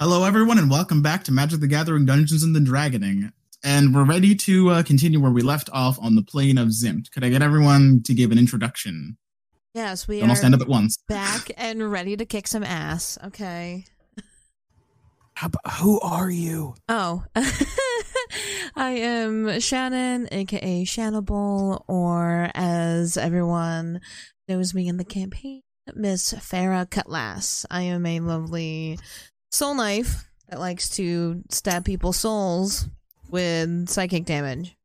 Hello, everyone, and welcome back to Magic the Gathering Dungeons and the Dragoning. And we're ready to uh, continue where we left off on the plane of Zimt. Could I get everyone to give an introduction? Yes, we Don't all are stand up at once. back and ready to kick some ass. Okay. How, ab- who are you? Oh, I am Shannon, aka Shannable, or as everyone knows me in the campaign, Miss Farah Cutlass. I am a lovely soul knife that likes to stab people's souls with psychic damage,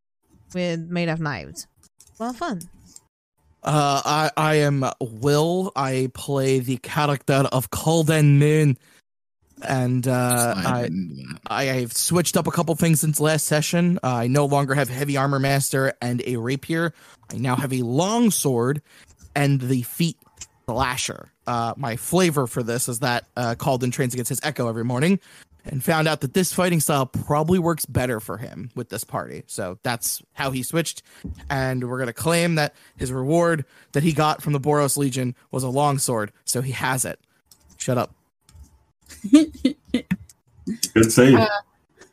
with made of knives. A lot of fun. Uh, I I am Will. I play the character of Calden Moon, and uh, I. I have switched up a couple things since last session. Uh, I no longer have heavy armor master and a rapier. I now have a long sword and the feat slasher. Uh, my flavor for this is that uh, Calden trains against his echo every morning, and found out that this fighting style probably works better for him with this party. So that's how he switched, and we're gonna claim that his reward that he got from the Boros Legion was a longsword. so he has it. Shut up. Good save.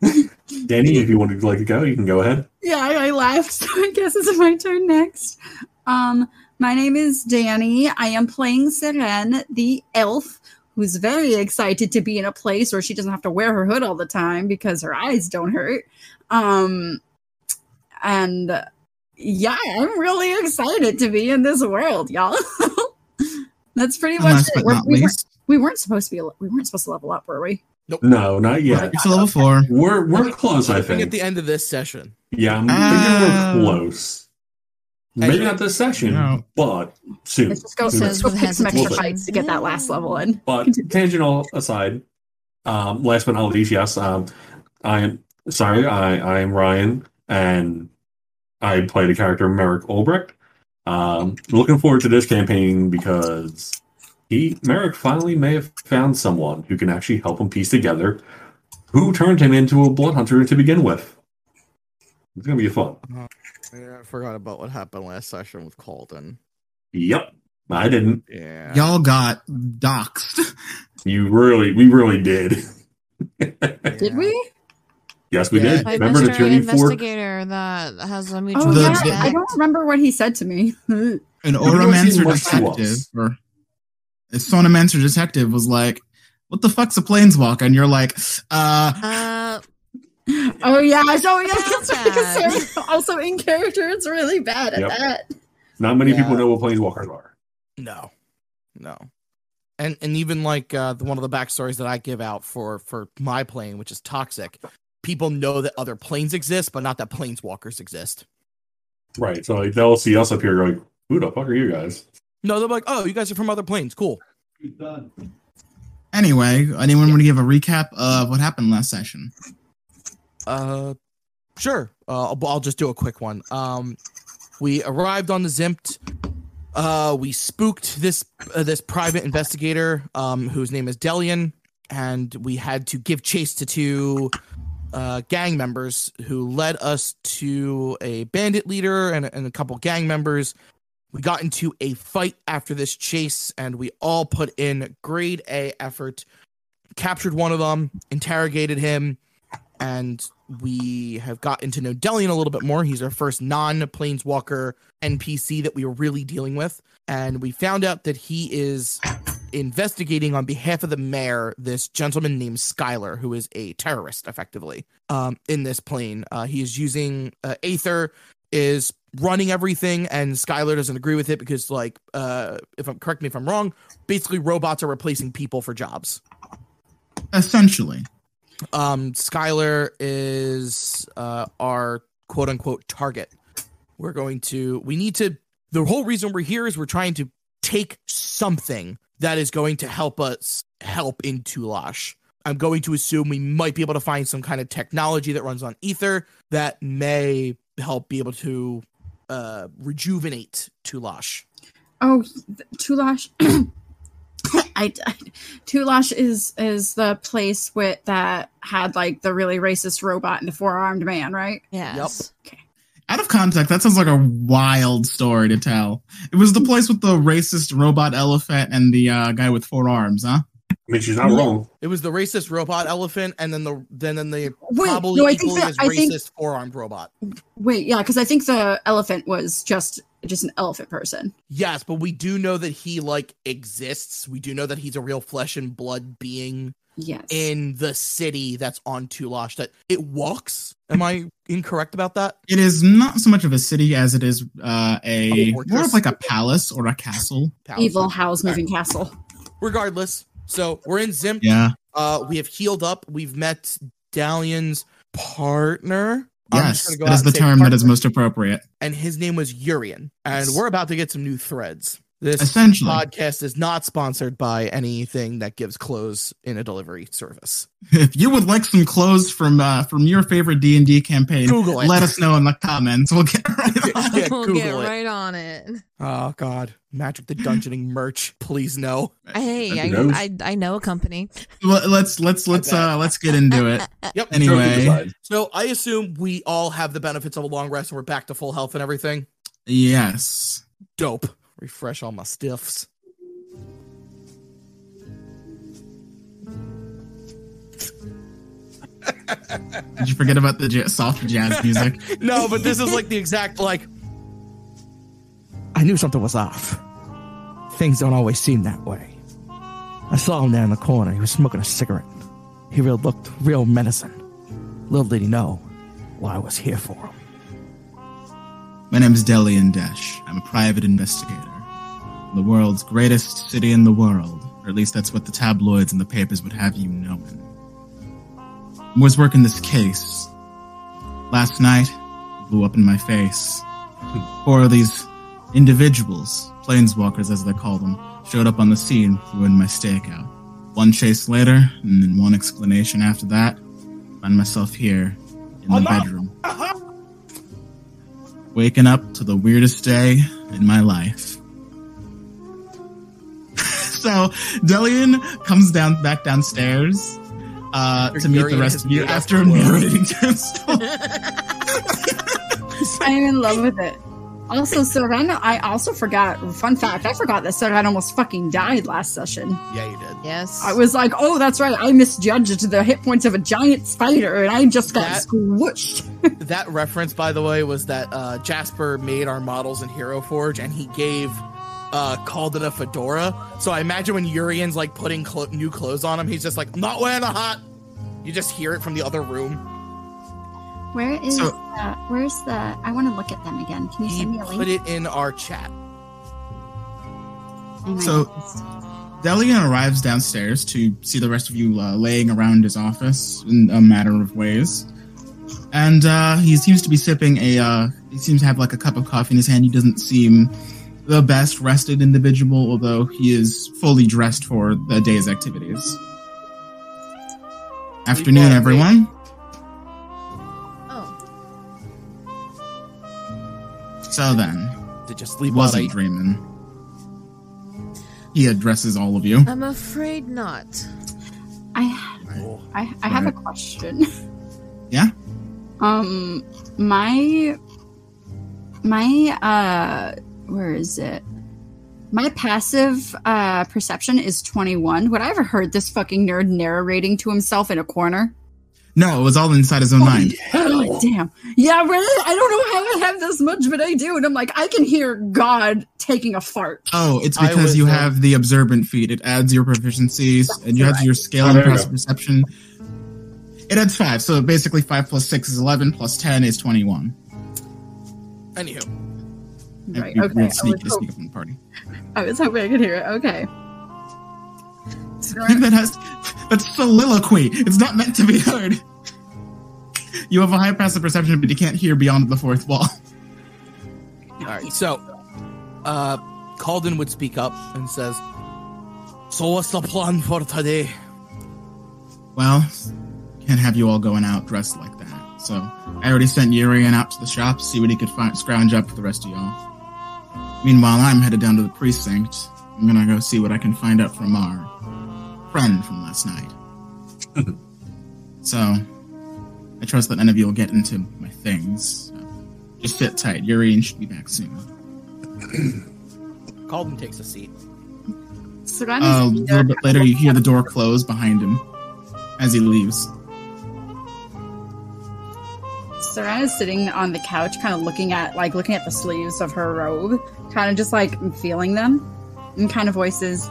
Danny, if you want to like go, you can go ahead. Yeah, I, I laughed, so I guess it's my turn next. Um, my name is Danny. I am playing Seren, the elf, who's very excited to be in a place where she doesn't have to wear her hood all the time because her eyes don't hurt. Um, and uh, yeah, I'm really excited to be in this world, y'all. That's pretty much Last it. but We're- not we, weren't, we weren't supposed to be. We weren't supposed to level up, were we? Nope. No, not yet. it's a level four. We're we're close, I I think at the end of this session. Yeah, I'm Uh, we're close. Maybe not this session, No. but soon. Let's just go, Soon. let's go pick some extra fights to get that last level in. But tangent all aside, um, last but not least, yes, um, I am sorry, I, I am Ryan, and I play the character Merrick Ulbrecht. Um, looking forward to this campaign because he Merrick finally may have found someone who can actually help him piece together who turned him into a blood hunter to begin with. It's gonna be fun. Yeah, I forgot about what happened last session with Calden. Yep, I didn't. Yeah. Y'all got doxxed. You really, we really did. Did we? yes, we Yeah. did. By Remember the mystery tuning fork? investigator that has a mutual Oh yeah, respect. I don't remember what he said to me. An don't Oromancer seem much to detective, or a Sonomancer detective was like, what the fuck's a planeswalker? And you're like, uh, Uh, oh yeah, so yeah, That's that's right, 'cause bad. Also in character, it's really bad at Yep. that. Not many Yeah. people know what planeswalkers are. No, no, and and even like uh, the one of the backstories that I give out for for my plane, which is toxic. People know that other planes exist, but not that planeswalkers exist. Right. So like they'll see us up here like, who the fuck are you guys? No, they're like, oh, you guys are from other planes. Cool. anyway, anyone want to give a recap of what happened last session? Uh, sure. Uh, I'll, I'll just do a quick one. Um, we arrived on the Zimt. Uh, we spooked this uh, this private investigator, um, whose name is Delian, and we had to give chase to two uh, gang members who led us to a bandit leader and, and a couple gang members. We got into a fight after this chase, and we all put in grade A effort. Captured one of them, interrogated him, and we have gotten to know Delian a little bit more. He's our first non-planeswalker NPC that we were really dealing with, and we found out that he is investigating on behalf of the mayor this gentleman named Skylar, who is a terrorist, effectively, um, in this plane. Uh, he is using uh, Aether, is running everything, and Skylar doesn't agree with it because, like, uh, if I'm correct me if I'm wrong, basically robots are replacing people for jobs Essentially. Um Skylar is uh our quote unquote target. We're going to we need to the whole reason we're here is we're trying to take something that is going to help us help in Tulash. I'm going to assume we might be able to find some kind of technology that runs on aether that may help be able to uh rejuvenate Tulash. Oh, Tulash. I, I Tulash is is the place with that had like the really racist robot and the four armed man, right? yes. Okay. Out of context, that sounds like a wild story to tell. It was the place with the racist robot elephant and the uh, guy with four arms, huh? I mean, she's not wrong. It was the racist robot elephant, and then the then then the Wait, probably no, I think equally that- as I think- racist four armed robot. Wait, yeah, because I think the elephant was just just an elephant person. Yes, but we do know that he like exists. We do know that he's a real flesh and blood being Yes. in the city that's on Tulash. That it walks. Am I incorrect about that? It is not so much of a city as it is uh, a A more of like a palace or a castle. Palace. Evil House moving castle. Regardless, so we're in Zimp. Yeah. Uh, we have healed up. We've met Delian's partner. Yes, go that is the term that is most appropriate. And his name was Urian. And Yes. we're about to get some new threads. This Essentially, podcast is not sponsored by anything that gives clothes in a delivery service. if you would like some clothes from uh, from your favorite D and D campaign, Google it. let us know in the comments. We'll get right on. Yeah, we'll Google get it. right on it. Oh God, Magic the Dungeoning merch, please no. Hey, I. I I know a company. Let- Let's let's let's uh let's get into it. Yep. Anyway, So I assume we all have the benefits of a long rest and we're back to full health and everything. yes. Dope. Refresh all my stiffs. Did you forget about the j- soft jazz music? No, but this is like the exact like. I knew something was off. Things don't always seem that way. I saw him there in the corner. He was smoking a cigarette. He real looked real menacing. Little did he know what I was here for. My name is Delian Desh. I'm a private investigator. The world's greatest city in the world, or at least that's what the tabloids and the papers would have you knowing. I was working this case. Last night, it blew up in my face. Four of these individuals, planeswalkers as they call them, showed up on the scene, ruined my stakeout. One chase later, and then one explanation after that, find myself here in the bedroom waking up to the weirdest day in my life. So Delian comes down back downstairs uh, to meet the rest of you after the world. narrating to. I'm in love with it. Also, Serena, I also forgot. Fun fact: I forgot that Serena almost fucking died last session. Yeah, you did. Yes. I was like, "Oh, that's right. I misjudged the hit points of a giant spider, and I just got That- squished." That reference, by the way, was that uh, Jasper made our models in Hero Forge, and he gave uh, called it a fedora. So I imagine when Urian's like putting clo- new clothes on him, he's just like, "I'm not wearing a hat." You just hear it from the other room. Where is So- the? Where's the? I want to look at them again. Can you He send me a link? put it in our chat. So- just- Delian arrives downstairs to see the rest of you uh, laying around his office in a matter of ways. And uh, he seems to be sipping a. Uh, he seems to have like a cup of coffee in his hand. He doesn't seem the best rested individual, although he is fully dressed for the day's activities. Afternoon, everyone. oh, So then, Did just sleep wasn't late. dreaming. He addresses all of you. I'm afraid not. I, I, I have a question. Yeah? Um, my, my, uh, where is it? My passive uh, perception is 21. Would I ever heard this fucking nerd narrating to himself in a corner? No, it was all inside his own mind. Oh, damn. Yeah, really? I don't know how I have this much, but I do. And I'm like, I can hear God taking a fart. Oh, it's because you uh, have the observant feat. It adds your proficiencies, and you have your scale Oh, and passive go. perception. It adds five, so basically five plus six is eleven, plus ten is twenty-one. Anywho, And Right, you- okay. you'd I sneak, was, sneak up on the party. I was hoping I could hear it. Okay. I think that has that's soliloquy. It's not meant to be heard. You have a high passive perception, but you can't hear beyond the fourth wall. all right. So, uh, Calden would speak up and says, "So what's the plan for today?" Well, can't have you all going out dressed like that. So I already sent Urian out to the shop to see what he could find, scrounge up for the rest of y'all. Meanwhile, I'm headed down to the precinct. I'm gonna go see what I can find out from our friend from last night. so I trust that none of you will get into my things. Just sit tight. Urian should be back soon. Calden takes a seat. Uh, a little bit later, you hear the door close behind him as he leaves. Seren is sitting on the couch, kind of looking at like looking at the sleeves of her robe, kind of just like feeling them, and kind of voices,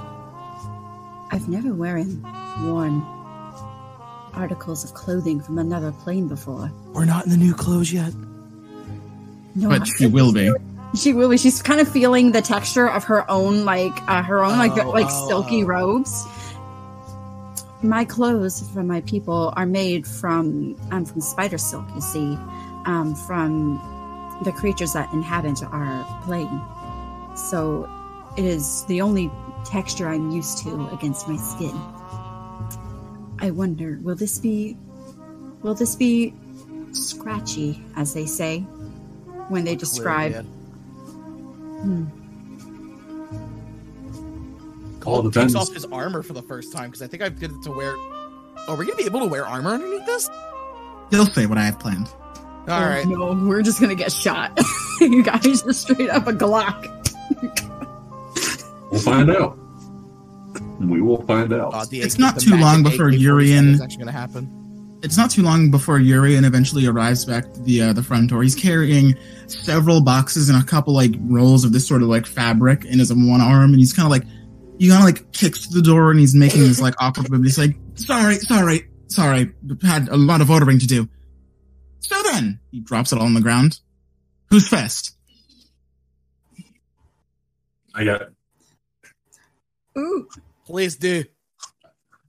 "I've never wearing worn articles of clothing from another plane before. We're not in the new clothes yet. No, But she will be. She will be. She's kind of feeling the texture of her own, like uh, her own, like Oh, like oh, silky oh. robes. My clothes from my people are made from um, from spider silk. You see, um, from the creatures that inhabit our plane. So it is the only texture I'm used to against my skin. I wonder, will this be, will this be scratchy, as they say, when they describe? Clearly, Hmm. yeah. All takes off his armor for the first time because I think I've get to wear. Oh, we're gonna be able to wear armor underneath this. He'll say what I have planned. All right. Oh, No, we're just gonna get shot. you guys just straight up a Glock. We'll find out. We will find out. Uh, It's AK not too long before AK-47 Urian- is actually gonna happen. It's not too long before Urian eventually arrives back to the uh, the front door. He's carrying several boxes and a couple like rolls of this sort of like fabric in his one arm, and he's kind of like he kind of like kicks to the door and he's making this like awkward movement. He's like, "Sorry, sorry, sorry, had a lot of ordering to do." So then he drops it all on the ground. Who's first? I got Ooh. Please do.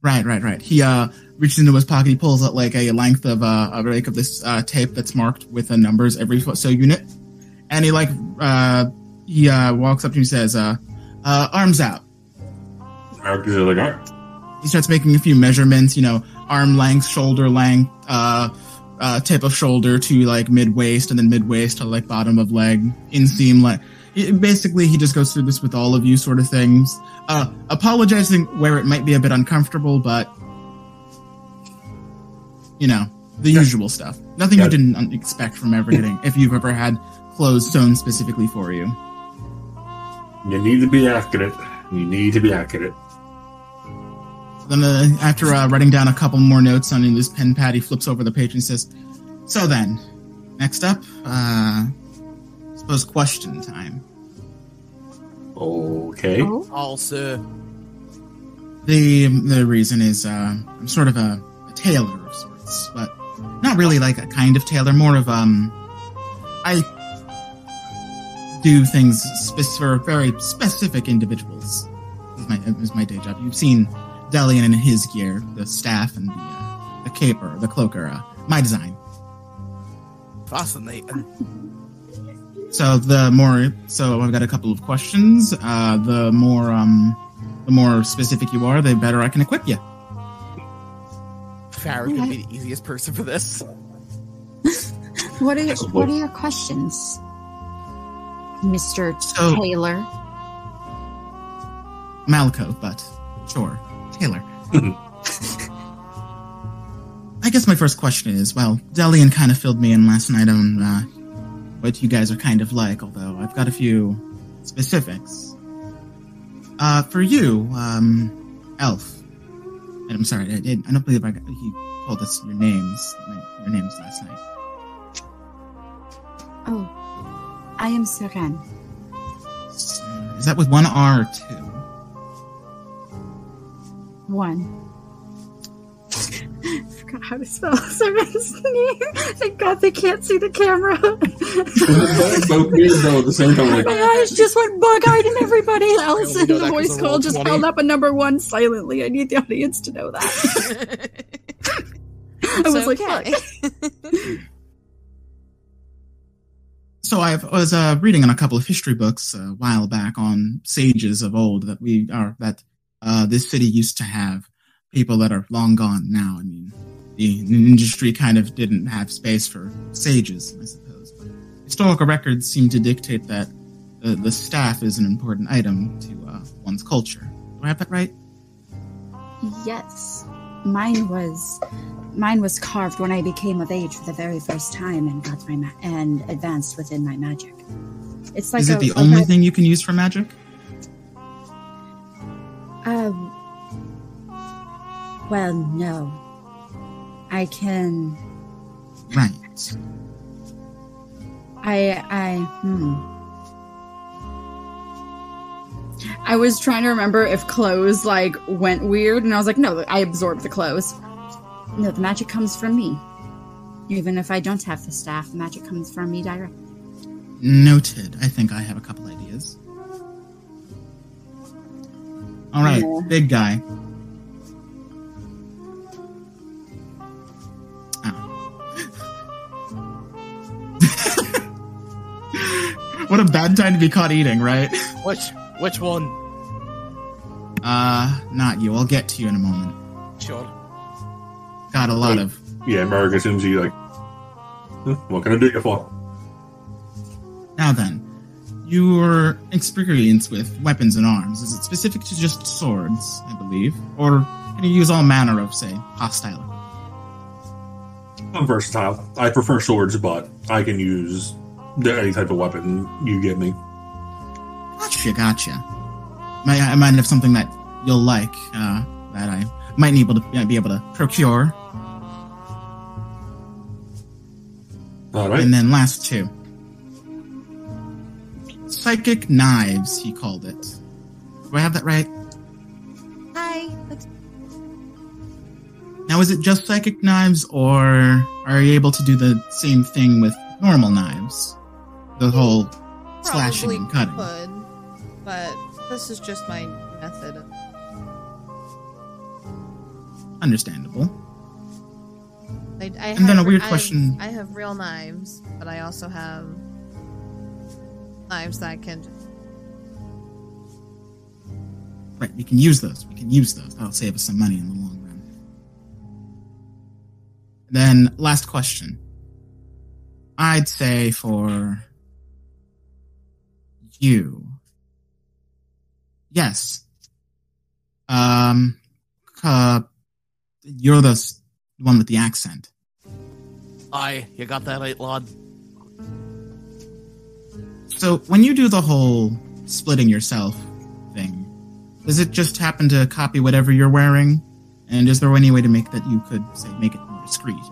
Right, right, right. He uh reaches into his pocket. He pulls out like a length of uh a break of this uh tape that's marked with the numbers every fo- so unit, and he like uh he uh walks up to him and says uh uh arms out. Merrick's like, all right. He starts making a few measurements. You know, arm length, shoulder length, uh. Uh, tip of shoulder to like mid waist, and then mid waist to like bottom of leg, inseam leg. Basically, he just goes through this with all of you, sort of things. Uh, apologizing where it might be a bit uncomfortable, but you know, the Yeah. usual stuff. Nothing you didn't expect from ever getting, if you've ever had clothes sewn specifically for you. You need to be accurate. You need to be accurate. Then, uh, after uh, writing down a couple more notes on his pen pad, he flips over the page and says, "So then, next up, uh, suppose question time. Okay. Oh. Also, The the reason is uh, I'm sort of a, a tailor of sorts, but not really like a kind of tailor. More of um, I do things spec- for very specific individuals. Is my is my day job. You've seen Delian in his gear, the staff and the uh, the caper, the cloak are uh, my design. fascinating. So the more, so I've got a couple of questions. Uh, the more, um, the more specific you are, the better I can equip you. Farrah's gonna be the easiest person for this. What are your, what are your questions, Mister So- Taylor? Malco, but sure, Taylor. I guess my first question is, well, Delian kind of filled me in last night on uh, what you guys are kind of like. Although I've got a few specifics. Uh, for you, um, Elf. And I'm sorry, I, I I don't believe I got, he told us your names, your names last night. Oh, I am Seren. So, is that with one R or two? One. Forgot how to spell Seren's name. Thank God they can't see the camera. Both me and Bill at the same time. Like, My eyes just went bug-eyed, and everybody else in the voice call just 20. held up a number one silently. I need the audience to know that. I was like, fuck. So I was uh, reading on a couple of history books a while back on sages of old that we are that uh, this city used to have people that are long gone now. I mean, the industry kind of didn't have space for sages, I suppose. But historical records seem to dictate that the, the staff is an important item to uh, one's culture. Do I have that right? Yes, mine was mine was carved when I became of age for the very first time and got my ma- and advanced within my magic. It's like is a, it the only red- thing you can use for magic? Uh, Well, no. I can. Right. I. I. Hmm. I was trying to remember if clothes like went weird, and I was like, no, I absorbed the clothes. No, the magic comes from me. Even if I don't have the staff, the magic comes from me directly. Noted. I think I have a couple ideas. All right, Yeah. big guy. What a bad time to be caught eating, right? Which which one? Uh, not you. I'll get to you in a moment. Sure. Got a lot of. Yeah, Merrick assumes he like, "Huh, what can I do you for? Now then, your experience with weapons and arms is it specific to just swords, I believe, or can you use all manner of, say, hostile? I'm versatile. I prefer swords, but I can use the- any type of weapon you give me. Gotcha, gotcha. Might, I might have something that you'll like uh, that I might be able to be able to procure, All right. and then last two. Psychic knives, he called it. Do I have that right? Hi. Now, is it just psychic knives, or are you able to do the same thing with normal knives? The whole slashing and cutting. could, but this is just my method. Understandable. I, I And then a weird I have- question. I have real knives, but I also have knives that I can. Just, Right, we can use those. We can use those. That'll save us some money in the long run. Then, last question. I'd say for you. Yes. Um, uh, you're the one with the accent. Aye, you got that right, lad. So, when you do the whole splitting yourself thing, does it just happen to copy whatever you're wearing? And is there any way to make that you could, say, make it more discreet?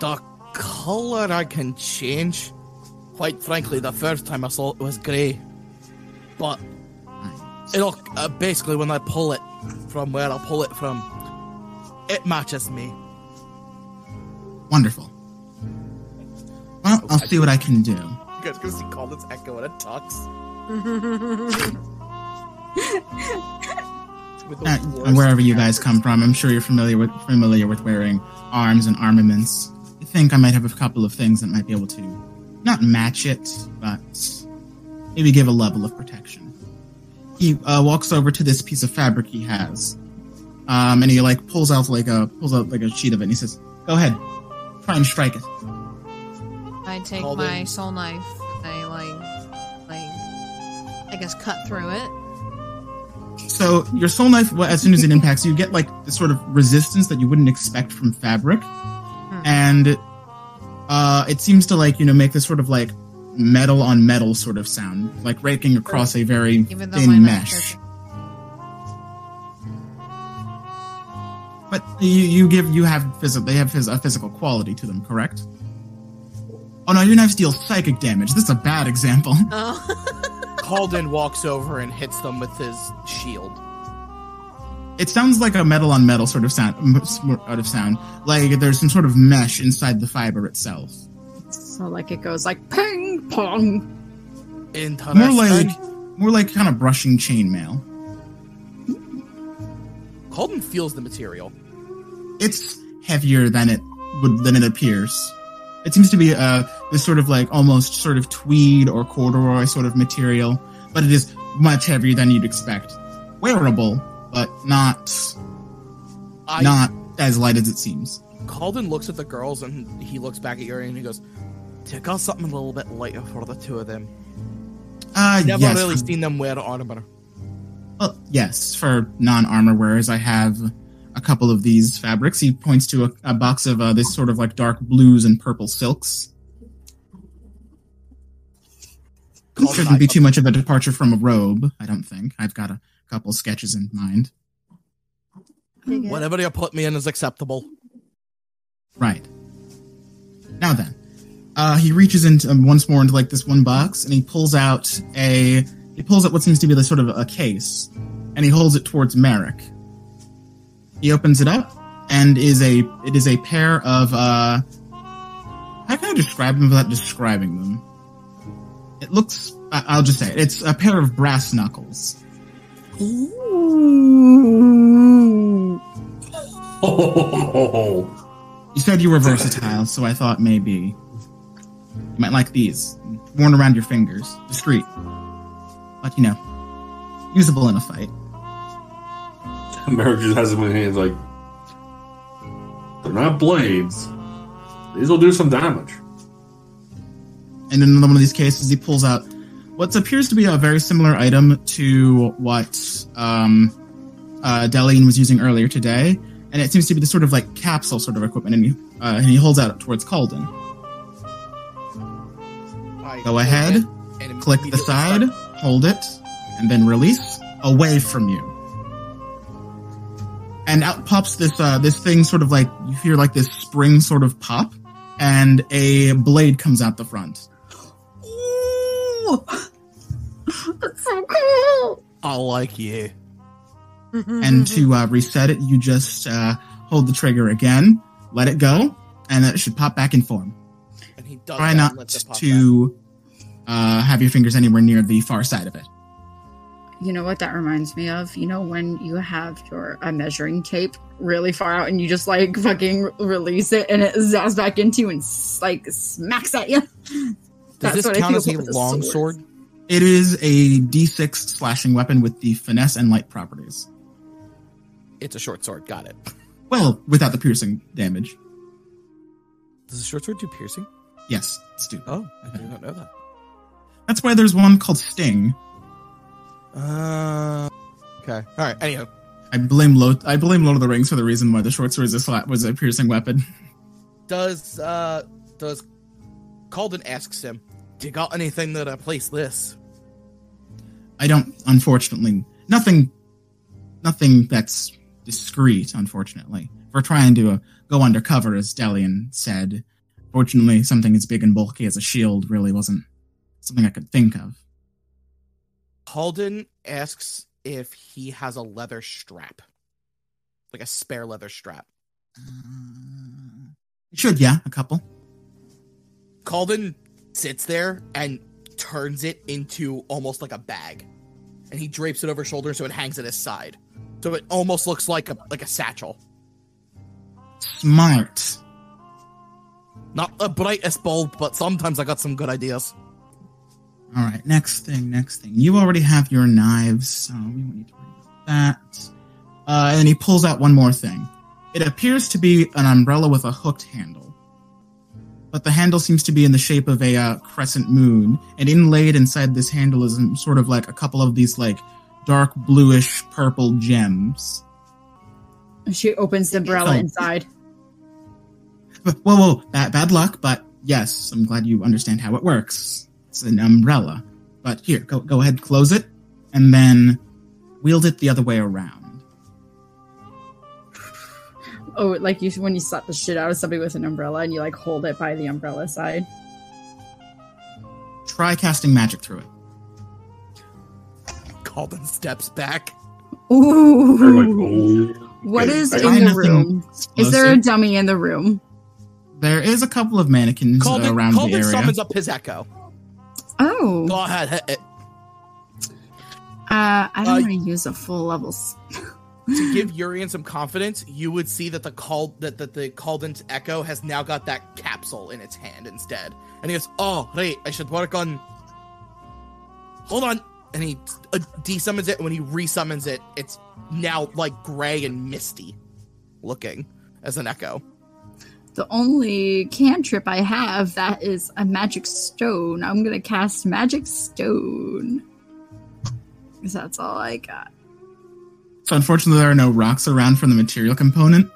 The color I can change. Quite frankly, the first time I saw it was grey. But Nice. it'll uh, basically when I pull it from where I pull it from, it matches me. Wonderful. Well, I'll see what I can do. You guys gonna see Calden's echo when it talks. With Uh, wherever you guys come from, I'm sure you're familiar with familiar with wearing arms and armaments. I think I might have a couple of things that might be able to not match it, but maybe give a level of protection. He uh, walks over to this piece of fabric he has, um, and he like pulls out like a pulls out like a sheet of it, and he says, "Go ahead, try and strike it." I take Called my in. soul knife. and I like, like, I guess cut through it. So your soul knife, well, as soon as it impacts, you get like this sort of resistance that you wouldn't expect from fabric, and uh, it seems to like you know make this sort of like metal on metal sort of sound, like raking across a very Even thin mesh. But you, you give you have physical they have phys- a physical quality to them, correct? Oh no, your knives deal psychic damage. This is a bad example. Oh. Calden walks over and hits them with his shield. It sounds like a metal on metal sort of sound, out of sound. Like there's some sort of mesh inside the fiber itself. So like it goes like ping pong. Interesting. More like more like kind of brushing chainmail. Calden feels the material. It's heavier than it would than it appears. It seems to be uh this sort of like almost sort of tweed or corduroy sort of material, but it is much heavier than you'd expect. Wearable, but not I, not as light as it seems. Calden looks at the girls and he looks back at Yuri and he goes, Take out something a little bit lighter for the two of them. Uh Never yes, really seen them wear armor. well, yes, for non-armor wearers, I have a couple of these fabrics. He points to a, a box of uh, this sort of like dark blues and purple silks. Shouldn't be too much of a departure from a robe, I don't think. I've got a couple sketches in mind. Whatever you put me in is acceptable. Right. Now then, uh, he reaches into um, once more into like this one box, and he pulls out a he pulls out what seems to be the sort of a case, and he holds it towards Merrick. He opens it up, and is a it is a pair of uh, how can I describe them without describing them? It looks. I- I'll just say it. It's a pair of brass knuckles. Ooh. You said you were versatile, so I thought maybe you might like these. Worn around your fingers. Discreet. But, you know, usable in a fight. Merrick just has them in his hands like they're not blades. These will do some damage. And in another one of these cases, he pulls out what appears to be a very similar item to what um, uh, Delian was using earlier today. And it seems to be the sort of like capsule sort of equipment. And he, uh, and he holds out towards Calden. Go ahead, and click the side, hold it, and then release away from you. And out pops this uh, this thing, sort of like you hear like this spring sort of pop, and a blade comes out the front. Ooh. That's so cool. I like you. And to uh, reset it, you just uh, hold the trigger again, let it go, and it should pop back in form. And he does Try not and lets it pop back. to uh, have your fingers anywhere near the far side of it. You know what that reminds me of? You know when you have your uh, measuring tape really far out and you just like fucking release it and it zaps back into you and like smacks at you. Does That's this count as a with the long sword. sword? It is a D6 slashing weapon with the finesse and light properties. It's a short sword. Got it. Well, without the piercing damage. Does a short sword do piercing? Yes, it's do. Oh, I did not know that. That's why there's one called Sting. Uh, okay. All right. Anyhow, I blame Lo- I blame Lord of the Rings for the reason why the short sword is a sla- was a piercing weapon. does uh does Calden asks him, "Do you got anything that I place this?" I don't, unfortunately, nothing, nothing that's discreet. Unfortunately, we're trying to uh, go undercover, as Delian said. Fortunately, something as big and bulky as a shield really wasn't something I could think of. Calden asks if he has a leather strap, like a spare leather strap. Uh, should yeah, a couple. Calden sits there and turns it into almost like a bag, and he drapes it over his shoulder so it hangs at his side, so it almost looks like a like a satchel. Smart. Not the brightest bulb, but sometimes I got some good ideas. All right, next thing, next thing. You already have your knives, so we won't need to worry about that. Uh, and he pulls out one more thing. It appears to be an umbrella with a hooked handle, but the handle seems to be in the shape of a uh, crescent moon, and inlaid inside this handle is um, sort of like a couple of these like dark bluish purple gems. She opens the umbrella Oh. inside. Whoa, whoa, bad, bad luck, but yes, I'm glad you understand how it works. It's an umbrella. But here, go, go ahead, close it, and then wield it the other way around. Oh, like you when you slap the shit out of somebody with an umbrella and you like hold it by the umbrella side. Try casting magic through it. Calden steps back. Ooh. oh. What is in the nothing room? Is there a dummy in the room? There is a couple of mannequins uh, Calden, around the Calden area. summons up his echo. Oh, Go ahead. hit uh, I don't Uh, want to use a full level. to give Urian some confidence, you would see that the call that, that the Calden's echo has now got that capsule in its hand instead. And he goes, "Oh, right, I should work on." Hold on, and he uh, desummons it. And when he resummons it, it's now like gray and misty looking as an echo. The only cantrip I have that is a magic stone. I'm gonna cast magic stone. Because that's all I got. So unfortunately, there are no rocks around from the material component.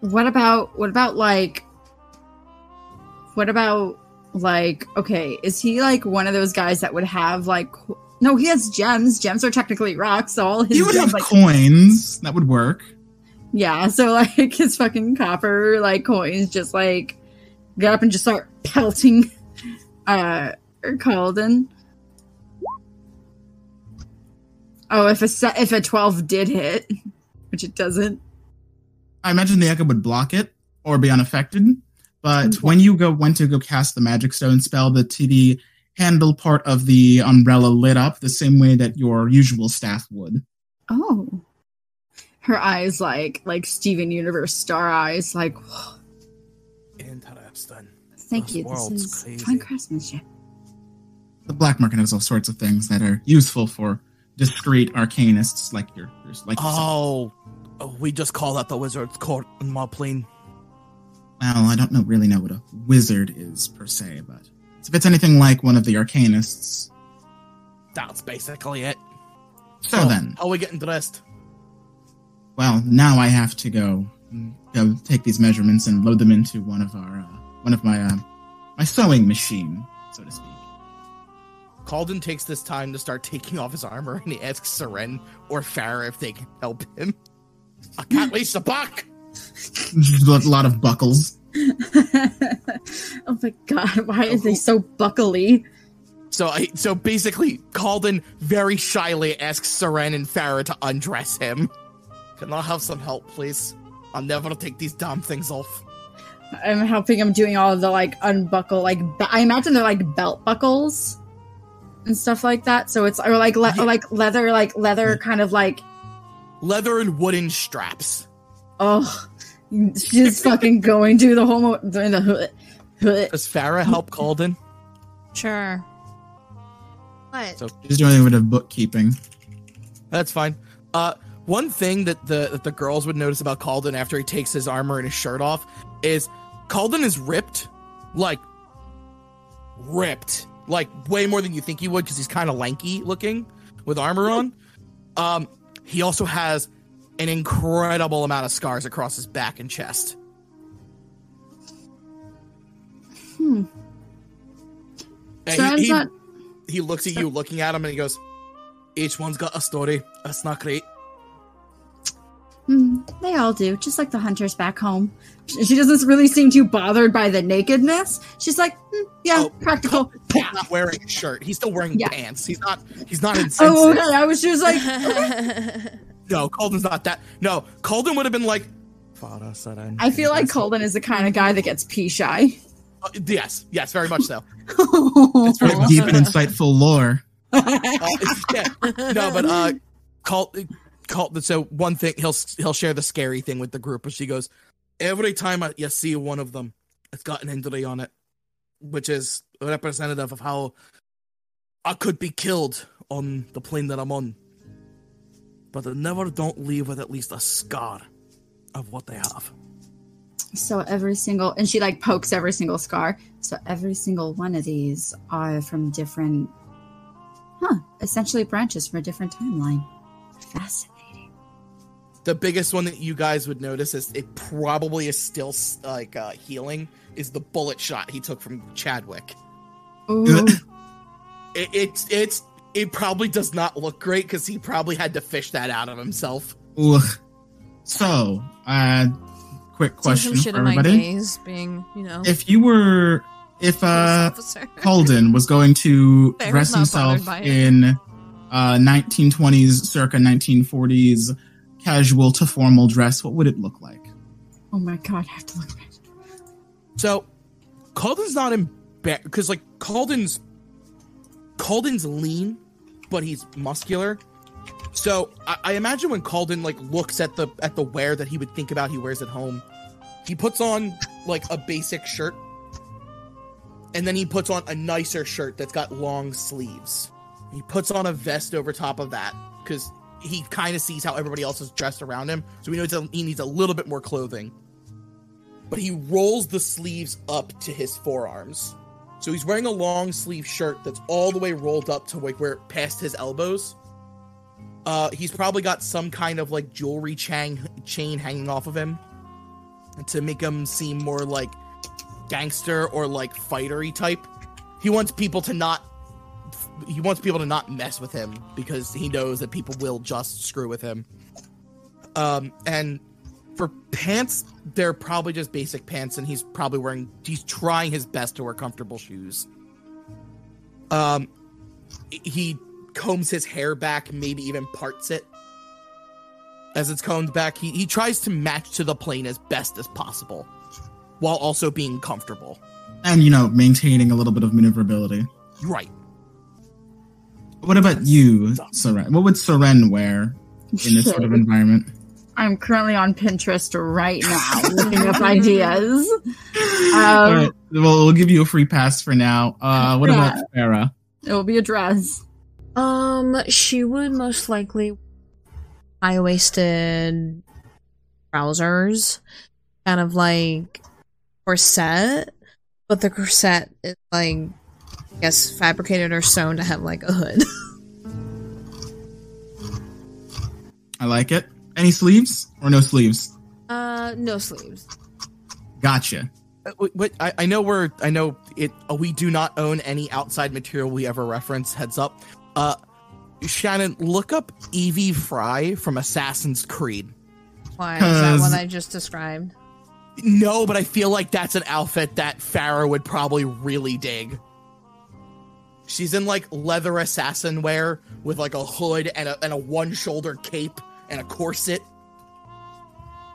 What about what about like what about like okay, is he like one of those guys that would have like no, he has gems. Gems are technically rocks, so all his You would gems have like coins. That would work. Yeah, so like his fucking copper like coins just like get up and just start pelting uh Calden. Oh, if a se- if a twelve did hit, which it doesn't. I imagine the echo would block it or be unaffected. But Okay. when you go went to go cast the magic stone spell, the TV handle part of the umbrella lit up the same way that your usual staff would. Oh, her eyes like like Steven Universe star eyes. Like, Interesting. thank This you. This world's is crazy. fine craftsmanship. The black market has all sorts of things that are useful for discreet arcanists like your like yourself. Oh, oh, we just call that the wizard's court in my plane. Well, I don't know really know what a wizard is per se, but if it's anything like one of the arcanists, That's basically it. so Oh, then, how are we getting dressed? well, now I have to go go take these measurements and load them into one of our uh, one of my uh, my sewing machine, so to speak. Calden takes this time to start taking off his armor and he asks Seren or Farah if they can help him. I can't reach the buck! A lot of buckles. oh my god, why are they so buckly? So I so basically Calden very shyly asks Seren and Farah to undress him. Can I have some help, please? I'll never take these damn things off. I'm helping him doing all of the like unbuckle, like be- I imagine they're like belt buckles and stuff like that. So it's or like le- Yeah. or like leather, like leather, kind of like Leather and wooden straps. oh, she's fucking going to the whole mo- the hood. hood. Does Farah help Calden? Sure. What? So She's doing a bit of bookkeeping. That's fine. Uh, one thing that the that the girls would notice about Calden after he takes his armor and his shirt off is Calden is ripped, like ripped, like way more than you think he would because he's kind of lanky looking with armor on. Um, he also has an incredible amount of scars across his back and chest. Hmm. And he- he- not. he looks at you looking at him and he goes each one's got a story that's not great Hmm, they all do, just like the hunters back home. She she doesn't really seem too bothered by the nakedness. She's like, hmm, yeah, Oh, practical. he's not wearing a shirt he's still wearing Yeah. pants he's not he's not insensitive Oh, okay. I was just like, no calden's not that no calden would have been like Farah said I'm- I feel like Calden is the kind of guy that gets pee shy. Uh, yes yes very much so it's Very deep and insightful lore. uh, yeah. no but uh call call so one thing he'll he'll share the scary thing with the group but she goes every time I, you see one of them it's got an injury on it which is representative of how I could be killed on the plane that I'm on but they never don't leave with at least a scar of what they have So every single, and she like pokes every single scar. So every single one of these are from different, huh? Essentially branches from a different timeline. Fascinating. The biggest one that you guys would notice is it probably is still like uh, healing is the bullet shot he took from Chadwick Ooh, it, it's it's it probably does not look great because he probably had to fish that out of himself. Ugh. So, uh, quick question some shit for in my everybody: gaze, being you know. If you were, if uh, Calden was going to Farrah's dress himself bothered by it. in uh 1920s, circa 1940s, casual to formal dress, what would it look like? oh my god, I have to look at it. So Calden's not in because like Calden's Calden's lean, but he's muscular. So I, I imagine when Calden like looks at the at the wear that he would think about he wears at home, he puts on like a basic shirt, and then he puts on a nicer shirt that's got long sleeves. He puts on a vest over top of that because he kind of sees how everybody else is dressed around him, so he knows that he needs a little bit more clothing. But he rolls the sleeves up to his forearms. So he's wearing a long sleeve shirt that's all the way rolled up to like where past his elbows. Uh, he's probably got some kind of like jewelry chain chain hanging off of him to make him seem more like gangster or like fightery type. He wants people to not he wants people to not mess with him because he knows that people will just screw with him. Um, and for pants, they're probably just basic pants, and he's probably wearing. He's trying his best to wear comfortable shoes. Um, he combs his hair back, maybe even parts it as it's combed back. He he tries to match to the plane as best as possible, while also being comfortable. And, you know, maintaining a little bit of maneuverability. Right. What about you, Seren? What would Seren wear in this sort of environment? I'm currently on Pinterest right now looking up ideas. All Um, right. Well, we'll give you a free pass for now. Uh, what about Farah? It will be a dress. Um, she would most likely high waisted trousers, kind of like corset, but the corset is like, I guess, fabricated or sewn to have like a hood. I like it. Any sleeves or no sleeves? Uh, no sleeves. Gotcha. Uh, wait, wait, I, I know we're I know it uh, we do not own any outside material we ever reference heads up uh shannon look up Evie Frye from assassin's creed Why is that what I just described? no but i feel like that's an outfit that farah would probably really dig she's in like leather assassin wear with like a hood and a, and a one shoulder cape and a corset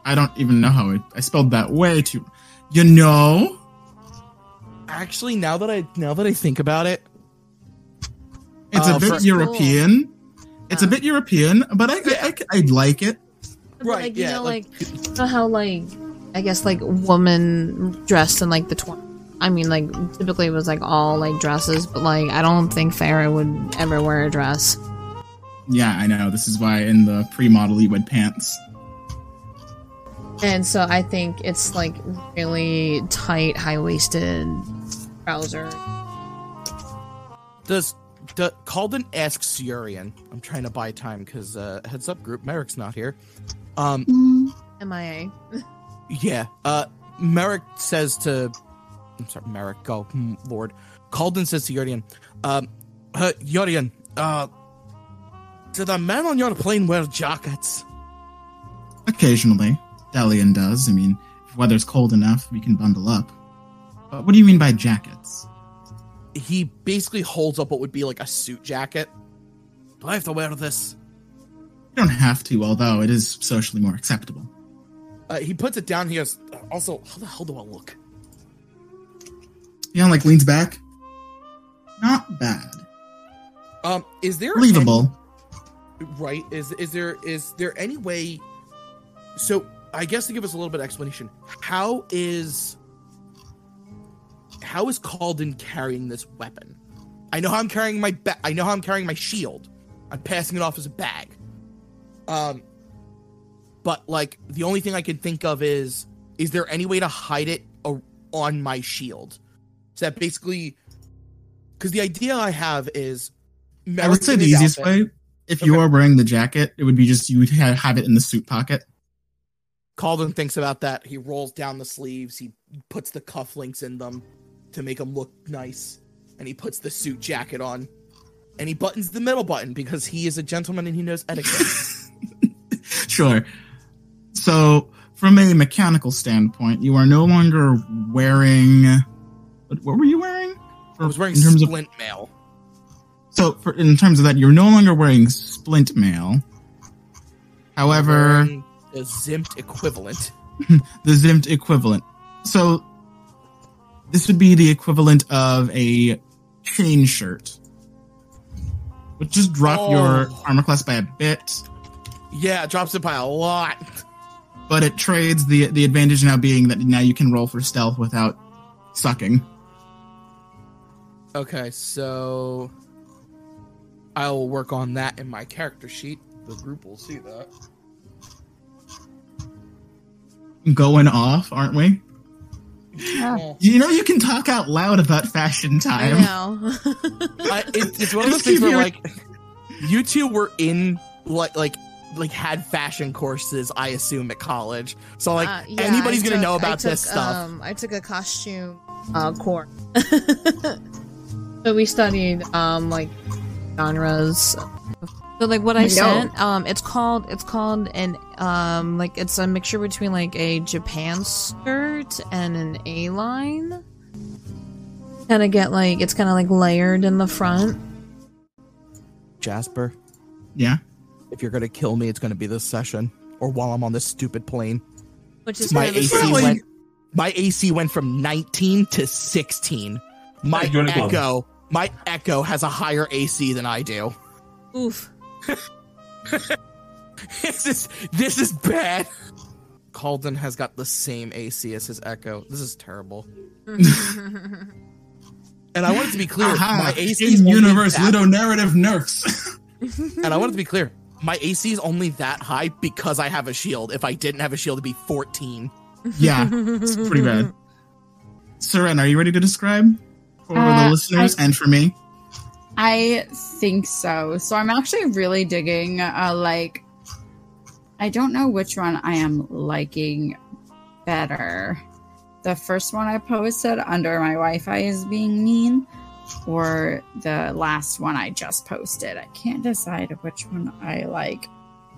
I don't even know how it. I spelled that way too. You know, actually now that i now that i think about it it's Uh, a bit for- European. It's a Uh. bit European, but I, I, I, I like it. Right, Like, you yeah, know, like- like, you know how like I guess like woman dressed in like the tw- I mean, like typically it was like all like dresses, but like I don't think Farah would ever wear a dress. Yeah, I know. This is why in the pre-model he would pants. And so I think it's like really tight, high waisted trouser. Does the Calden asks Urian? I'm trying to buy time because uh, heads up group Merrick's not here. Um, MIA. yeah. Uh, Merrick says to, I'm sorry, Merrick. Go, hmm, Lord. Calden says to Urian, um, uh, Urian, uh, do the men on your plane wear jackets? Occasionally, Delian does. I mean, if weather's cold enough, we can bundle up. But what do you mean by jackets? He basically holds up what would be like a suit jacket. Do I have to wear this? You don't have to, although it is socially more acceptable. Uh, he puts it down. He goes, also, how the hell do I look? Leon like leans back. Not bad. Um, is there Believable. right is is there is there any way so i guess to give us a little bit of explanation how is how is Calden carrying this weapon i know how i'm carrying my ba- i know how i'm carrying my shield i'm passing it off as a bag um but like the only thing i can think of is is there any way to hide it a- on my shield so that basically because the idea i have is I would say the easiest way, if you Okay. are wearing the jacket, it would be just you would have it in the suit pocket. Calden thinks about that. He rolls down the sleeves. He puts the cufflinks in them to make them look nice. And he puts the suit jacket on. And he buttons the middle button because he is a gentleman and he knows etiquette. sure. So, from a mechanical standpoint, you are no longer wearing. What, what were you wearing? I was wearing in terms of splint mail. so for, in terms of that, you're no longer wearing splint mail. However, the Zimt equivalent. the Zimt equivalent. So this would be the equivalent of a chain shirt. Would just drop your Oh. armor class by a bit, Yeah, it drops it by a lot. but it trades the the advantage now being that now you can roll for stealth without sucking. Okay, so I'll work on that in my character sheet. The group will see that. Going off, aren't we? Oh. You know you can talk out loud about fashion I time. know. I, it, it's one of those things where like you two were in like like like had fashion courses i assume at college so like Uh, yeah, anybody's I gonna took- know I about this stuff Um, I took a costume uh, course. so we studied um like genres, So like what I, I sent, um, it's called it's called an um like it's a mixture between like a Japan skirt and an A line. Kind of get like it's kind of like layered in the front. Jasper, Yeah. if you're gonna kill me, it's gonna be this session or while I'm on this stupid plane. Which is My AC Really? went. My AC went from 19 to 16. My Hey, join club. Echo, my Echo has a higher AC than I do. oof. this is this is bad. Calden has got the same AC as his Echo. This is terrible. And I want it to be clear, Aha, my AC is in universe that- Ludo narrative nerfs. And I want it to be clear, my AC is only that high because I have a shield. If I didn't have a shield, it'd be 14. yeah, it's pretty bad. Seren, are you ready to describe for Uh, the listeners I- and for me? I think so. So I'm actually really digging uh like I don't know which one I am liking better. The first one I posted under my Wi-Fi is being mean or the last one I just posted. I can't decide which one I like.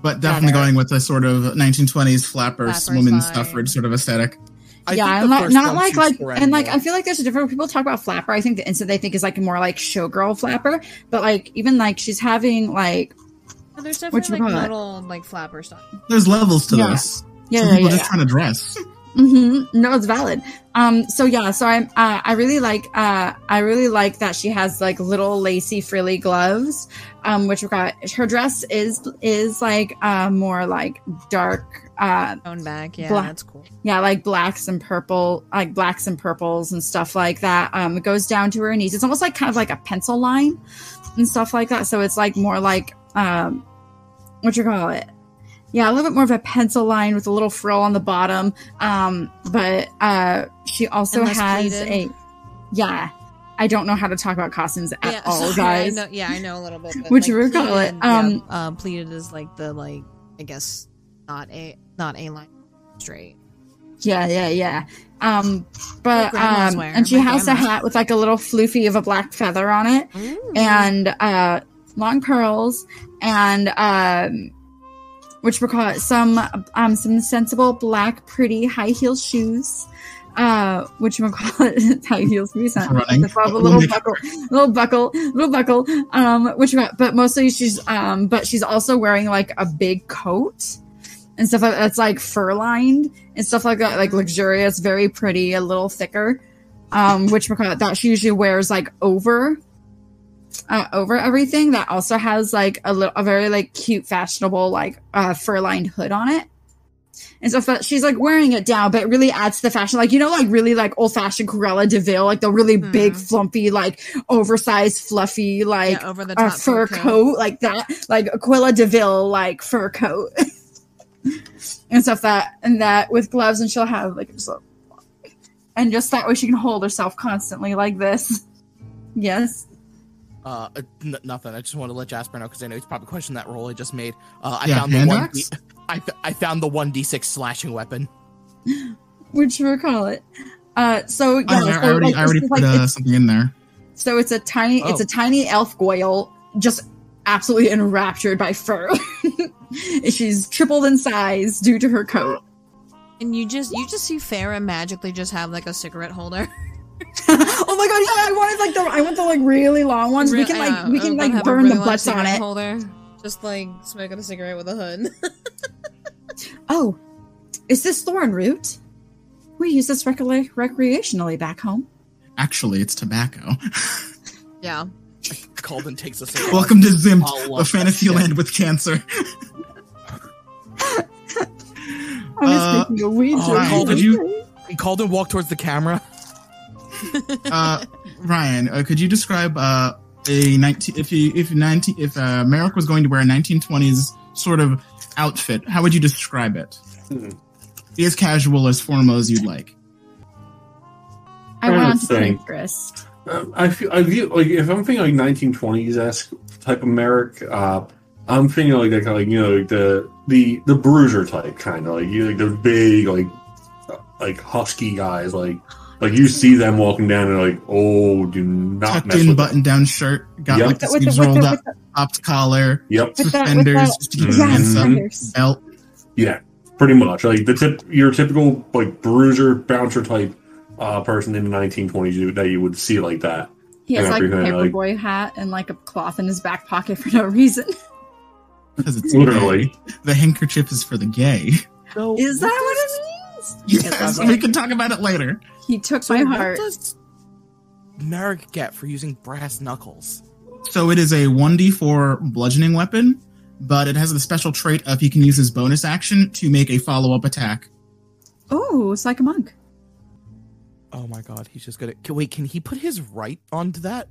But definitely better. going with a sort of 1920s flappers, Flappers women's vibe. suffrage sort of aesthetic. I yeah, think and the like, not like like and like more. I feel like there's a different people talk about flapper. I think the instant they think is like more like showgirl flapper, but like even like she's having like There's What definitely like call it? little like flapper stuff. There's levels to Yeah. this. yeah Some yeah people yeah. just trying to dress. hmm No, it's valid. Um, so yeah, so I'm uh, I really like uh I really like that she has like little lacy frilly gloves. Um, which we got her dress is is like uh more like dark uh Own back, yeah, Black- that's cool. yeah like blacks and purple like blacks and purples and stuff like that. Um it goes down to her knees. It's almost like kind of like a pencil line and stuff like that. So it's like more like um what you call it? Yeah a little bit more of a pencil line with a little frill on the bottom. Um but uh she also has pleated. a yeah. I don't know how to talk about costumes at yeah, all sorry, guys. I know, yeah, I know a little bit. Which like, we call it, pleated, yeah, um, uh, pleated is like the like I guess not a not a line straight. Yeah, yeah, yeah. Um, but um, and she My has a hat with like a little floofy of a black feather on it, and uh, long curls, and um, which we call it some um some sensible black pretty high heel shoes. Uh, which we call it high heels recent. Running. With a little buckle, little buckle, little buckle. Um, which but mostly she's um, but she's also wearing like a big coat and stuff like that's like fur lined and stuff like that, like luxurious, very pretty, a little thicker. Um, which we that she usually wears like over uh, over everything. That also has like a little, a very like cute, fashionable like uh, fur lined hood on it. And so she's like wearing it down, but it really adds to the fashion. Like, you know, like really like old fashioned Cruella de Vil, like the really big, Hmm. flumpy, like oversized, fluffy, like yeah, over the top fur coat like that, like Aquila Deville like fur coat and stuff that and that with gloves, and she'll have like just a, and just that way she can hold herself constantly like this. Yes. Uh, n- nothing. I just want to let Jasper know because I know he's probably questioned that roll I just made. Uh, I Yeah, found the one. axe? D- I, f- I found the one d six slashing weapon. Which we call it. Uh, so yeah, I, I already, like, I already put like- uh, something in there. so it's a tiny, it's Oh. a tiny elf goyle, just absolutely enraptured by fur. She's tripled in size due to her coat. And you just you just see Farah magically just have like a cigarette holder. oh my god, yeah, I wanted like the I want the like really long ones. we can like know, we can uh, like burn really the butts on it. Holder, just like smoking a cigarette with a hood. Oh, is this thorn root? We use this recre- recreationally back home. Actually, it's tobacco. yeah. Calden takes us. cigarette. Welcome to Zimt, I'll a fantasy shit. land with cancer. I was Uh, thinking a weed joint. Ryan, could you- Calden walked towards the camera. Uh, Ryan, uh, could you describe uh, a 19 if you if 19 if uh, Merrick was going to wear a 1920s sort of outfit, how would you describe it? Hmm. Be as casual as formal as you'd like. I I want would to say- Pinterest. Um, I feel I view like if I'm thinking like 1920s esque type of Merrick, uh, I'm thinking like that kind of like you know like the the the bruiser type kind of like you like the big like uh, like husky guys like like you see them walking down and like oh do not Tucked mess in with button down shirt, got Yep. like the sleeves rolled the, up. the, popped collar, Yep. With that- with suspenders, that- just to keep your Yes, hands up, suspenders. belt. Yeah, pretty much. Like the tip, your typical like bruiser bouncer type uh, person in the 1920s you- that you would see like that. He has Yeah, like a everything, like- paperboy hat and like a cloth in his back pocket for no reason. Because it's Literally. The handkerchief is for the gay. So Is that what it means? Yes, we can talk about it later. He took So my what heart. does Merrick get for using brass knuckles? So it is a 1d4 bludgeoning weapon, but it has the special trait of he can use his bonus action to make a follow up attack. Oh, it's like a monk. Oh my god, he's just gonna. Can, wait, can he put his right onto that?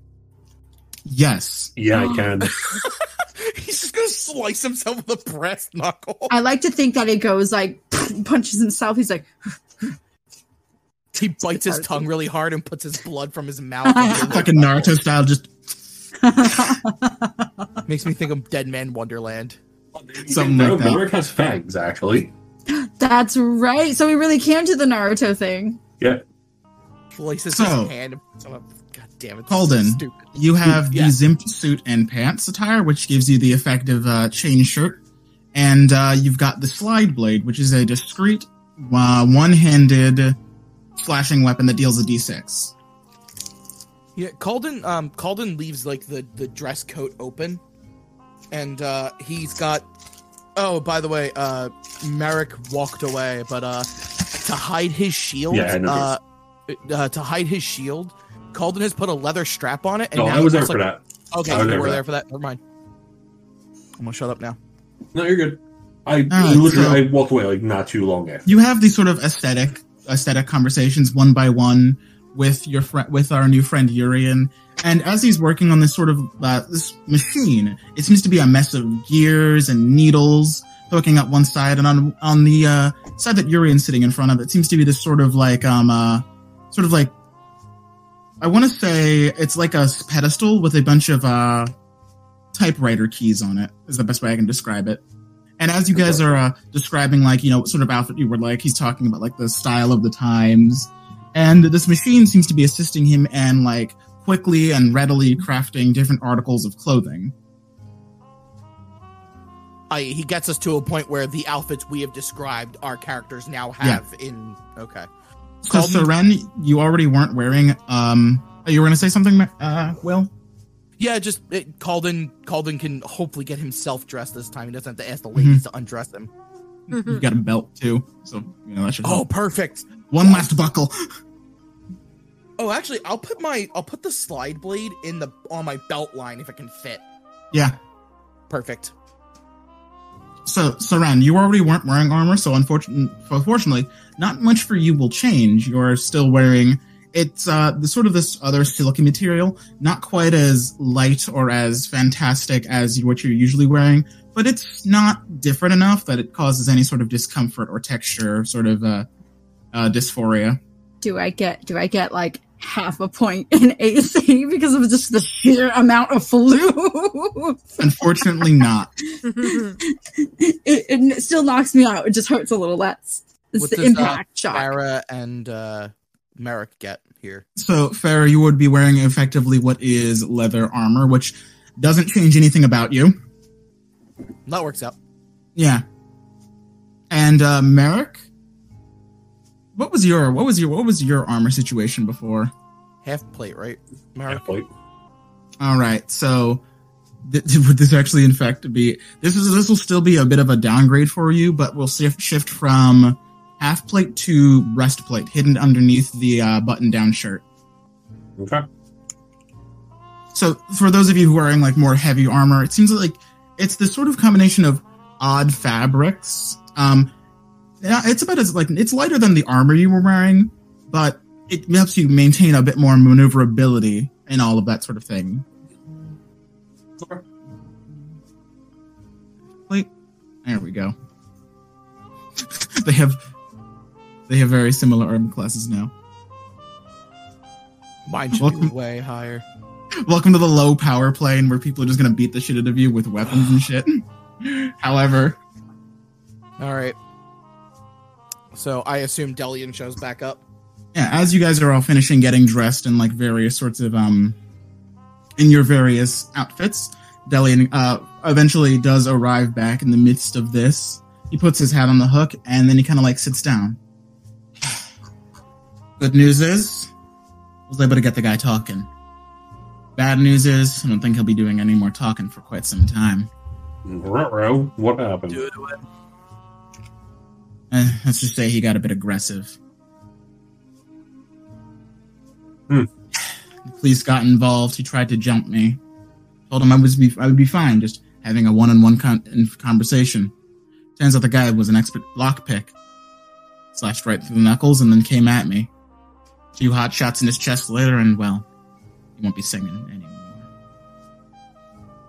Yes. Yeah, I can. he's just gonna slice himself with a brass knuckle. I like to think that it goes like punches himself. He's like, He bites his tongue really hard and puts his blood from his mouth. on the Fucking Naruto style, just Makes me think of Deadman Wonderland. Something like that. Merrick has fangs, actually. that's right. So we really can do the Naruto thing. Yeah. Slices So- his hand. and puts him up- God damn it. this is so Holden. stupid. you have Yeah. the Zimt suit and pants attire, which gives you the effect of uh, chain shirt. And uh, you've got the slide blade, which is a discreet uh, one handed slashing weapon that deals a d6. Yeah, Calden. Um, Calden leaves like the the dress coat open, and uh, he's got. Oh, by the way, uh, Merrick walked away, but uh, to hide his shield, Yeah, I uh, noticed. Uh, to hide his shield, Calden has put a leather strap on it. And No, now I it was there for like- that. Okay, I was you there were for there that. for that. Never mind. I'm gonna shut up now. No, you're good. I right, literally so- I walked away like not too long after. You have these sort of aesthetic aesthetic conversations one by one with your friend with our new friend Urian. And as he's working on this sort of uh, this machine, it seems to be a mess of gears and needles poking up one side, and on on the uh, side that Urian's sitting in front of, it seems to be this sort of like um uh sort of like I want to say it's like a pedestal with a bunch of uh typewriter keys on it. Is the best way I can describe it. And as you guys are uh, describing, like, you know, what sort of outfit you were like, he's talking about, like, the style of the times. And this machine seems to be assisting him in, like, quickly and readily crafting different articles of clothing. I, he gets us to a point where the outfits we have described our characters now have in. Okay. So, Call Seren, you already weren't wearing, um, oh, you were going to say something, uh, Will? Yeah, just it, Calden. Calden can hopefully get himself dressed this time. He doesn't have to ask the Mm-hmm. ladies to undress him. You got a belt, too. So, you know, that should Oh, help. perfect. One last buckle. Oh, actually, I'll put my I'll put the slide blade in the on my belt line if it can fit. Yeah. Perfect. So, Seren, you already weren't wearing armor, so unfortunately, unfortunately, not much for you will change. You're still wearing it's uh sort of this other silky material, not quite as light or as fantastic as what you're usually wearing, but it's not different enough that it causes any sort of discomfort or texture, sort of uh, uh dysphoria. Do I get do I get like half a point in AC because of just the sheer amount of flu? Unfortunately, not. it, it still knocks me out. It just hurts a little less. It's What the does, uh, impact shock. Farah and uh, Merrick get here. So, Farah, you would be wearing effectively what is leather armor, which doesn't change anything about you. That works out. Yeah. And uh Merrick? What was your what was your what was your armor situation before? Half plate, right, Merrick? Like, All right. So th- would this actually in fact be this is this will still be a bit of a downgrade for you, but we'll shift shift from half plate to breastplate hidden underneath the uh, button down shirt. okay. So for those of you who are wearing like more heavy armor, it seems like it's this sort of combination of odd fabrics. Um, yeah, it's about as like it's lighter than the armor you were wearing, but it helps you maintain a bit more maneuverability and all of that sort of thing. Wait, there we go. they have they have very similar armor classes now. Mine should Welcome- be way higher. Welcome to the low power plane where people are just gonna beat the shit out of you with weapons and shit. However, All right. So I assume Delian shows back up. yeah, as you guys are all finishing getting dressed in like various sorts of um in your various outfits, Delian uh, eventually does arrive back in the midst of this. He puts his hat on the hook and then he kind of like sits down. Good news is, I was able to get the guy talking. Bad news is, I don't think he'll be doing any more talking for quite some time. Ruh-roh, What happened? Do it, do it. Eh, let's just say he got a bit aggressive. Hmm. The police got involved. He tried to jump me. Told him I was be I would be fine, just having a one-on-one con- conversation. Turns out the guy was an expert lockpick. Slashed right through the knuckles and then came at me. A few hot shots in his chest later, and well, he won't be singing anymore.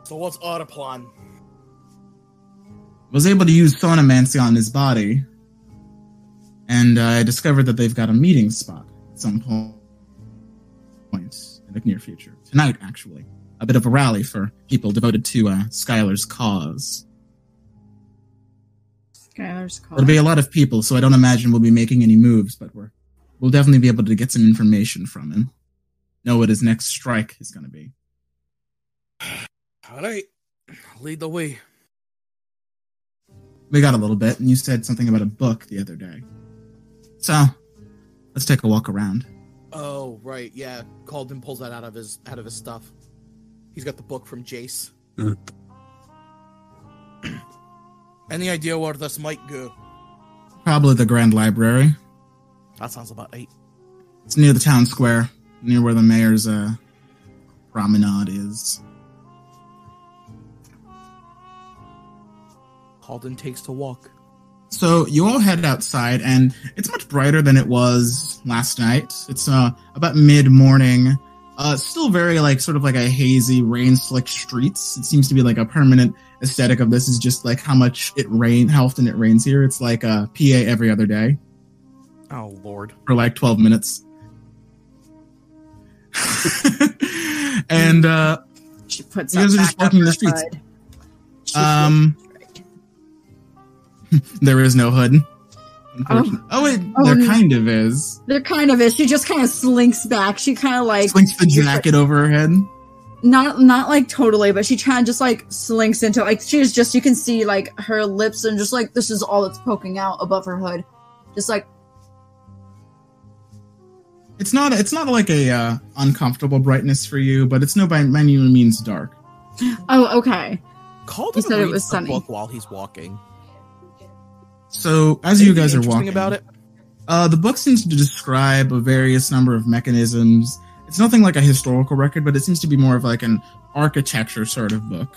So what's our plan? was able to use sonomancy on his body, and uh, I discovered that they've got a meeting spot at some point in the near future. Tonight, actually. A bit of a rally for people devoted to uh, Skylar's cause. Skylar's call. There'll be a lot of people, so I don't imagine we'll be making any moves, but we're, we'll definitely be able to get some information from him. Know what his next strike is going to be. All right, lead the way. We got a little bit, and you said something about a book the other day. So, let's take a walk around. Oh right, yeah. Calden pulls that out of his out of his stuff. He's got the book from Jace. Any idea where this might go? Probably the Grand Library. That sounds about right. It's near the town square, near where the mayor's uh, promenade is. Calden takes to walk. So you all head outside, and it's much brighter than it was last night. It's uh, about mid morning. Uh, still very like sort of like a hazy, rain slick streets. It seems to be like a permanent aesthetic of this is just like how much it rain, how often it rains here. It's like a PA every other day Oh lord. for like twelve minutes. and uh, She puts You guys are just back up walking the her streets. hood. She um, there is no hood. Unfortunately. Oh, it, Oh, there no. kind of is. There kind of is. She just kind of slinks back. She kind of like Slinks the jacket over her head. not not like totally, but she kind of just like slinks into like she's just you can see like her lips and just like this is all that's poking out above her hood, just like It's not. It's not like a uh, uncomfortable brightness for you, but it's no by by any means dark. oh okay. Calden He said it was sunny. book while he's walking. So as you guys are walking about it. Uh, the book seems to describe a various number of mechanisms. It's nothing like a historical record, but it seems to be more of like an architecture sort of book.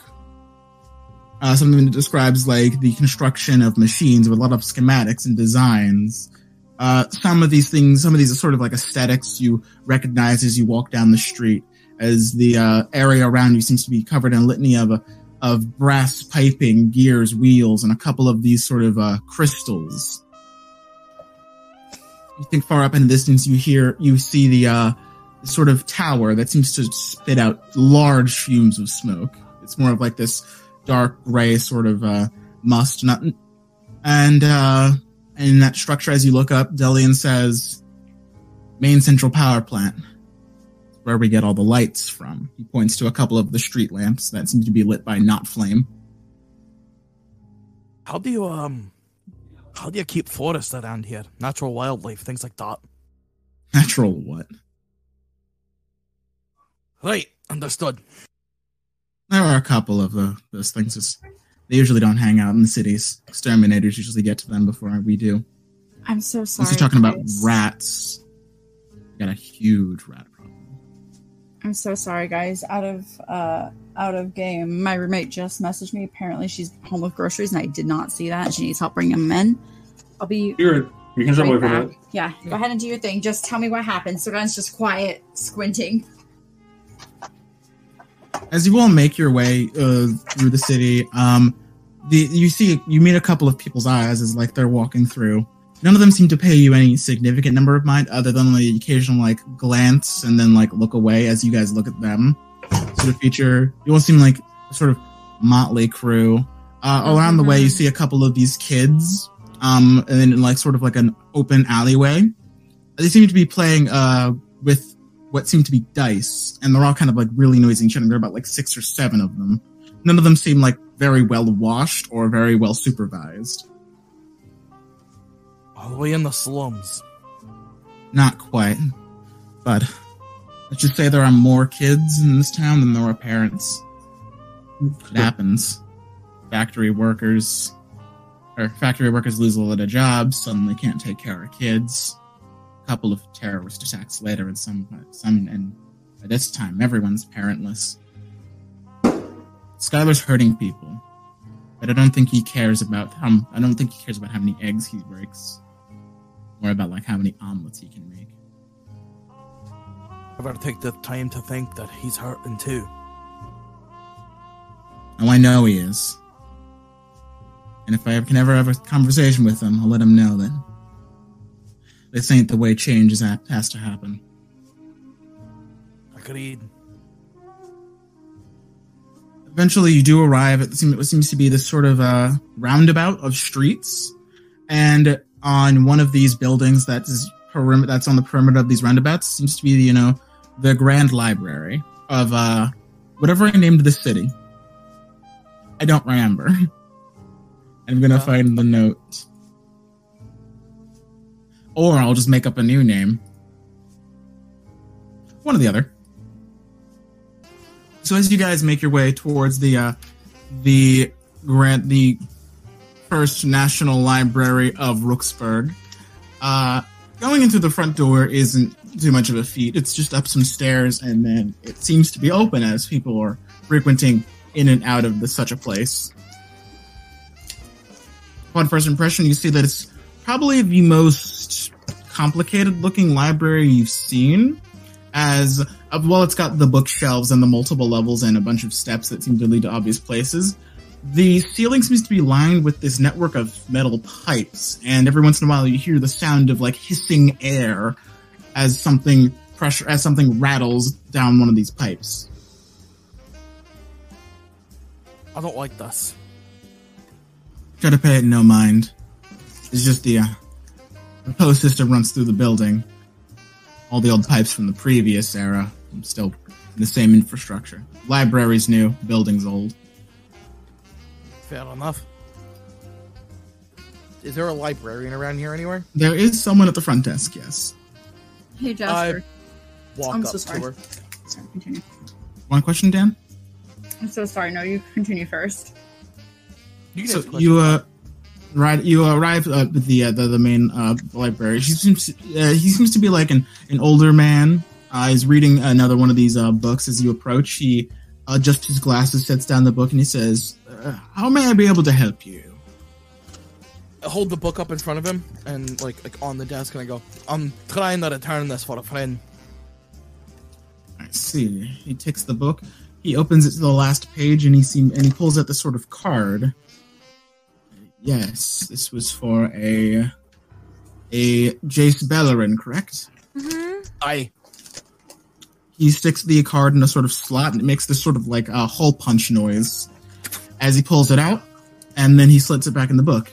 Uh, something that describes like the construction of machines with a lot of schematics and designs. Uh, some of these things, some of these are sort of like aesthetics you recognize as you walk down the street, as the uh, area around you seems to be covered in a litany of uh, of brass piping, gears, wheels, and a couple of these sort of uh, crystals. You think far up in the distance you hear you see the uh sort of tower that seems to spit out large fumes of smoke. It's more of like this dark gray sort of uh must not and uh in that structure as you look up delian says main central power plant where we get all the lights from he points to a couple of the street lamps that seem to be lit by not flame How do you um how do you keep forests around here? Natural wildlife, things like that. natural what Right, understood. There are a couple of the, those things. It's- They usually don't hang out in the cities. Exterminators usually get to them before we do. I'm so sorry. Unless you're talking about guys. rats. Got a huge rat problem. I'm so sorry, guys. Out of uh out of game. My roommate just messaged me. Apparently, she's home with groceries, and I did not see that. She needs help bringing them in. I'll be You're, you can jump away right from back. that. Yeah, go ahead and do your thing. Just tell me what happened. So guys, just quiet, squinting. As you all make your way uh, through the city, um, the you see you meet a couple of people's eyes as like they're walking through. None of them seem to pay you any significant number of mind, other than the occasional like glance and then like look away as you guys look at them. Sort of feature. You all seem like a sort of motley crew. Uh, around the way, you Mhm. see a couple of these kids, um, and then in like sort of like an open alleyway. They seem to be playing uh with what seem to be dice, and they're all kind of like really noisy and shouting. There are about like six or seven of them. none of them seem like very well washed or very well supervised. Way in the slums. Not quite, but let's just say there are more kids in this town than there are parents. It happens. Factory workers, or factory workers lose a lot of jobs, suddenly can't take care of kids. A couple of terrorist attacks later, and some, some, and by this time, everyone's parentless. Skylar's hurting people, but I don't think he cares about how. I don't think he cares about how many eggs he breaks, or about like how many omelets he can make. I better take the time to think that he's hurting too. Oh, I know he is. And if I can ever have a conversation with him, I'll let him know that this ain't the way change is has to happen. I agreed. Eventually, you do arrive at what seems to be this sort of uh, roundabout of streets, and on one of these buildings that is perim- that's on the perimeter of these roundabouts seems to be you know the Grand Library of uh, whatever I named the city. I don't remember. I'm gonna find the note. Or I'll just make up a new name. One or the other. So as you guys make your way towards the uh the grant the first National Library of Rooksburg, uh going into the front door isn't too much of a feat. It's just up some stairs and then it seems to be open as people are frequenting in and out of the, such a place. Upon first impression, you see that it's probably the most complicated looking library you've seen. As uh, well, it's got the bookshelves and the multiple levels and a bunch of steps that seem to lead to obvious places. The ceiling seems to be lined with this network of metal pipes, and every once in a while you hear the sound of like hissing air as something pressure as something rattles down one of these pipes. I don't like this. Try to pay it no mind. It's just the, uh, the post system runs through the building. All the old pipes from the previous era, still the same infrastructure. Library's new, building's old. Fair enough. Is there a librarian around here anywhere? There is someone at the front desk, yes. Hey, Jasper. Walk I'm up so to sorry. her. Sorry, continue. One question, Dan? I'm so sorry. No, you continue first. You can So ask you uh, right, you arrive uh, at the, uh, the the main uh, library. He seems uh, he seems to be like an an older man. Uh, he's reading another one of these uh, books. As you approach, he adjusts his glasses, sets down the book, and he says, uh, "How may I be able to help you?" I hold the book up in front of him and like like on the desk and I go, I'm trying to return this for a friend. I see. He takes the book. He opens it to the last page, and he seem and he pulls out this sort of card. Yes, this was for a a Jace Bellerin, correct? Mm-hmm. I He sticks the card in a sort of slot, and it makes this sort of like a hole punch noise as he pulls it out, and then he slits it back in the book.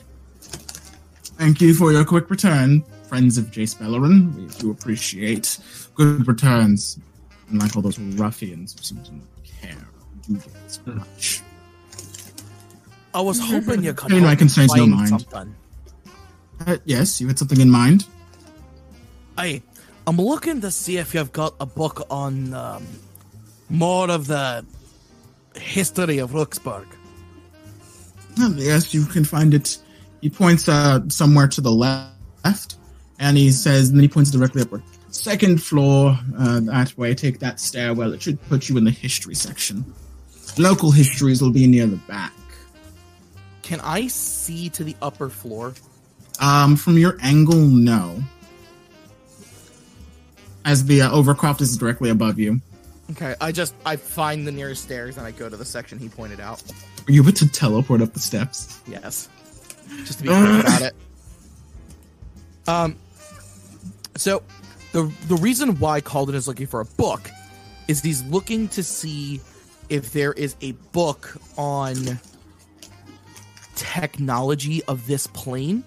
Thank you for your quick return, friends of Jace Bellerin. We do appreciate good returns, unlike all those ruffians who seem to not care or do as much. I was hoping you could Pay my help me concerns no find mind. something. Uh, yes, you had something in mind. I I'm looking to see if you've got a book on um, more of the history of Rooksburg. Yes, you can find it. He points uh, somewhere to the left, and he says, and then he points directly upward. Second floor, uh, that way. Take that stairwell. It should put you in the history section. Local histories will be near the back. Can I see to the upper floor? Um, from your angle, no. As the uh, overcroft is directly above you. Okay, I just I find the nearest stairs and I go to the section he pointed out. Are you able to teleport up the steps? Yes. Just to be clear about it. Um so the the reason why Calden is looking for a book is he's looking to see if there is a book on technology of this plane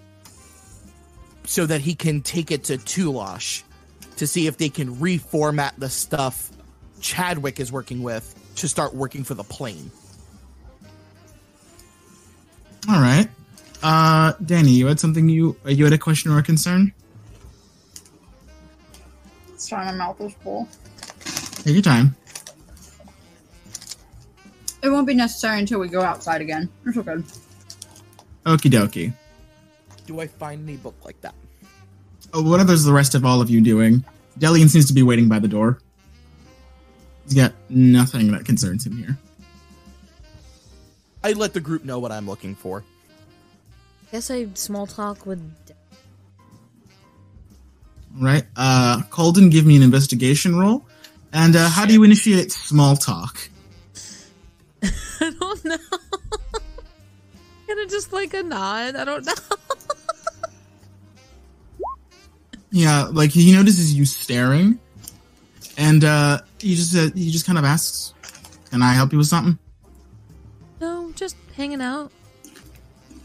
so that he can take it to Tulash to see if they can reformat the stuff Chadwick is working with to start working for the plane. All right. Uh, Danny, you had something you uh, you had a question or a concern? It's trying my mouth is full. Take your time. It won't be necessary until we go outside again. It's okay. Okie dokie. Do I find any book like that? Oh, what are the rest of all of you doing? Delian seems to be waiting by the door. He's got nothing that concerns him here. I let the group know what I'm looking for. Guess I small talk with. All right. Uh, Calden, give me an investigation roll. And uh, how do you initiate small talk? I don't know. Kind of just like a nod. I don't know. Yeah, like he notices you staring, and uh, he just uh, he just kind of asks, "Can I help you with something?" no, just hanging out.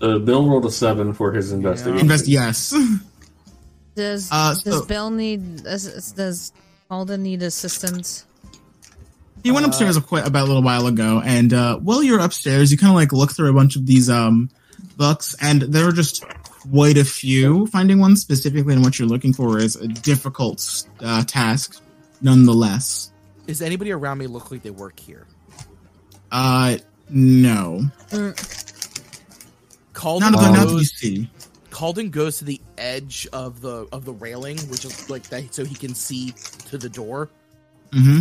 Uh, Bill rolled a seven for his investigation. Invest. Yes. Does Uh, does so- Bill need does, does Calden need assistance? He went Uh, upstairs a quite about a little while ago, and uh, while you're upstairs, you kind of like look through a bunch of these um books, and there are just quite a few. Finding one specifically and what you're looking for is a difficult uh, task, nonetheless. Does anybody around me look like they work here? Uh, no, Calden none of them. Not you goes, see. Calden goes to the edge of the of the railing, which is like that, so he can see to the door, Mm-hmm.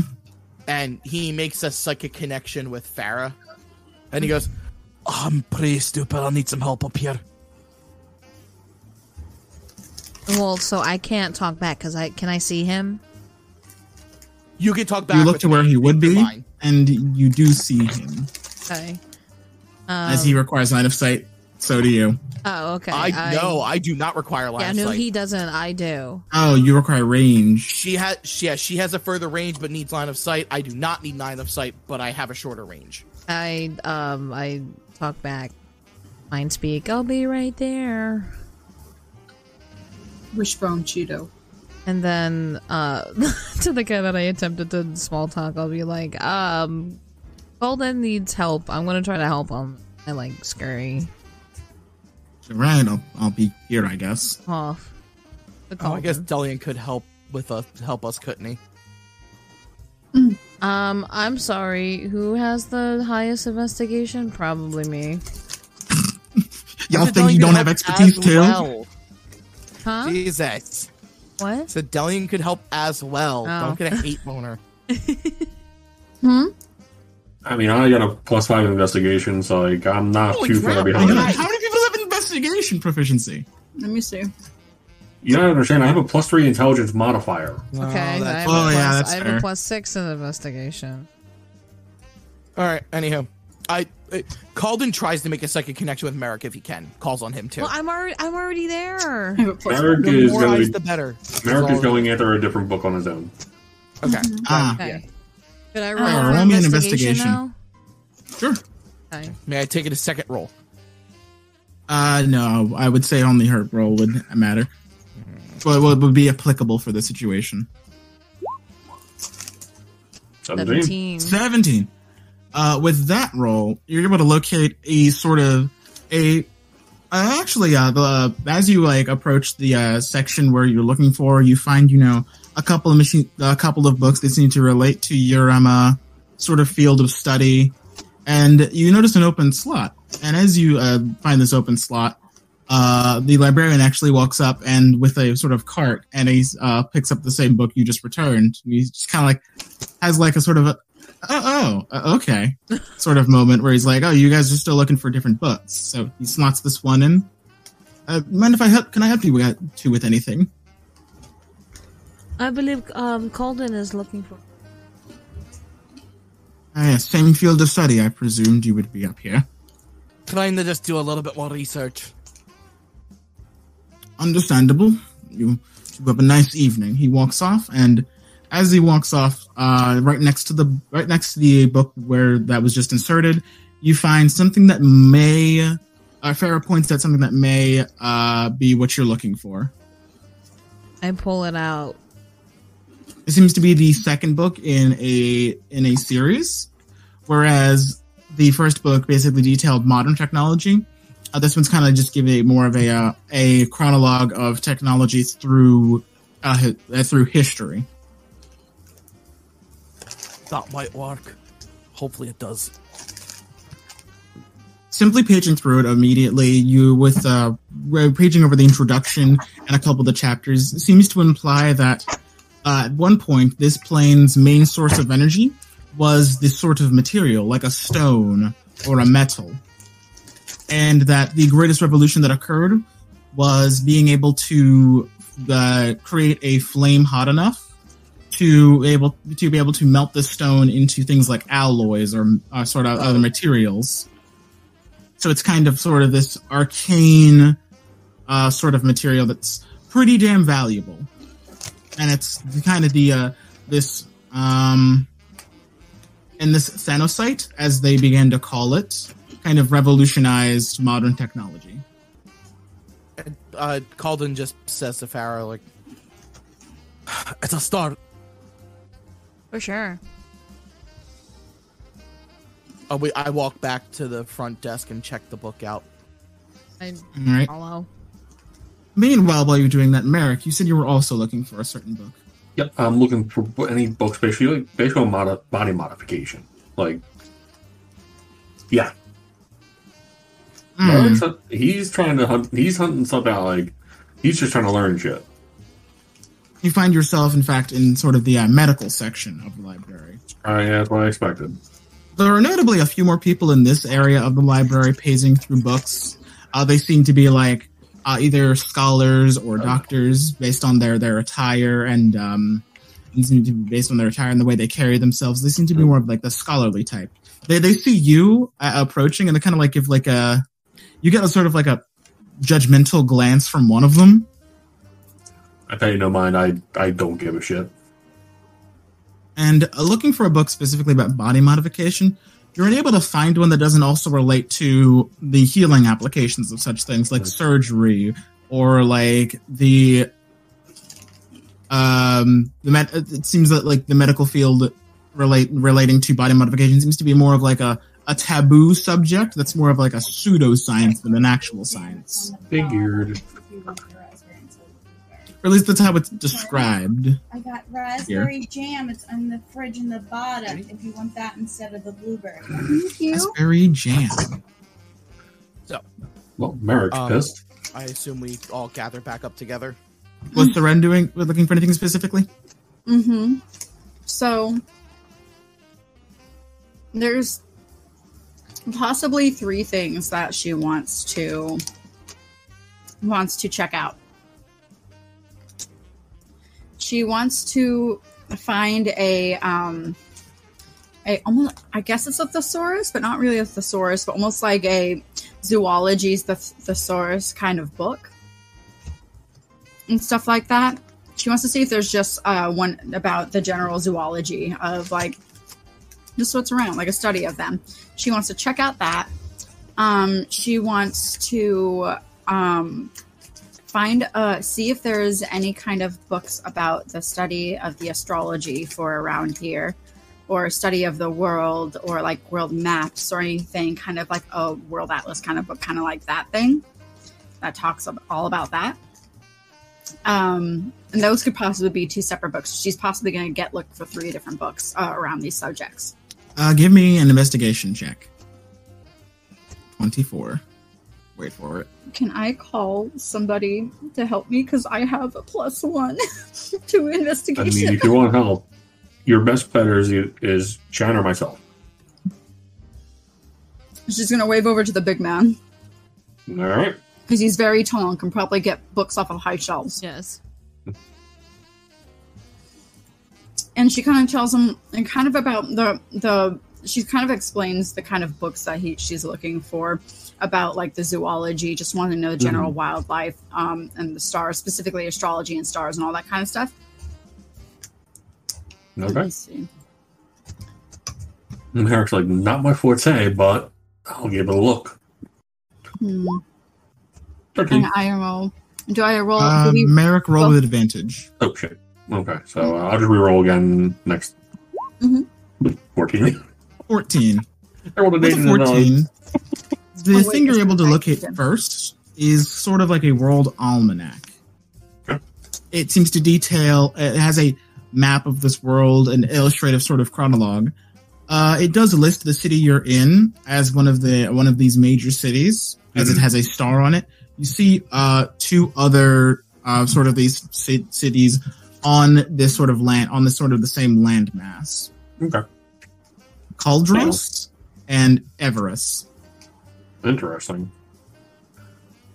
and he makes a psychic connection with Farah, and he goes, "I'm pretty stupid. I need some help up here." Well, so I can't talk back because I can I see him. You can talk back. You look to where he would be, fine. and you do see him. Okay. As he Um, requires line of sight, so do you. oh, okay. I know. I do not require line Yeah, of no, sight. he doesn't. I do. Oh, you require range. She has, yeah, she has a further range, but needs line of sight. I do not need line of sight, but I have a shorter range. I um I talk back. Mind speak. I'll be right there. Wishbone Cheeto. And then uh to the guy that I attempted to small talk, I'll be like, um Calden needs help. I'm gonna try to help him. I like scurry Right, I'll, I'll be here, I guess. off. The Oh, I guess Calden. Delian could help with us, help us, couldn't he? Um, I'm sorry. Who has the highest investigation? Probably me. Y'all think you don't have expertise too? well. Huh? Jesus. What? So Delian could help as well. Oh. Don't get a hate boner. Hmm? I mean, I got a plus five investigation, so like I'm not Holy too far behind. How many people have investigation proficiency? Let me see. You gotta understand, I have a plus three intelligence modifier. Oh, Okay. I have, Oh, a, yeah, that's I have fair. a plus six in investigation. All right. Anyhow, I uh, Calden tries to make a second connection with Merrick if he can. Calls on him too. Well, I'm already I'm already there. I have a plus Merrick the is more gonna eyes, the better. Merrick is going after a different book on his own. Okay. Ah, Okay. Could I roll, Uh, roll me an investigation, investigation. sure. Okay. May I take it a second roll? Uh, no, I would say only her roll would matter. Well, it would be applicable for the situation. 17. 17. Uh, with that roll, you're able to locate a sort of a. Uh, actually, uh, the as you like approach the uh, section where you're looking for, you find you know a couple of machine, a couple of books that seem to relate to your um uh, sort of field of study, and you notice an open slot. And as you uh, find this open slot, uh, the librarian actually walks up and with a sort of cart, and he uh, picks up the same book you just returned. He just kind of like has like a sort of a oh, oh uh, okay sort of moment where he's like, oh, you guys are still looking for different books. So he slots this one in. Uh, mind if I help? Can I help you with, two with anything? I believe um Calden is looking for. Ah, yeah, same field of study. I presumed you would be up here. Trying to just do a little bit more research. Understandable. You, you have a nice evening. He walks off, and as he walks off, uh, right next to the right next to the book where that was just inserted, you find something that may. Uh, Farah points at something that may uh, be what you're looking for. I pull it out. It seems to be the second book in a in a series, whereas the first book basically detailed modern technology. Uh, this one's kind of just giving more of a uh, a chronologue of technology through uh, hi- uh, through history. That might work. Hopefully it does. simply paging through it immediately you with uh paging over the introduction and a couple of the chapters seems to imply that uh, at one point this plane's main source of energy was this sort of material like a stone or a metal and that the greatest revolution that occurred was being able to uh, create a flame hot enough to able to be able to melt the stone into things like alloys or uh, sort of other materials so it's kind of sort of this arcane uh, sort of material that's pretty damn valuable, and it's kind of the uh, this um, and this Thanosite, as they began to call it, kind of revolutionized modern technology. Uh, Calden just says to Farah, like, it's a start. For sure. Uh, we, I walk back to the front desk and check the book out. I All right. follow. Meanwhile, while you're doing that, Merrick, you said you were also looking for a certain book. Yep, I'm looking for any books basically like basically on mod- body modification. Like, yeah, Hmm. Merrick's he's trying to hunt. He's hunting stuff out. Like, he's just trying to learn shit. You find yourself, in fact, in sort of the uh, medical section of the library. Uh, yeah, that's what I expected. There are notably a few more people in this area of the library paging through books. Uh, they seem to be like uh, either scholars or doctors based on their, their attire and um, and seem to be based on their attire and the way they carry themselves. They seem to be more of like the scholarly type. They they see you uh, approaching and they kind of like give like a you get a sort of like a judgmental glance from one of them. I pay no mind. I I don't give a shit. And uh, looking for a book specifically about body modification, you're unable to find one that doesn't also relate to the healing applications of such things like surgery or like the um the med- it seems that like the medical field relate relating to body modification seems to be more of like a a taboo subject that's more of like a pseudoscience than an actual science. Figured. Or at least that's how it's described. I got raspberry jam. It's in the fridge in the bottom. If you want that instead of the blueberry. Thank you. Raspberry jam. So. Well, Merrick's Um, pissed. I assume we all gather back up together. Was Seren doing We're looking for anything specifically? Mm-hmm. So there's possibly three things that she wants to wants to check out. She wants to find a um a almost I guess it's a thesaurus, but not really a thesaurus, but almost like a zoology's the thesaurus kind of book and stuff like that she wants to see if there's just uh, one about the general zoology of like just what's around, like a study of them. She wants to check out that. Um, she wants to um, find uh, see if there's any kind of books about the study of the astrology for around here, or study of the world, or like world maps, or anything kind of like a world atlas kind of book, kind of like that thing that talks all about that. Um, and those could possibly be two separate books. She's possibly going to get look for three different books uh, around these subjects. Uh, give me an investigation check. 24. Wait for it. Can I call somebody to help me? Because I have a plus one to investigate. I mean, if you want help, your best bet is is Shan or myself. She's going to wave over to the big man All right. because he's very tall and can probably get books off of high shelves. Yes. and she kind of tells him and kind of about the the she kind of explains the kind of books that he she's looking for about like the zoology just wanting to know the general wildlife um and the stars specifically astrology and stars and all that kind of stuff Let Okay. me see. And Merrick's like, not my forte, but I'll give it a look. Hmm. Thirteen. and i roll do i roll Uh, we, Merrick, roll well- with advantage. Oh shit. Okay, so uh, I'll just reroll again next. Mhm. Fourteen. 14. I rolled a With eight a and a nine. 14, The Oh, wait, thing you're able to right. locate Yeah. first is sort of like a world almanac. Okay. It seems to detail. It has a map of this world, an illustrative sort of chronologue. Uh, it does list the city you're in as one of the one of these major cities, as it Mhm. has a star on it. You see uh, two other uh, sort of these ci- cities on this sort of land on this sort of the same land mass. Okay. Caldros and Everus. Interesting.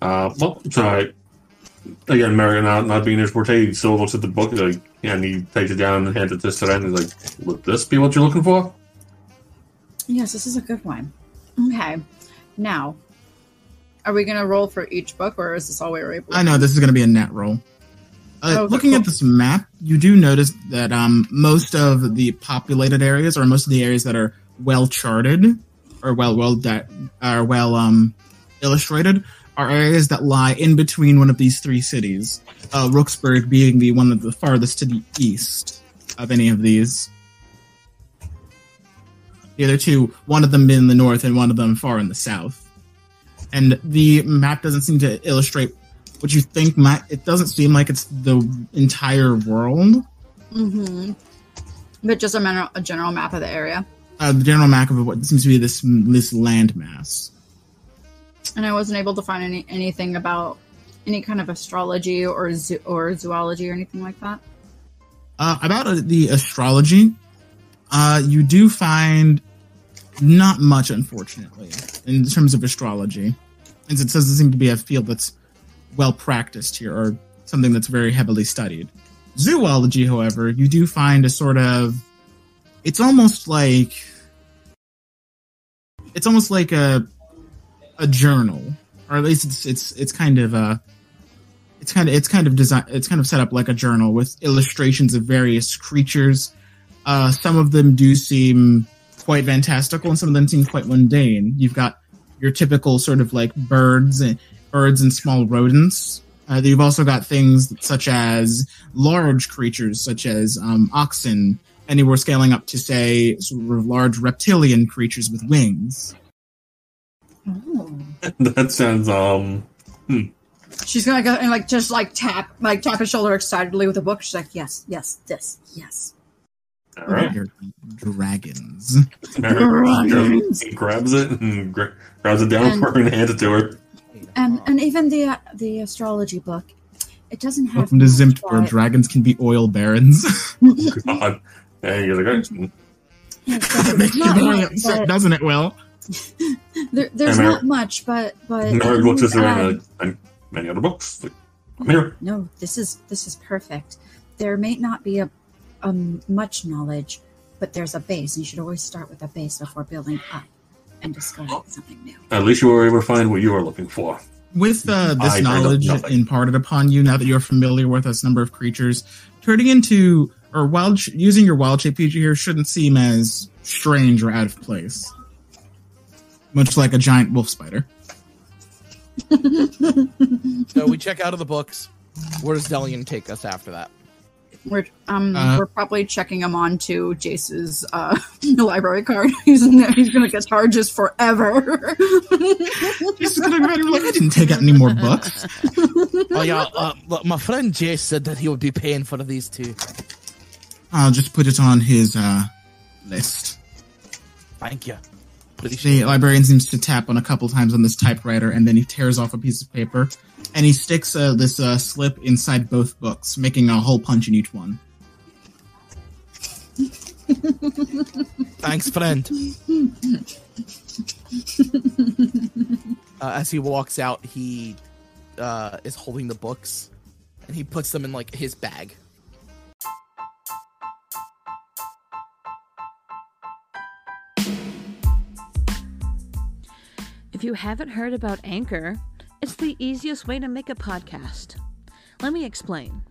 Uh, well, so I, again, Merrick not, not being his forte, he still looks at the book like, and he takes it down and hands it to Seren. and He's like, "Would this be what you're looking for?" Yes, this is a good one. Okay. Now, are we going to roll for each book or is this all we were able to I know this is going to be a net roll. Uh, Okay, looking cool. at this map, you do notice that um, most of the populated areas, or most of the areas that are well charted, or well well that are well um, illustrated, are areas that lie in between one of these three cities. Uh, Rooksburg being the one of the farthest to the east of any of these. The other two, one of them in the north and one of them far in the south. And the map doesn't seem to illustrate what you think might. It doesn't seem like it's the entire world. Mm-hmm. But just a, general, a general map of the area. Uh, the general map of what seems to be this this landmass. And I wasn't able to find any anything about any kind of astrology or zoo, or zoology or anything like that. Uh, about uh, the astrology, uh, you do find not much, unfortunately, in terms of astrology, as it doesn't seem to be a field that's well practiced here or something that's very heavily studied. Zoology, however, you do find a sort of. It's almost like. It's almost like a a journal, or at least it's it's it's kind of a it's kind of it's kind of design it's kind of set up like a journal with illustrations of various creatures. Uh, some of them do seem quite fantastical, and some of them seem quite mundane. You've got your typical sort of like birds and birds and small rodents. Uh, you've also got things such as large creatures, such as um, oxen, and you were scaling up to say sort of large reptilian creatures with wings. Oh. that sounds um. She's gonna go and like just like tap like tap his shoulder excitedly with a book. She's like, yes, yes, this, yes. All right. They're dragons. He grabs it and gra- grabs it down And- for her and hands it to her. And and even the uh, the astrology book, it doesn't have. Welcome to much, Zimt, where but- dragons can be oil barons. God. And you're like, "Oh, Yes, Makes you not very much, upset, but- doesn't it, Will? There, there's And Mer- not much, but but Merrick looks at you her like, many other books. Like, I'm here. no, this is this is perfect. There may not be a um much knowledge, but there's a base. and You should always start with a base before building up and discovering something new. At least you were able to find what you were looking for. With uh, this I knowledge imparted upon you, now that you're familiar with this number of creatures, turning into or wild sh- using your wild shape feature here shouldn't seem as strange or out of place. Much like a giant wolf spider. So we check out of the books. Where does Delian take us after that? We're um Uh, we're probably checking him on to Jace's uh library card. He's in there. He's gonna get charges forever. He's gonna be like, I didn't take out any more books. Oh yeah, uh, look, my friend Jace said that he would be paying for these two. I'll just put it on his uh, list. Thank you. Pretty The sure. librarian seems to tap on a couple times on this typewriter, and then he tears off a piece of paper, and he sticks uh, this uh, slip inside both books, making a hole punch in each one. Thanks, friend. uh, as he walks out, he uh, is holding the books, and he puts them in like his bag. If you haven't heard about Anchor, it's the easiest way to make a podcast. Let me explain.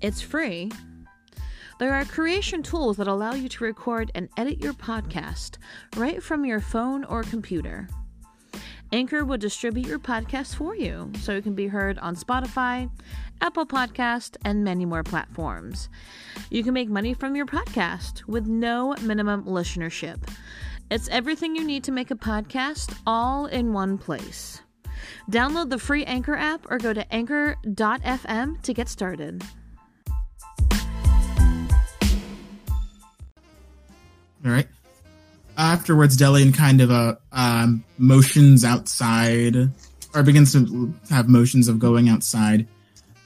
It's free. There are creation tools that allow you to record and edit your podcast right from your phone or computer. Anchor will distribute your podcast for you so it can be heard on Spotify, Apple Podcast, and many more platforms. You can make money from your podcast with no minimum listenership. It's everything you need to make a podcast all in one place. Download the free Anchor app or go to anchor.fm to get started. All right. Afterwards, Delian kind of uh, um, motions outside, or begins to have motions of going outside,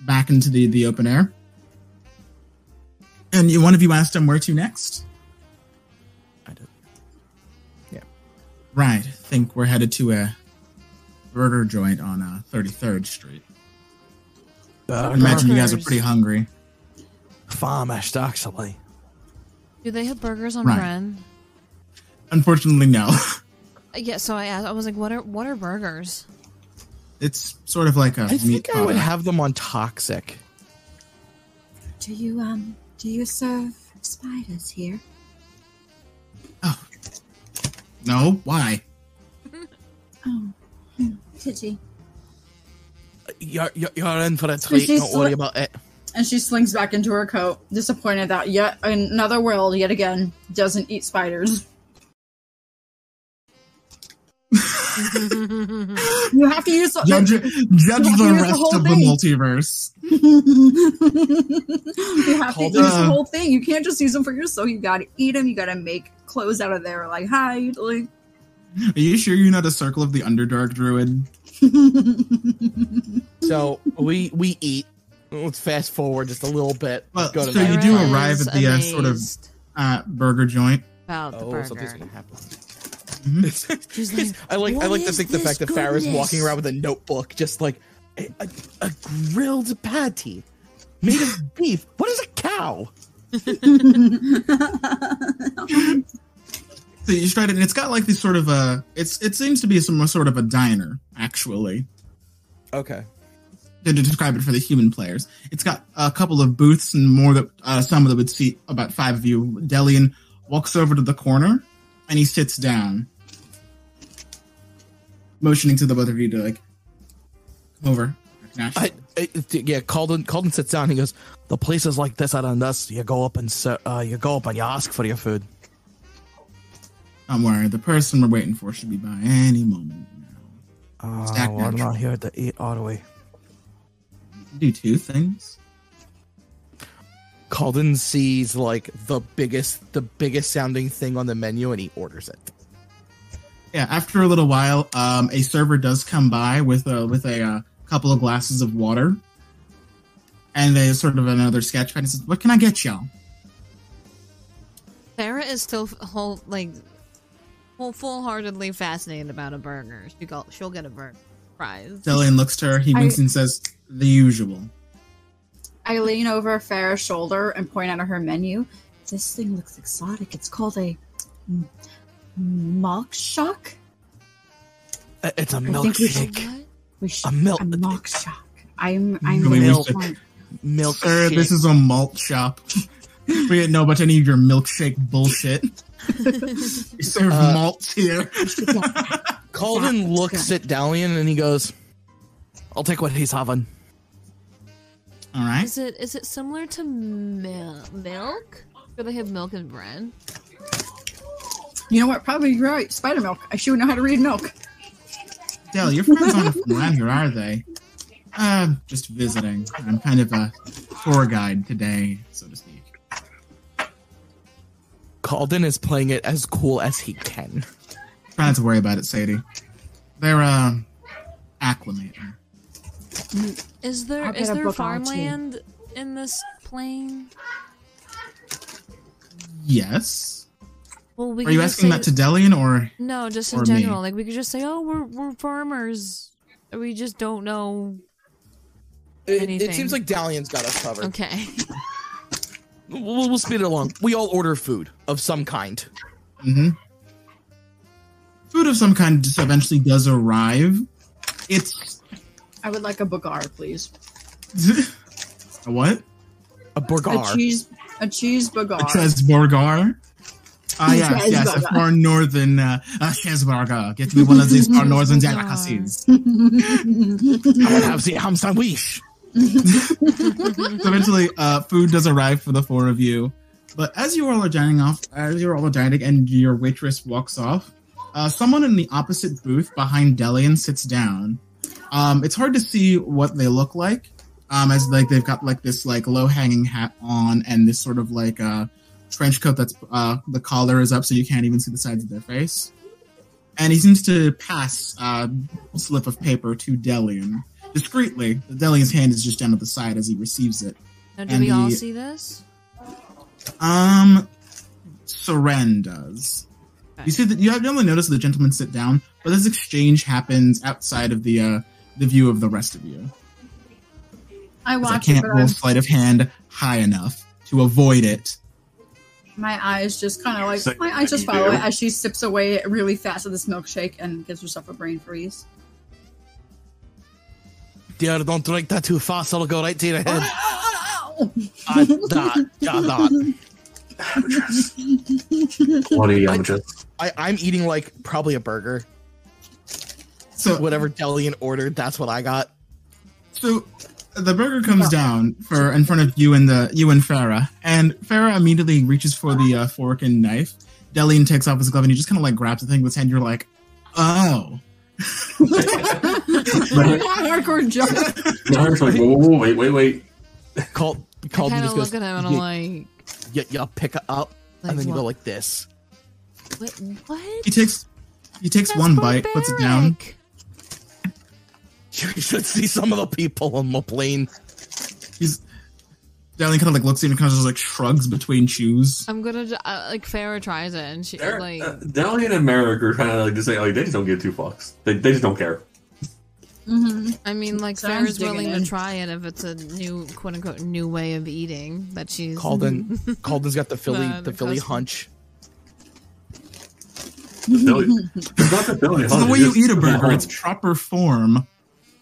back into the, the open air. And you, one of you asked him where to next. I did. Right. Think we're headed to a burger joint on uh, 33rd Street. I imagine you guys are pretty hungry. Famished, actually. Do they have burgers on Right. Bren? Unfortunately, no. Yeah, so I asked, I was like, what are what are burgers? it's sort of like a I meat think I would have them on toxic. Do you um do you serve spiders here? Oh. No? Why? Oh, pity. You're, you're, you're in for a treat. Don't worry about it. And she slinks back into her coat, disappointed that yet another world, yet again, doesn't eat spiders. You have to use Judge, judge the use the rest whole of the multiverse. you have to use the whole thing. You can't just use them for yourself. You gotta eat them. You gotta make clothes out of there. Like hide. Like. Are you sure you're not a Circle of the Underdark druid? So we we eat. Let's fast forward just a little bit. Well, Go to so you do arrive at the, uh, sort of- Uh, burger joint. about the Oh, burger. something's gonna happen. Mhm. Like, I like I like to think the this fact that Farrah's walking around with a notebook, just like a, a, a grilled patty made of beef. What is a cow? So you tried it, and it's got like this sort of a. It's it seems to be some sort of a diner, actually. Okay. To describe it for the human players, it's got a couple of booths and more that uh, some that would seat about five of you. Delian walks over to the corner, and he sits down, motioning to the both of you to like come over. I, I yeah. Calden Calden sits down. He goes, "The places like this are this. You go up and uh, you go up and you ask for your food. Don't worry, the person we're waiting for should be by any moment now. Uh, Stack we're natural. not here to eat, are we?" Do two things. Calden sees like the biggest the biggest sounding thing on the menu and he orders it. Yeah, after a little while, um, a server does come by with a with a uh, couple of glasses of water, and they sort of another sketch pad. And says, "What can I get y'all?" Sarah is still whole like full full heartedly fascinated about a burger. She go, she'll get a burger prize. Delian looks to her. He I- and says, "The usual." I lean over Farrah's shoulder and point out her menu. This thing looks exotic. It's called a m- mock shock. Uh, It's a think we should- milkshake. We should A milk- a mock shock. I'm I'm Can we milk. wish Milk. Sir, this is a malt shop. we didn't know about any of your milkshake bullshit. We serve Uh, malts here. Calden looks at Delian and he goes, "I'll take what he's having." All right. Is it is it similar to mil- milk? Do they have milk and bread? You know what? Probably you're right. Spider milk. I should know how to read milk. Del, your friends aren't from around here, are they? Uh, just visiting. I'm kind of a tour guide today, so to speak. Calden is playing it as cool as he can. Try not to worry about it, Sadie. They're, uh, acclimating. Is there I'll is get a there book on it, too. farmland in this plane? Yes. Well, we Are you just asking say- that to Delian or No, just or in me? general. Like we could just say, "Oh, we're we're farmers." We just don't know. It, it Anything. seems like Delian's got us covered. Okay. We'll, we'll speed it along. We all order food of some kind. hmm food of some kind just eventually does arrive? It's I would like a bagar, please. a what? A A cheese, a cheese bagar. A cheeseburger. Ah, yes, yes, a far northern uh, a cheeseburger. Get me one of these far northern delicacies. I would have the ham sandwich. So eventually, uh, food does arrive for the four of you. But as you all are dining off, as you're all dining, and your waitress walks off, uh, someone in the opposite booth behind Delian sits down. Um, it's hard to see what they look like, um, as like they've got like this like low hanging hat on and this sort of like uh, trench coat that's uh, the collar is up so you can't even see the sides of their face. And he seems to pass uh, a slip of paper to Delian discreetly. The Delian's hand is just down at the side as he receives it. Now, do And we all see this? Um, Seren does. Okay. You see that you have only noticed the gentleman sit down, but this exchange happens outside of the uh the view of the rest of you. I watch I can't but roll I'm, sleight of hand high enough to avoid it. my eyes just kind of like Say my eyes just follow do. it as she sips away really fast of this milkshake and gives herself a brain freeze. Dear, don't drink that too fast. It'll go right to your head. Ow! Ah, that, yeah, that. Bloody amateurs. I, I'm eating like probably a burger. So Whatever Delian ordered, that's what I got. so the burger comes down for in front of you and the you and Farah, and Farah immediately reaches for the uh, fork and knife. Delian takes off his glove and he just kind of like grabs the thing with his hand. You're like, oh. Hardcore joke. Naruto's like, whoa, whoa, whoa, wait, wait, wait. Called, I called kind and of just look goes, at him and I'm you, like, you, you pick it up, like and then you go like this. What? what? He takes he takes That's one bite, puts it down. You should see some of the people on the plane. He's Delian kind of like looks at you and kind of just like shrugs between chews. I'm gonna uh, like Farah tries it and she They're- like uh, Delian and Merrick are kind of like just say, like, they just don't give two fucks. They, they just don't care. hmm I mean like Sounds Farah's willing digging to try it if it's a new quote unquote new way of eating that she's Calden, Calden's got the Philly, The- the, the Philly custom. hunch. Billy. it's not the Billy. It's the way you eat a burger. It's proper form.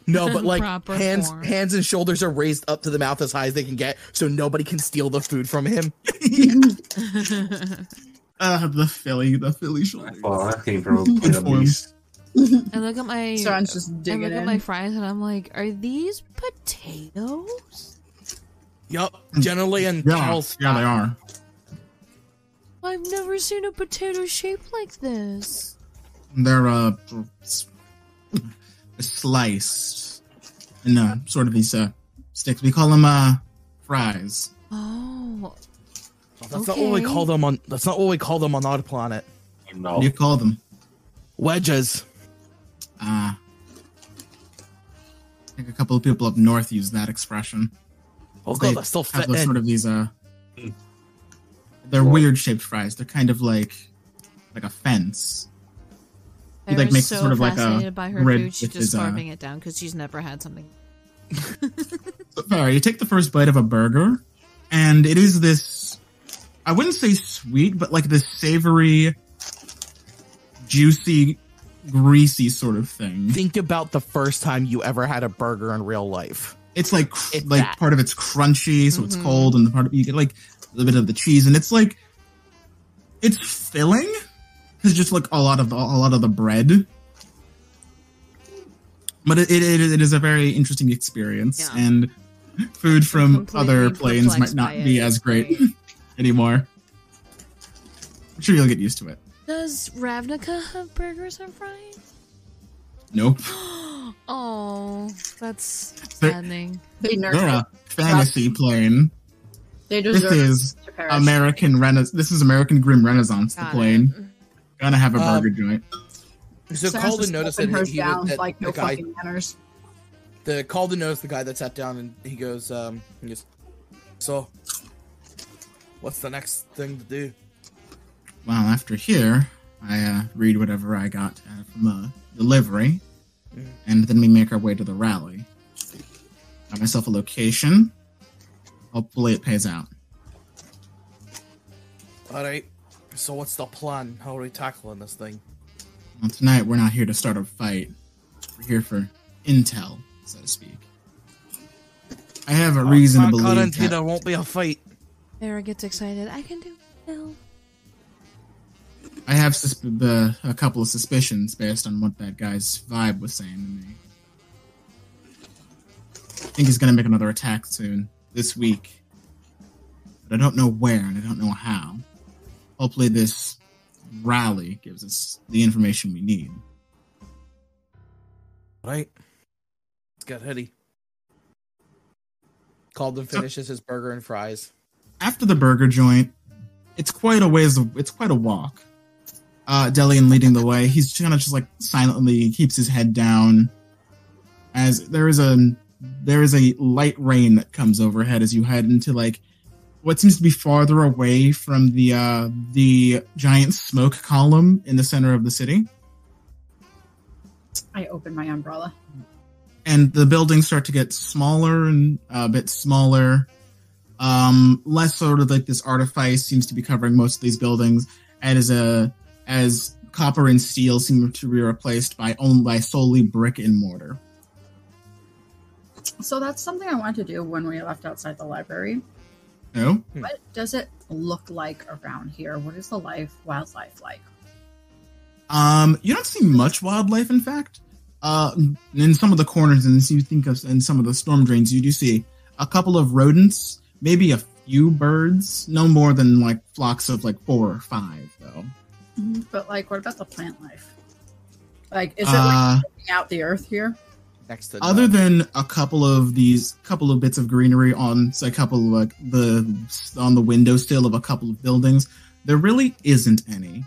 No, but like hands, form. hands and shoulders are raised up to the mouth as high as they can get, so nobody can steal the food from him. Uh, the Philly, the Philly shoulder. Well, that came from a plate of beast. I look at my Soren's just I digging look at my fries and I'm like, are these potatoes? Yup, generally and Yeah, Carl's yeah, they are. I've never seen a potato shaped like this. They're uh s- sliced in uh, sort of these uh sticks. We call them uh fries. Oh, That's not what we call them on. That's not what we call them on our planet. No. What do you call them? Wedges. Uh, I think a couple of people up north use that expression. Oh They god, that's still have fit those in. sort of these uh Mm. they're weird shaped fries. They're kind of like like a fence. He, like, makes so sort of like a fascinated by her rib food, she's just his, uh, it down because she's never had something. So, Farrah, you take the first bite of a burger, and it is this I wouldn't say sweet, but like this savory, juicy, greasy sort of thing. Think about the first time you ever had a burger in real life. It's like cr- It's like that. part of it's crunchy, so it's Mhm. cold, and the part of you get like a little bit of the cheese, and it's like it's filling because just like a lot of the, a lot of the bread. But it, it, it is a very interesting experience, Yeah. and food from other planes might not be it. as great anymore. I'm sure you'll get used to it. Does Ravnica have burgers and fries? Nope, Oh, that's They're- saddening. They they're a fantasy plane. They This is to. American Rena- This is American Grim Renaissance. The plane it. Gonna have a Um, burger joint. So Sarah's Calden just noticed that hers he down that like no the guy, fucking manners. the Calden noticed the guy that sat down and he goes, um, he goes, so, what's the next thing to do? Well, after here, I uh, read whatever I got uh, from the delivery, Mhm. and then we make our way to the rally. Got myself a location. Hopefully, it pays out. All right. So what's the plan? How are we tackling this thing? Well, tonight we're not here to start a fight. We're here for intel, so to speak. I have a reason to I believe guarantee that there won't be a fight. Farah gets excited. I can do it. I have susp- the, a couple of suspicions based on what that guy's vibe was saying to me. I think he's going to make another attack soon this week. but I don't know where and I don't know how. Hopefully, this rally gives us the information we need. Right. Let's get heady. Calden finishes his burger and fries. After the burger joint, it's quite a ways. It's quite a walk. Uh, Delian leading the way. He's kind of just like silently keeps his head down, as there is a there is a light rain that comes overhead as you head into like what seems to be farther away from the uh, the giant smoke column in the center of the city. I open my umbrella. and the buildings start to get smaller and a bit smaller. Um, less sort of like this artifice seems to be covering most of these buildings, and as a as copper and steel seem to be replaced by only by solely brick and mortar. So that's something I wanted to do when we left outside the library. No, What does it look like around here? What is the life wildlife like? um, you don't see much wildlife. In fact, uh, in some of the corners and you think of in some of the storm drains, you do see a couple of rodents, maybe a few birds, no more than like flocks of like four or five, though. But like, what about the plant life? Like, is it like Uh, out the earth here? Next to other Doug. than a couple of these couple of bits of greenery on say, a couple of like the on the windowsill of a couple of buildings there really isn't any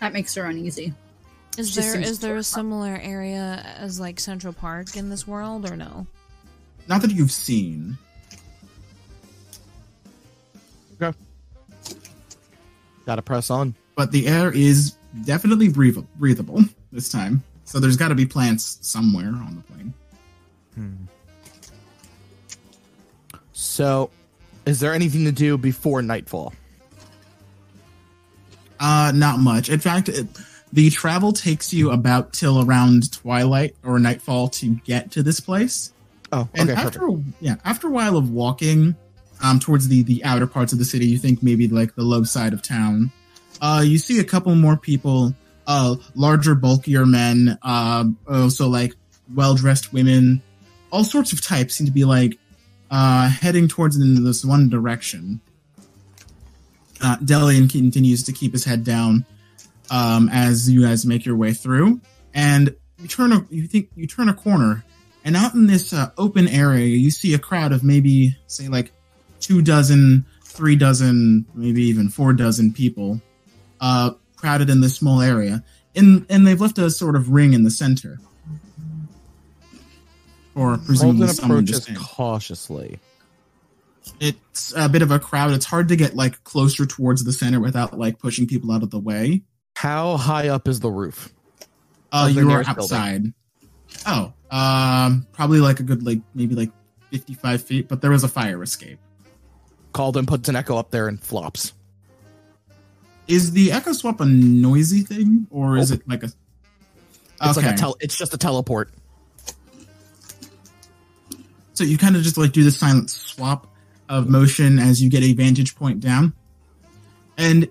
That makes her uneasy. Is Just there there a similar area as like Central Park in this world or no? not that you've seen gotta press on. but the air is definitely breathable, breathable this time so there's got to be plants somewhere on the plane So, is there anything to do before nightfall? uh not much in fact it, the travel takes you about till around twilight or nightfall to get to this place Oh, And okay, perfect. after a, yeah, after a while of walking um, towards the the outer parts of the city, you think maybe like the low side of town. Uh, you see a couple more people, uh, larger, bulkier men, uh, also like well dressed women, all sorts of types seem to be like uh, heading towards in this one direction. Uh, Delian continues to keep his head down um, as you guys make your way through, and you turn a you think you turn a corner and out in this uh, open area, you see a crowd of maybe, say, like two dozen, three dozen, maybe even four dozen people. Uh, crowded in this small area. And, and they've left a sort of ring in the center. Or presumably someone approaches cautiously. It's a bit of a crowd. It's hard to get like closer towards the center without like pushing people out of the way. How high up is the roof? Uh, you are nearest building. outside. Oh, um, probably like a good like maybe like fifty-five feet, but there was a fire escape. Calden puts an echo up there and flops. Is the echo swap a noisy thing, or is Nope. it like a? It's okay, like a tel- it's just a teleport. so you kind of just like do the silent swap of motion as you get a vantage point down, and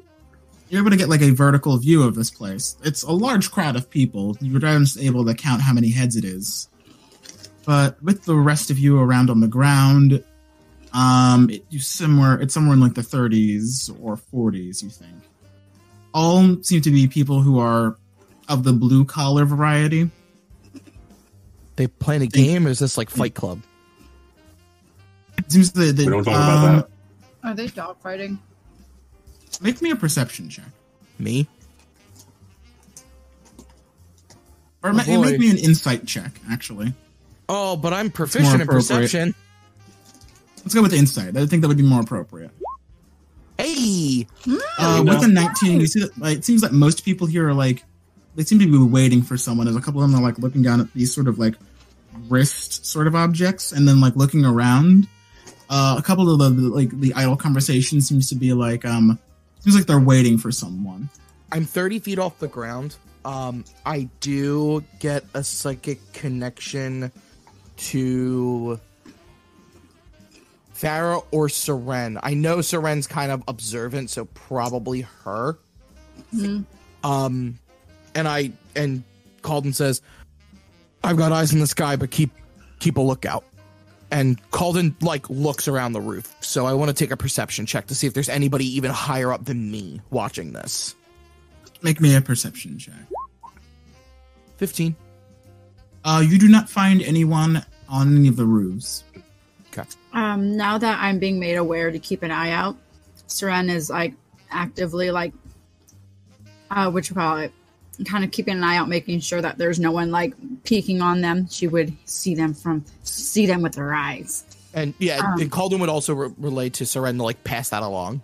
you're able to get like a vertical view of this place. It's a large crowd of people. You're just able to count how many heads it is, but with the rest of you around on the ground, um, it, you somewhere it's somewhere in like the 30s or 40s. You think all seem to be people who are of the blue collar variety. They playing a game, or is this like Fight Club? It seems that, that We don't talk um, about that. Are they dogfighting? Make me a perception check, Me? or Oh, ma- make me an insight check. Actually, Oh, but I'm proficient in perception. let's go with insight. I think that would be more appropriate. Hey, Uh, with a know. 19, you see that like, it seems like most people here are like they seem to be waiting for someone. As a couple of them are like looking down at these sort of like wrist sort of objects, and then like looking around. Uh, a couple of the like the idle conversation seems to be like um seems like they're waiting for someone. I'm 30 feet off the ground. Um, I do get a psychic connection to Farah or Seren. I know Seren's kind of observant, so probably her. Mhm. Um, and I and Calden says, "I've got eyes in the sky, but keep keep a lookout." And Calden like looks around the roof, So I want to take a perception check to see if there's anybody even higher up than me watching this. Make me a perception check. 15. Uh, you do not find anyone on any of the roofs. Um, now that I'm being made aware to keep an eye out, Seren is like actively like, uh, what you call it, kind of keeping an eye out, making sure that there's no one like peeking on them. She would see them from see them with her eyes. And yeah, Um. and Calden would also re- relay to Seren to like pass that along.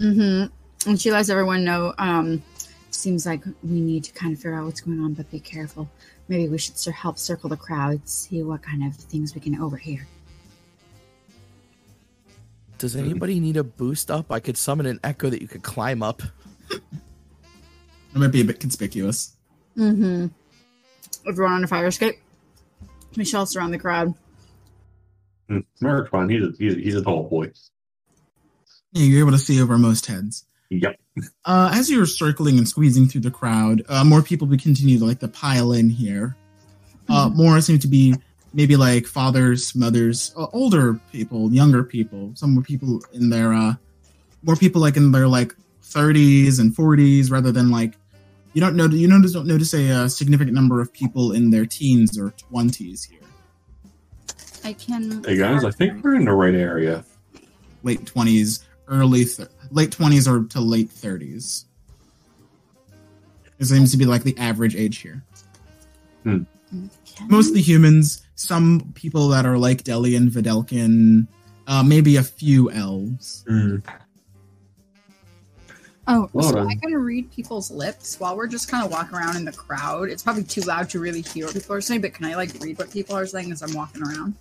Mm-hmm. And she lets everyone know. Um, seems like we need to kind of figure out what's going on, but be careful. Maybe we should help circle the crowd, see what kind of things we can overhear. Does anybody need a boost up? I could summon an echo that you could climb up. It might be a bit conspicuous. Mm-hmm. Everyone on a fire escape. Michelle around the crowd. Hmm, Merrick's fine. He's a, he's, a, he's a tall boy. Yeah, you're able to see over most heads. Yep. Uh, as you're circling and squeezing through the crowd, uh, more people will continue to like to pile in here. Uh, more seem to be maybe like fathers, mothers, uh, older people, younger people. Some more people in their uh, more people like in their like 30s and 40s, rather than like you don't know you notice don't notice a uh, significant number of people in their teens or 20s here. I can. Hey guys, I think we're in the right area. Late 20s, early th- late 20s or to late 30s. It seems to be like the average age here. mostly humans, some people that are like Delian, Videlkin, uh, maybe a few elves. Hmm. Oh, Well so done. I can read people's lips while we're just kind of walking around in the crowd. It's probably too loud to really hear what people are saying, but can I like read what people are saying as I'm walking around?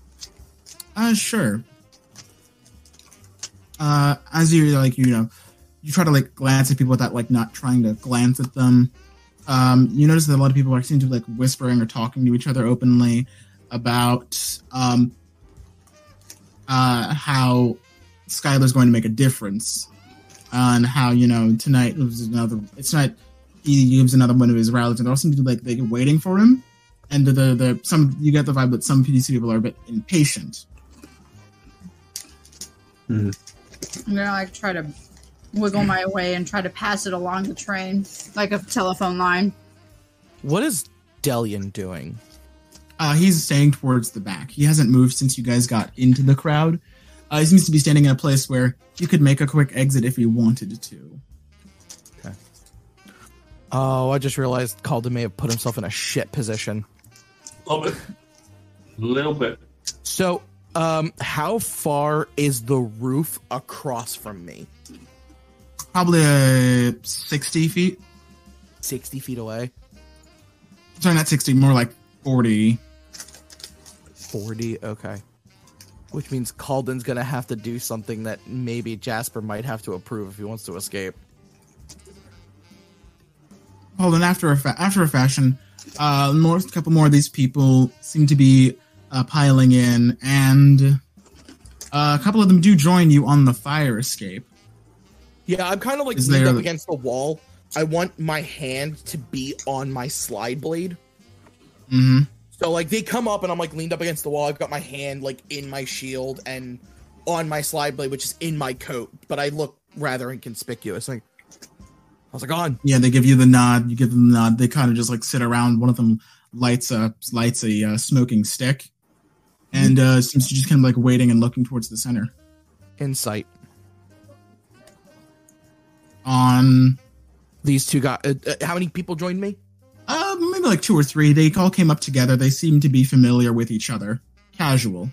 Uh, sure. Uh, as you like, you know, you try to like glance at people without like not trying to glance at them. Um, you notice that a lot of people are seem to be like whispering or talking to each other openly about um, uh, how Skylar's going to make a difference, and how you know tonight was another. It's not. He gives another one of his rallies, and they all seem to be like they're waiting for him. And the, the the some you get the vibe that some PDC people are a bit impatient. I'm gonna like try to wiggle my way and try to pass it along the train like a telephone line. What is Delian doing? Uh, he's staying towards the back. He hasn't moved since you guys got into the crowd. Uh, he seems to be standing in a place where he could make a quick exit if he wanted to. Okay. Oh, I just realized Calden may have put himself in a shit position. A little bit. A little bit. So, um, how far is the roof across from me? Probably uh, 60 feet. 60 feet away? Sorry, not 60, more like 40. 40, okay. Which means Calden's gonna have to do something that maybe Jasper might have to approve if he wants to escape. Hold on, after a, fa- after a fashion, uh, more, a couple more of these people seem to be uh, piling in, and uh, a couple of them do join you on the fire escape. Yeah, I'm kind of like Is leaned up against the wall. I want my hand to be on my slide blade. hmm So like they come up and I'm like leaned up against the wall. I've got my hand like in my shield and on my slide blade, which is in my coat, but I look rather inconspicuous. Like, how's it going? Yeah, they give you the nod. You give them the nod. They kind of just like sit around. One of them lights a lights a uh, smoking stick, and uh, seems to just kind of like waiting and looking towards the center. Insight. On These two got. Uh, uh, how many people joined me? Uh, maybe like two or three, they all came up together. They seem to be familiar with each other. Casual.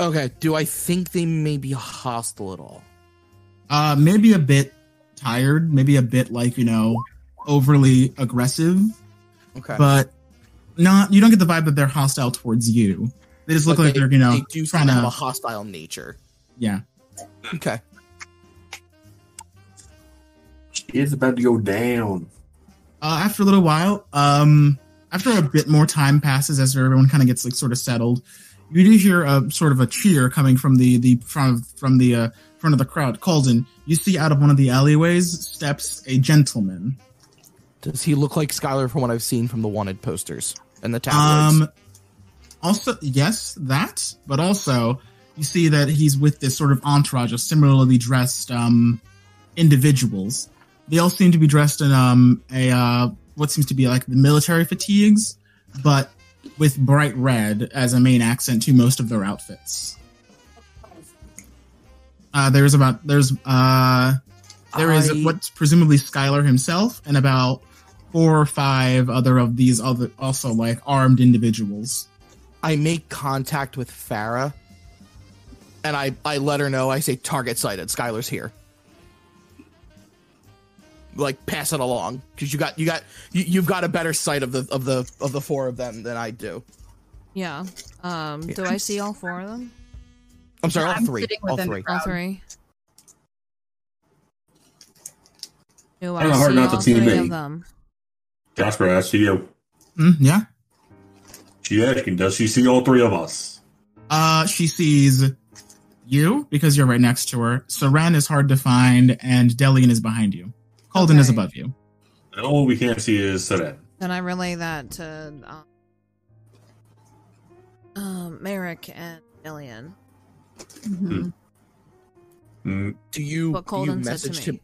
Okay. Do I think they may be hostile at all? Uh, maybe a bit tired. Maybe a bit like you know overly aggressive, Okay. but not. You don't get the vibe that they're hostile towards you. They just look But like they, they're you know they do trying kind of have a hostile nature. Yeah. Okay. It's about to go down. Uh, after a little while, um, after a bit more time passes, as everyone kind of gets like sort of settled, you do hear a sort of a cheer coming from the the front of, from the uh, front of the crowd. Calden, you see out of one of the alleyways steps a gentleman. Does he look like Skylar from what I've seen from the wanted posters and the tabloids? Um, also, yes, that, but also you see that he's with this sort of entourage of similarly dressed um, individuals. They all seem to be dressed in um, a uh, what seems to be like the military fatigues, but with bright red as a main accent to most of their outfits. Uh, there's about there's uh, there is I- what's presumably Skylar himself and about four or five other of these other also like armed individuals. I make contact with Farah, and I I let her know. I say target sighted. Skylar's here. Like pass it along because you got you got you, you've got a better sight of the of the of the four of them than I do. Yeah. Um, do I see all four of them? I'm sorry, all I'm 3 sitting all within the three. crowd. All three. Do I Kinda hard see not to all see three me. of them? Jasper, I see you. Hmm, yeah. She asking, does she see all three of us? Uh, she sees you because you're right next to her. Seren is hard to find, and Delian is behind you. Calden is above you. And all we can't see is Seren. Then I relay that to um, um, Merrick and Delian. Mhm. Mm, Do you What do you message to me.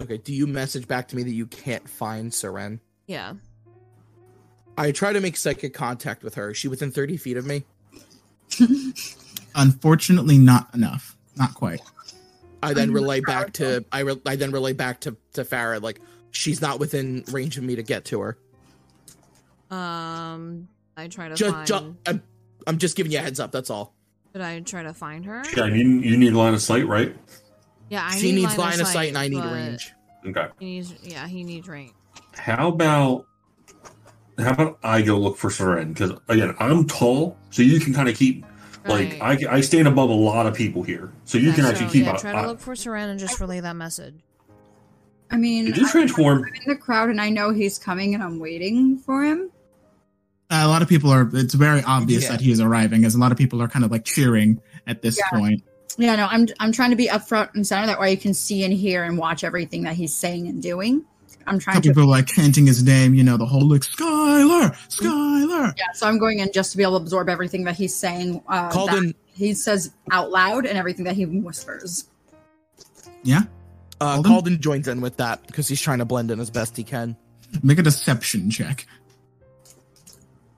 Okay, do you message back to me that you can't find Seren? Yeah. I try to make psychic contact with her. Is she within 30 feet of me? Unfortunately, not enough. Not quite. I then I'm relay back to I re- I then relay back to to Farah like she's not within range of me to get to her. Um, I try to Just, find. just I'm, I'm just giving you a heads up. That's all. Should I try to find her? yeah, you, you need line of sight, right? Yeah, I she need needs line of sight and I need range. Okay. He needs, yeah, he needs range. How about how about I go look for Seren? Because again, I'm tall, so you can kind of keep like Right. I, I stand above a lot of people here, so you Yeah, can actually so, keep. Yeah, a- try to I- look for Seren and just relay that message. I mean, Did you I'm transform? in the crowd and I know he's coming and I'm waiting for him. Uh, a lot of people are. It's very obvious Yeah. that he is arriving, as a lot of people are kind of like cheering at this Yeah. point. Yeah, no, I'm I'm trying to be up front and center. That way you can see and hear and watch everything that he's saying and doing. I'm trying Some to people like chanting his name. You know, the whole like Skylar, Skylar. yeah, so I'm going in just to be able to absorb everything that he's saying. Uh, Called that in he says out loud and everything that he whispers. Yeah. uh Alden? Calden joins in with that because he's trying to blend in as best he can. Make a deception check.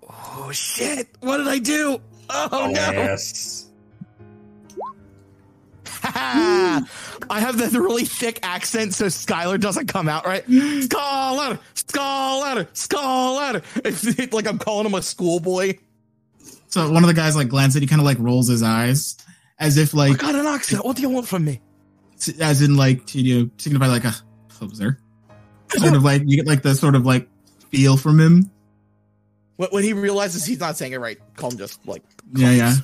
Oh shit! What did I do? Oh no! I have the really thick accent so Skylar doesn't come out right. Skylar, Skylar, Skylar. It's, it's like I'm calling him a schoolboy. So one of the guys like glances at you, kind of like rolls his eyes, as if like I got an accent. What do you want from me? as in like to you know, signify like a poser. Sort of like you get like the sort of like feel from him. When, when he realizes he's not saying it right, Calden just like Yeah, yeah.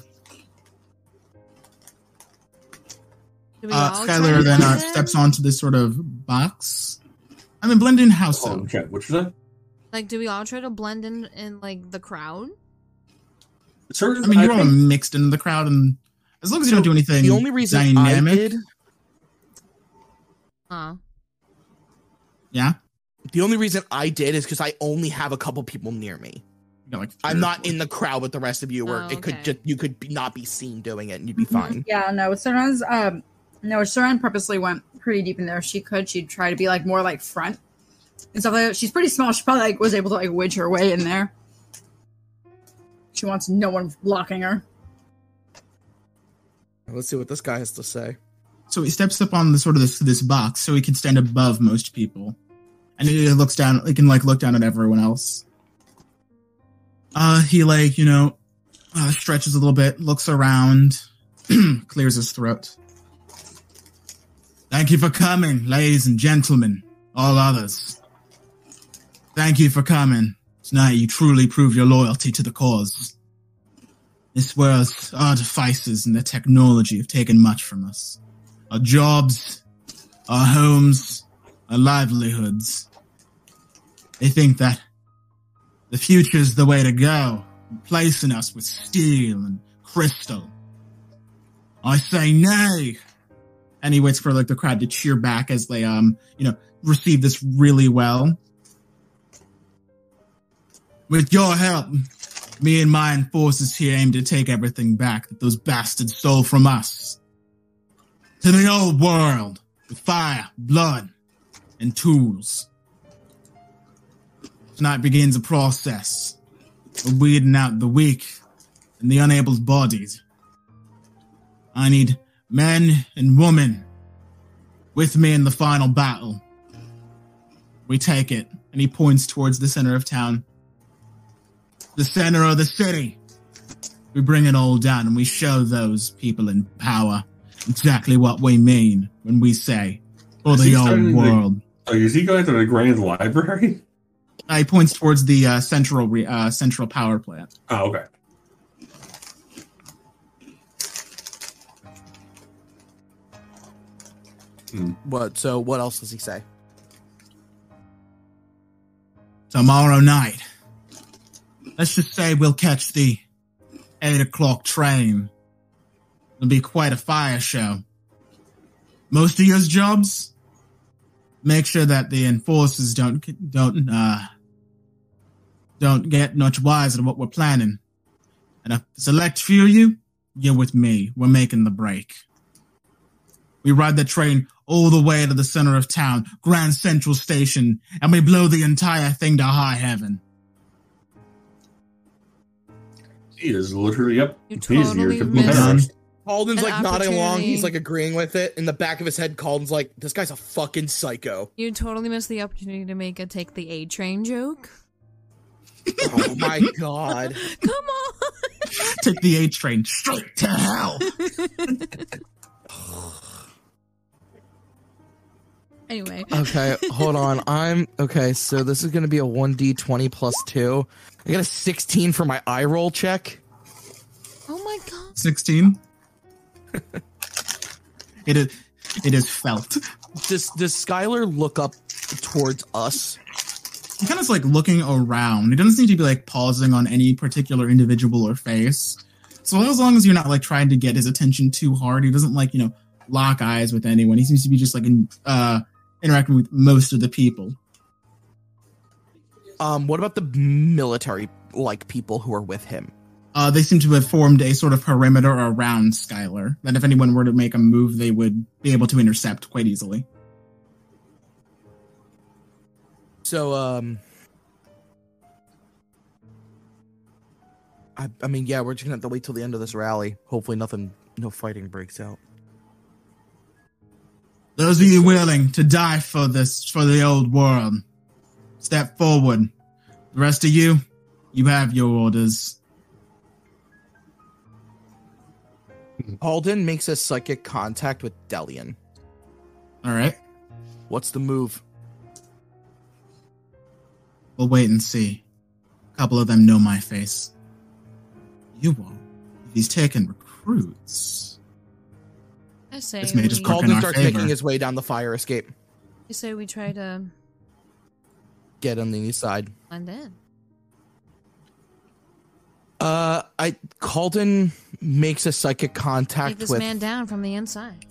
Uh, Skylar then uh, steps onto this sort of box. I mean, blend in how so? Oh, okay. What you say? Like, do we all try to blend in in like the crowd? Sir, I mean, you're all think- mixed in the crowd, and as long as you So, don't do anything the only reason dynamic, I did Huh? yeah, the only reason I did is because I only have a couple people near me. you like I'm not in the crowd with the rest of you, where Oh, it could just you could be, not be seen doing it, and you'd be Mm-hmm. fine. Yeah, no, Seren's um no, Seren purposely went pretty deep in there. If she could, she'd try to be like more like front and stuff like that. She's pretty small. She probably like was able to like wedge her way in there. She wants no one blocking her. Let's see what this guy has to say. So he steps up on the sort of this this box, so he can stand above most people, and he looks down. He can like look down at everyone else. Uh, he like you know, uh, stretches a little bit, looks around, clears his throat. Thank you for coming, ladies and gentlemen, all others. Thank you for coming. Tonight you truly prove your loyalty to the cause. This world's artifices and the technology have taken much from us. Our jobs, our homes, our livelihoods. They think that the future is the way to go, replacing us with steel and crystal. I say nay. And he waits for like the crowd to cheer back as they um, you know, receive this really well. With your help, Me and my enforcers here aim to take everything back that those bastards stole from us. To the old world with fire, blood, and tools. Tonight begins a process of weeding out the weak and the unable's bodies. I need men and women with me in the final battle. We take it, and he points towards the center of town. The center of the city. We bring it all down and we show those people in power exactly what we mean when we say, for the he old world. Oh, is he going to the Grand Library? Uh, he points towards the uh, central re- uh, central power plant. Oh, okay. What? So what else does he say? tomorrow night. Let's just say we'll catch the eight o'clock train. It'll be quite a fire show. Most of your jobs, make sure that the enforcers don't don't uh don't get much wiser to what we're planning. And a select few of you, you're with me. We're making the break. We ride the train all the way to the center of town, Grand Central Station, and we blow the entire thing to high heaven. He is literally, yep. You He's your totally typical missed- terrorist. Like nodding along. He's like agreeing with it. In the back of his head, Calden's like, "This guy's a fucking psycho." You totally missed the opportunity to make a take the A train joke. Oh my god. Come on. Take the A train straight to hell. anyway, Okay, hold on. I'm okay. So this is gonna be a one d twenty plus two. I got a sixteen for my eye roll check. oh my god. 16. it is it is felt. Does does Skylar look up towards us? He kind of like looking around. He doesn't seem to be like pausing on any particular individual or face. So as long as you're not like trying to get his attention too hard, he doesn't like, you know, lock eyes with anyone. He seems to be just like in, uh interacting with most of the people. Um, what about the military like people who are with him? Uh, they seem to have formed a sort of perimeter around Skylar that if anyone were to make a move, they would be able to intercept quite easily. So um I I mean yeah, we're just gonna have to wait till the end of this rally. Hopefully nothing no fighting breaks out. Those of you willing to die for this, for the old world, step forward. The rest of you, you have your orders. Calden makes a psychic contact with Delian. All right, What's the move? we'll wait and see. A couple of them know my face. You won't. He's taking recruits. I say This may just we, call- in Calden our starts favor. making his way down the fire escape. I say we try to Get on the east side. blend in. Uh I Calden makes a psychic Take contact this with man down from the inside.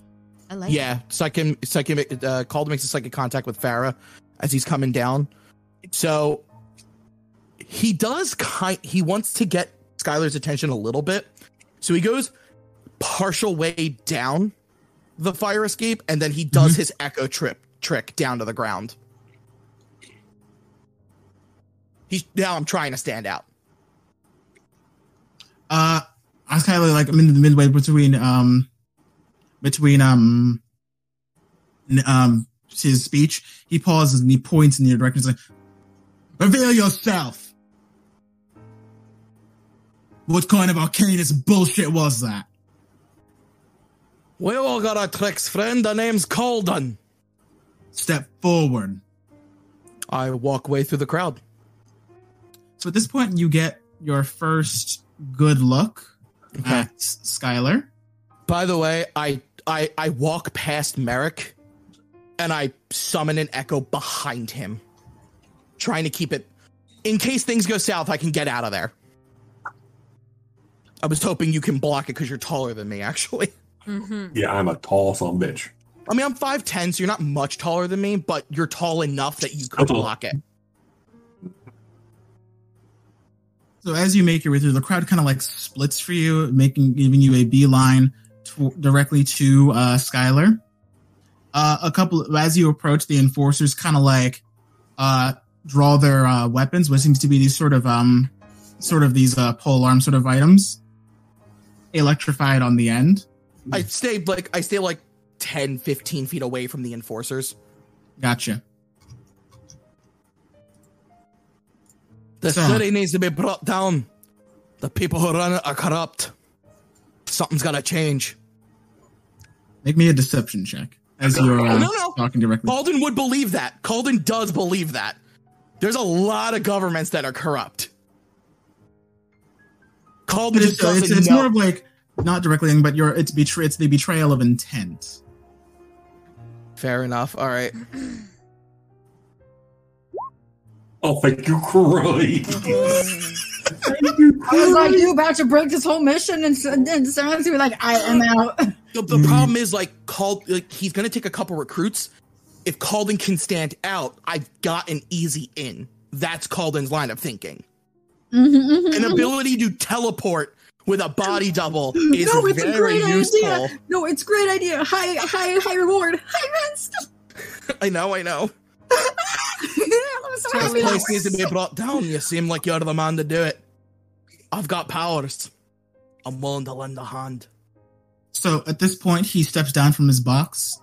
I like Yeah, psychic psychic uh Calden makes a psychic contact with Farah as he's coming down. So he does kind he wants to get Skylar's attention a little bit. So he goes partial way down the fire escape and then he does his echo trip trick down to the ground. He's now I'm trying to stand out. Uh, I was kind of like I'm in the midway between um, between um, n- um, his speech. He pauses and he points in your direction. He's like, "Reveal yourself." What kind of arcanist bullshit was that? We all got our tricks, friend. The name's Calden. Step forward. I walk way through the crowd. So at this point, you get your first good look at Skylar. By the way, I I I walk past Merrick and I summon an echo behind him. Trying to keep it in case things go south, I can get out of there. I was hoping you can block it because you're taller than me, actually. Mm-hmm. Yeah, I'm a tall son of a bitch. I mean, I'm 5'10, so you're not much taller than me, but you're tall enough that you could block it. So as you make your way through, the crowd kind of like splits for you, making giving you a beeline to, directly to uh, Skylar. Uh, a couple as you approach, the enforcers kind of like uh, draw their uh, weapons, which seems to be these sort of um, sort of these uh, pole arm sort of items, electrified on the end. I stay like I stay like 10, 15 feet away from the enforcers. Gotcha. The So- city needs to be brought down. The people who run it are corrupt. Something's gotta change. Make me a deception check as you're uh, No, no. talking directly. Calden would believe that. Calden does believe that. There's a lot of governments that are corrupt. Calden It's, just doesn't it's, it's more of like not directly, but you're it's betray it's the betrayal of intent. Fair enough. All right. Oh, thank you, Christ. I was like, you about to break this whole mission, and, and then Sarah's gonna be like, I am out. The, the problem is like called like he's gonna take a couple recruits. If Calden can stand out, I've got an easy in. That's Calden's line of thinking. Mhm, An mhm. ability to teleport with a body double is no, it's a great useful. idea. No, it's a great idea. High, high, high reward. High risk. I know, I know. I'm so This place needs to be brought down. You seem like you're the man to do it. I've got powers. I'm willing to lend a hand. So at this point, he steps down from his box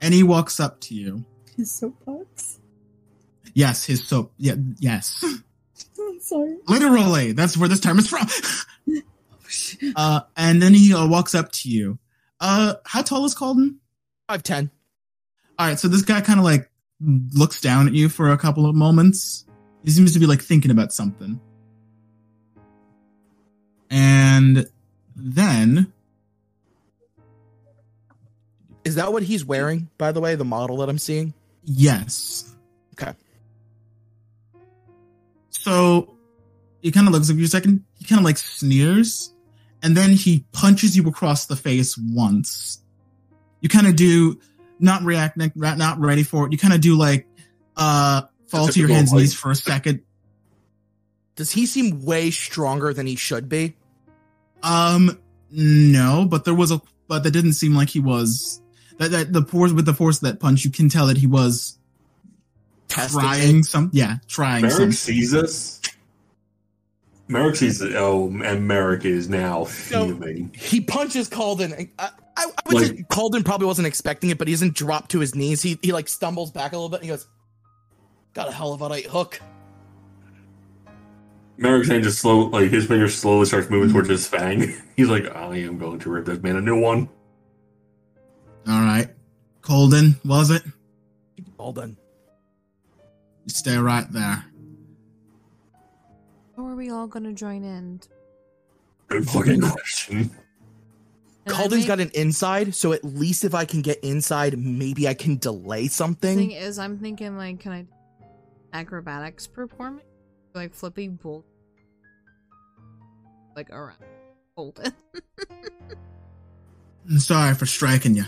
and he walks up to you. His soapbox. Yes, his soap. Yeah, yes. I'm sorry. Literally, that's where this term is from. uh, and then he uh, walks up to you. Uh, how tall is Calden? Five ten. All right, so this guy kind of like looks down at you for a couple of moments. He seems to be like thinking about something. And then Is that what he's wearing, by the way? The model that I'm seeing? Yes. Okay. So he kind of looks at you a second. He kind of like sneers, and then he punches you across the face once. You kind of do not react, not not ready for it. You kind of do like uh fall to your hands and knees for a second. Does he seem way stronger than he should be? Um, no, but there was a, but that didn't seem like he was. That that the force with the force of that punch, you can tell that he was Testing trying it? some. Yeah, trying Merrick some. sees us. Merrick sees it. Oh, and Merrick is now No. fuming. He punches Calden. I, I, I would say Calden probably wasn't expecting it, but he doesn't drop to his knees. He he like stumbles back a little bit and he goes, Got a hell of a right hook. Merrick's hand just slow, like his finger slowly starts moving towards mm-hmm. his fang. He's like, I am going to rip this man a new one. All right, Colden, was it? Calden. You stay right there. How are we all gonna join in? Good fucking question. Can I Calden's make- got an inside, so at least if I can get inside, maybe I can delay something. thing is, I'm thinking like, can I acrobatics performming, like flipping bolt, like around, hold it. I'm sorry for striking you,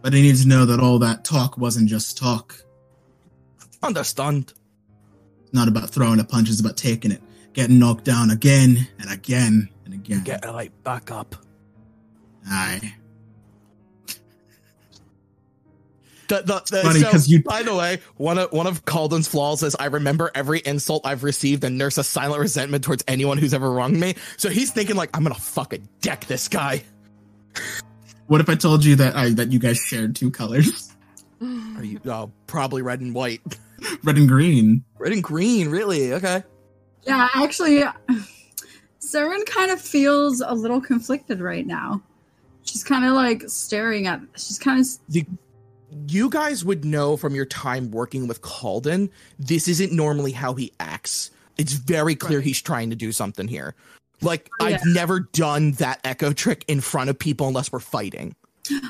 but I need to know that all that talk wasn't just talk. Understand. It's not about throwing a punch; it's about taking it, getting knocked down again and again and again. Get it right back up. Aye. The, the, the, funny so, 'cause you- by the way, one of one of Calden's flaws is I remember every insult I've received and nurse a silent resentment towards anyone who's ever wronged me. So he's thinking like I'm gonna fucking deck this guy. What if I told you that I that you guys shared two colors, Are you oh, probably red and white, red and green? red and green? Really? Okay. Yeah, actually, Seren kind of feels a little conflicted right now. She's kind of like staring at. She's kind of. You guys would know from your time working with Calden, this isn't normally how he acts. It's very clear he's trying to do something here. Like oh, Yeah. I've never done that echo trick in front of people unless we're fighting.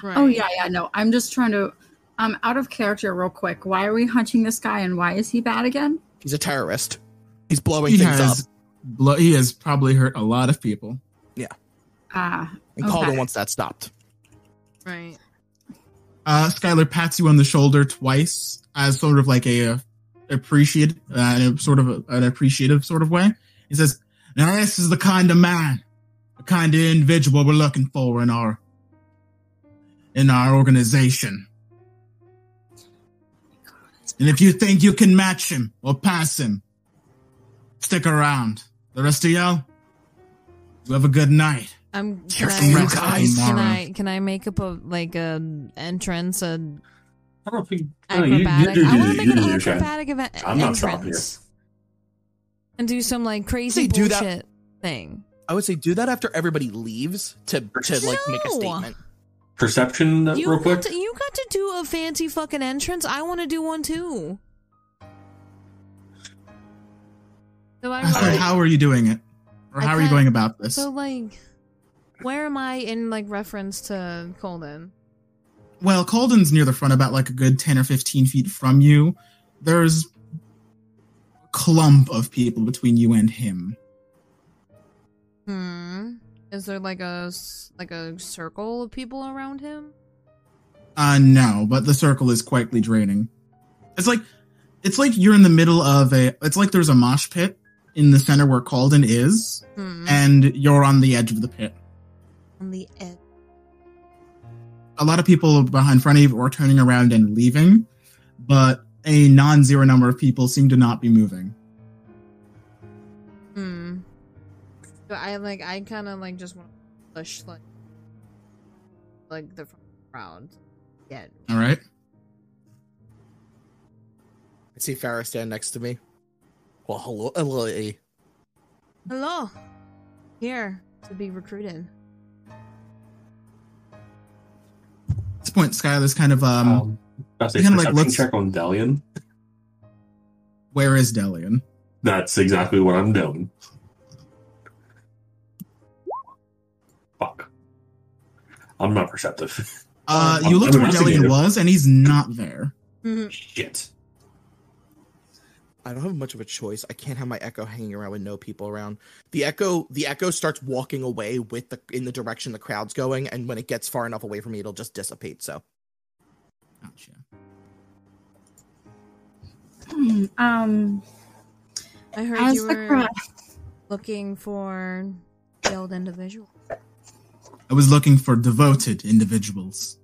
Right. Oh yeah, yeah. No, I'm just trying to. I'm out of character real quick. Why are we hunting this guy, and why is he bad again? He's a terrorist. He's blowing He things up. has, blo- he has probably hurt a lot of people. Yeah. Ah, And Okay. Calden wants that stopped. Right. Uh, Skylar pats you on the shoulder twice as sort of like a, uh appreciate, uh, in a sort of a, an appreciative sort of way. He says, Now, this is the kind of man, the kind of individual we're looking for in our in our organization. And if you think you can match him or pass him, stick around. The rest of y'all, you have a good night. I'm can Cheers I, you guys. can I can I make up a like a entrance a I don't know if you, no, you, you acrobatic? I want to make you an do your shit. acrobatic event I'm not stopping entrance and do some like crazy Say, do that- bullshit thing. I would say do that after everybody leaves to to like make a statement. Perception, uh, You real quick. to you got to do a fancy fucking entrance. I want to do one too. So I want- how are you doing it? Or how are you going about this? So like, where am I in like reference to Calden? Well, Calden's near the front, about like a good 10 or 15 feet from you. There's a clump of people between you and him. Hmm. Is there like a s- like a circle of people around him? Uh, no, but the circle is quietly draining. It's like, it's like you're in the middle of a, it's like there's a mosh pit in the center where Calden is, Hmm. and you're on the edge of the pit. On the edge. A lot of people behind front of you are turning around and leaving, but a non-zero number of people seem to not be moving. Hmm. So I like I kind of like just want to push like like the crowd. Yeah. All right. I see Farah stand next to me. Well, hello, hello. Hello. Here to be recruited. At this point, Skylar's kind of um, Um, I kinda like perception looks- check on Delian. where is Delian? That's exactly what I'm doing. Fuck. I'm not perceptive. Uh, you looked I'm where Delian was, and he's not there. Mhm. Shit. I don't have much of a choice. I can't have my echo hanging around with no people around. The echo, the echo starts walking away with the in the direction the crowd's going, and when it gets far enough away from me, it'll just dissipate. So Gotcha. Hmm, um, I heard as you were crowd, looking for skilled individual. I was looking for devoted individuals.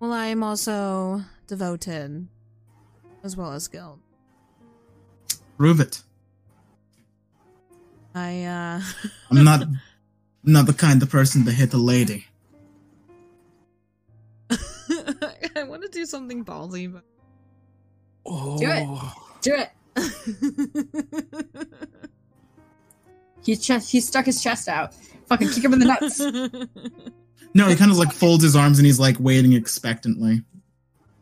Well, I am also devoted, as well as skilled. Prove it. I uh. I'm not. I'm not the kind of person to hit a lady. I want to do something ballsy, but. oh, it. do it. He chest, he stuck his chest out. Fucking kick him in the nuts. No, he kind of like folds his arms and he's like waiting expectantly.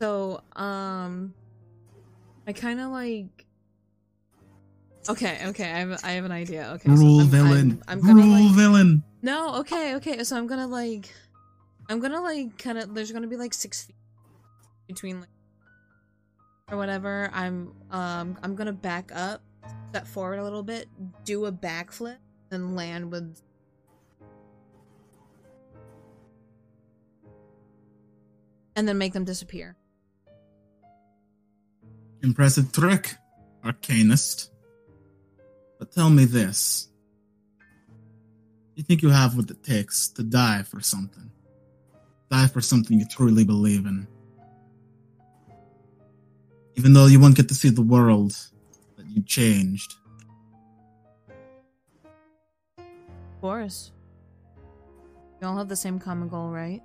so, um, I kind of like. Okay, okay, I have, I have an idea. Okay, so Rule I'm- villain. I'm, I'm gonna Rule like. villain. No, okay, okay. So I'm gonna like, I'm gonna like kind of. There's gonna be like six feet between like or whatever. I'm um I'm gonna back up, step forward a little bit, do a backflip, and land with. And then make them disappear. Impressive trick, arcanist. But tell me this. You think you have what it takes to die for something? Die for something you truly believe in. Even though you won't get to see the world that you changed. Of course. We all have the same common goal, right?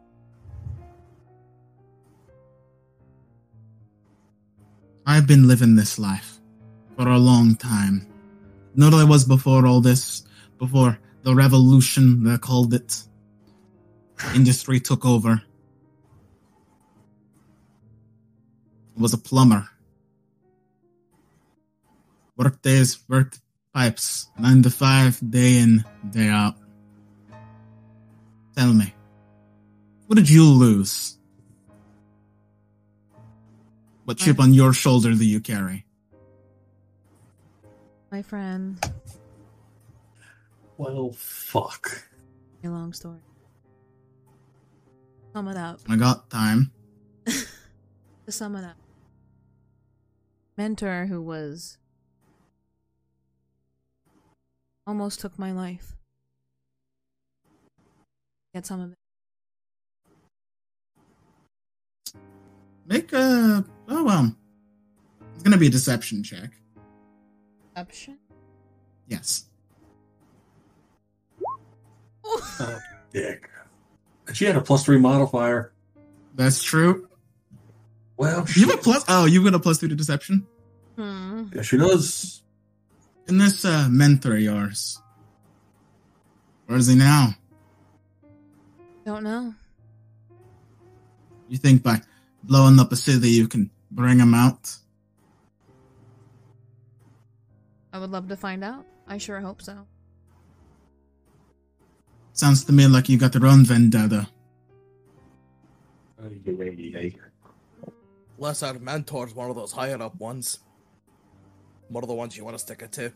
I've been living this life for a long time. Not I was before all this, before the revolution, they called it. Industry took over. I was a plumber. Work days, work pipes, nine to five, day in, day out. Tell me, what did you lose? What chip on your shoulder do you carry? My friend. Well, fuck. A long story. Sum it up. I got time. to sum it up, mentor who was almost took my life. Get some of it. Make a. Oh, well. It's gonna be a deception check. Option. Yes. Oh, dick. She had a plus three modifier. That's true. Well, You have a plus. Oh, you got a plus two to deception? Hmm. Yeah, she does. In this uh, mentor of yours. Where is he now? Don't know. You think by blowing up a city you can bring him out? I would love to find out. I sure hope so. Sounds to me like you got your own vendetta. Less our of mentors, one of those higher up ones. One of the ones you want to stick it to.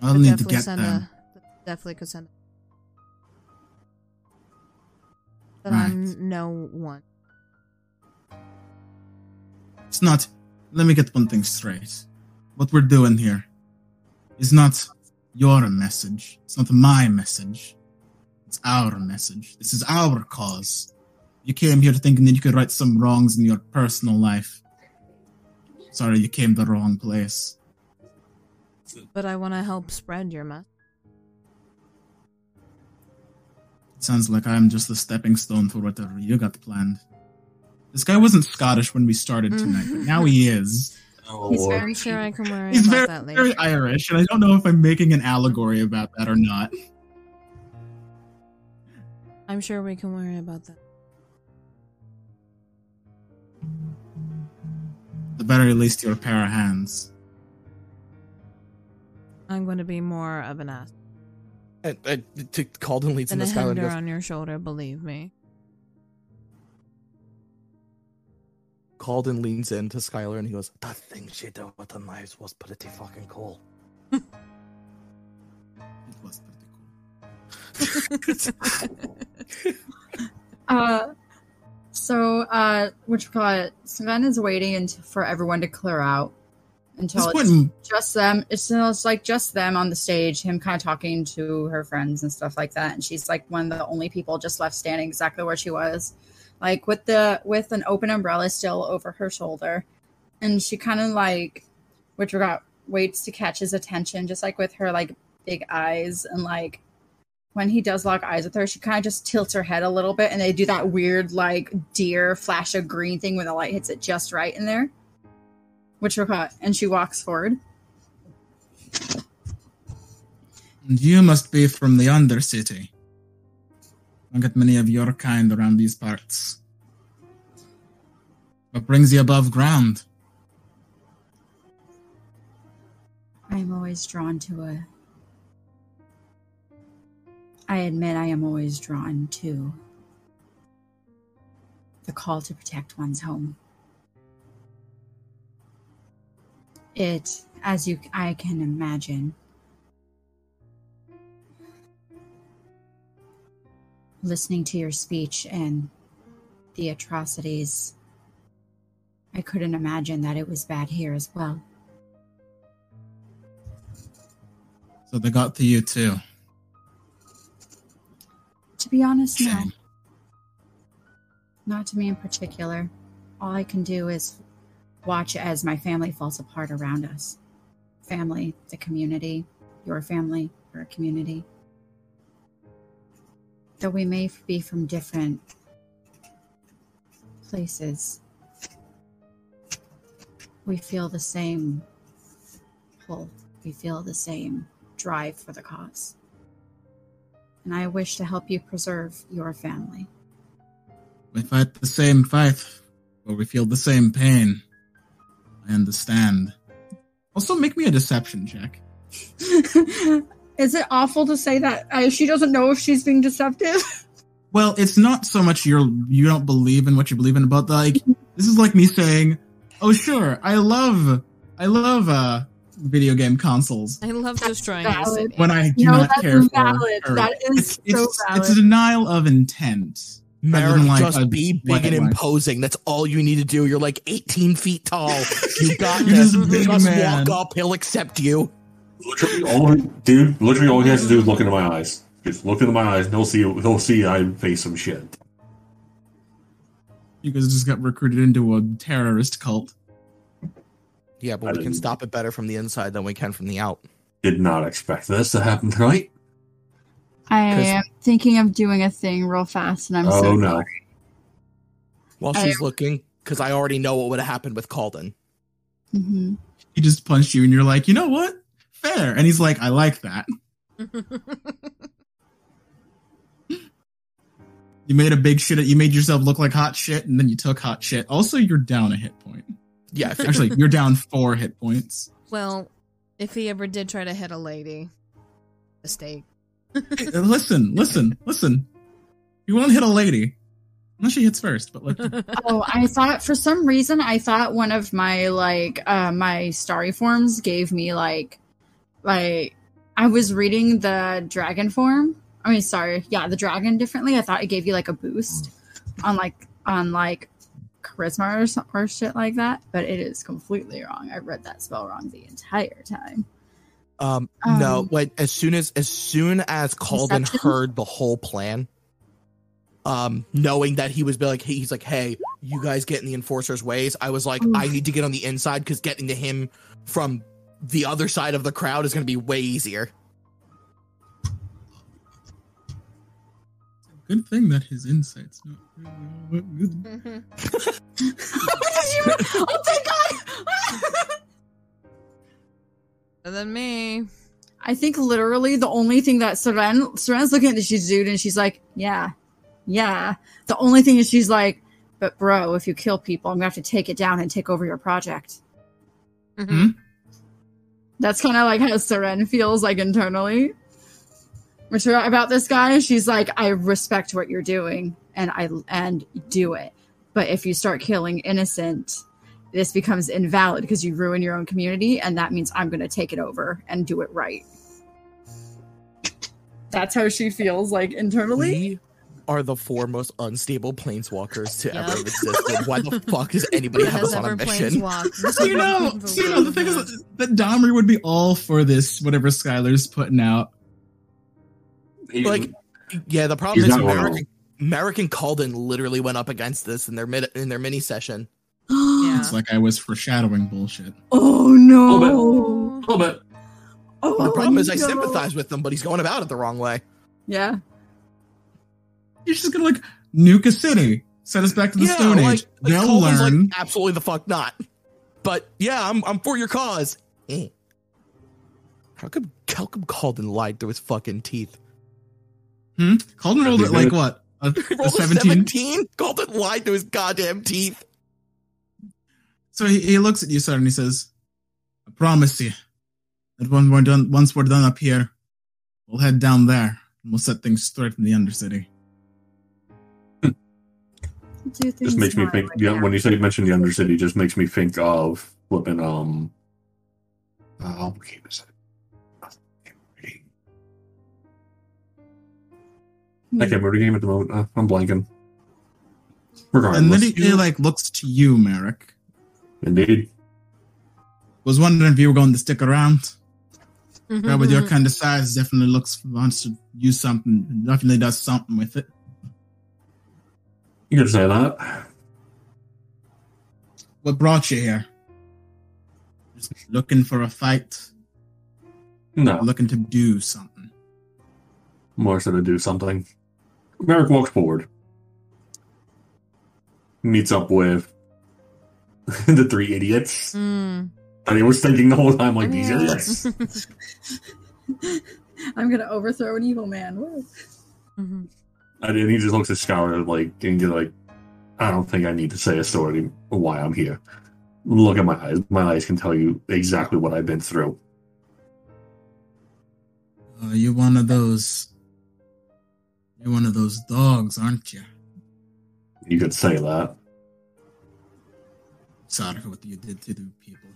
I'll Could need to definitely get them. a. Definitely could send. But Right. I'm no one. It's not. Let me get one thing straight. What we're doing here is not your message. It's not my message. It's our message. This is our cause. You came here thinking that you could right some wrongs in your personal life. Sorry, you came the wrong place. But I want to help spread your message. It sounds like I'm just the stepping stone for whatever you got planned. This guy wasn't Scottish when we started tonight, but now he is. Oh, He's very I'm sure I can worry He's about very, that later. very Irish, and I don't know if I'm making an allegory about that or not. I'm sure we can worry about that. The better at least, you're a pair of hands. I'm going to be more of an ass And, and to Calden leads in the a Skylar and hinder goes, on your shoulder. Believe me. Calden leans in to Skylar and he goes, That thing she did with the knives was pretty fucking cool. It was pretty cool. Uh, so, uh, what you call it? Sven is waiting until, for everyone to clear out until this it's point, just them. It's, it's like just them on the stage, him kind of talking to her friends and stuff like that. And she's like one of the only people just left standing exactly where she was, like with the with an open umbrella still over her shoulder. And she kind of like, which got waits to catch his attention, just like with her like big eyes and like when he does lock eyes with her, she kind of just tilts her head a little bit, and they do that weird like deer flash of green thing when the light hits it just right in there. Which we're caught, and she walks forward. And you must be from the Undercity. Don't get many of your kind around these parts. What brings you above ground? I'm always drawn to a. I admit I am always drawn to the call to protect one's home. It, as you, I can imagine, listening to your speech and the atrocities, I couldn't imagine that it was bad here as well. So they got to you too. To be honest, no. Not to me in particular. All I can do is watch as my family falls apart around us. Family, the community, your family, your community. Though we may be from different places, we feel the same pull. We feel the same drive for the cause. And I wish to help you preserve your family. We fight the same fight, but we feel the same pain. I understand. Also, make me a deception check. Is it awful to say that uh, she doesn't know if she's being deceptive? Well, it's not so much you're you don't believe in what you believe in, but like this is like me saying, "Oh, sure, I love, I love uh video game consoles." I love That's destroying your valid. When I do No, not that's care for valid. her. That it's, so it's, valid. it's a denial of intent. rather Merrick, like, just be big and line. imposing. That's all you need to do. You're like 18 feet tall. You got You're this. just just walk up. He'll accept you. Literally, all dude. Literally, all he has to do is look into my eyes. Just look into my eyes, and he'll see. He'll see I face some shit. You guys just got recruited into a terrorist cult. Yeah, but we can stop it better from the inside than we can from the out. Did not expect this to happen tonight. I am thinking of doing a thing real fast, and I'm oh so no! sorry. While I- she's looking, because I already know what would have happened with Calden. Mhm. He just punched you, and you're like, you know what? Fair. And he's like, I like that. You made a big shit. You made yourself look like hot shit, and then you took hot shit. Also, you're down a hit point. Yeah, Actually, you're down four hit points. well, if he ever did try to hit a lady, mistake. Hey, uh, listen, listen, listen. You won't hit a lady unless she hits first. But like, Oh, I thought for some reason I thought one of my like uh my starry forms gave me like like I was reading the dragon form. I mean sorry, yeah, the dragon differently. I thought it gave you like a boost on like on like charisma or, some, or shit like that, but it is completely wrong. I read that spell wrong the entire time. Um, no, Um, when as soon as as soon as Calden heard the whole plan, um, knowing that he was like, he's like, hey, you guys get in the enforcer's ways. I was like, Oof. I need to get on the inside because getting to him from the other side of the crowd is going to be way easier. good thing that his insight's not really all that good. oh thank God! and then me. I think literally the only thing that Seren Seren's looking at the she's dude and she's like, yeah, yeah. The only thing is she's like, but bro, if you kill people, I'm gonna have to take it down and take over your project. Mhm. That's kind of like how Seren feels like internally. Which uh, about this guy, she's like, I respect what you're doing and I and do it. But if you start killing innocent, this becomes invalid because you ruin your own community, and that means I'm gonna take it over and do it right. That's how she feels like internally. We are the four most unstable planeswalkers to Yeah. ever have existed. Why the fuck does anybody have us on a mission? planeswalked. So you know, so you know, the thing is that, that Domri would be all for this, whatever Skylar's putting out. Like, yeah, the problem He's is not wrong. American, American Calden literally went up against this in their mid in their mini session. Yeah. It's like I was foreshadowing bullshit. Oh no! A little bit. Oh, The problem is I sympathize with them, but he's going about it the wrong way. Yeah. You're just gonna like nuke a city, send us back to the Stone Age. like, like They'll Calden's like, learn. absolutely the fuck not. But yeah, I'm I'm for your cause. Eh. How come how come Calden lied through his fucking teeth? hmm? Calden rolled it like what? A, a 17? 17? Calden lied through his goddamn teeth. So he, he looks at you, sir, and he says, I promise you that when we're done, once we're done up here, we'll head down there and we'll set things straight in the Undercity. Do Just makes me think. way, Yeah, when you say mention the Undercity, just makes me think of flipping. Um, uh, what game is it? I can't remember the game at the moment. Uh, I'm blanking. Regardless, And then he, he like looks to you, Merrick. indeed. Was wondering if you were going to stick around. Mm-hmm. Guy with your kind of size definitely looks wants to use something. Definitely does something with it. You could say that. What brought you here? Just looking for a fight. No, Looking to do something. more so to do something. Merrick walks forward, meets up with the three idiots, Mm. and he was thinking the whole time like these Yeah. idiots. I'm gonna overthrow an evil man. Woo. And he just looks at Skylar like and he's like, I don't think I need to say a story why I'm here. Look at my eyes. My eyes can tell you exactly what I've been through. Uh, you're one of those. You're one of those dogs, aren't you? You could say that. Sorry for what you did to the people.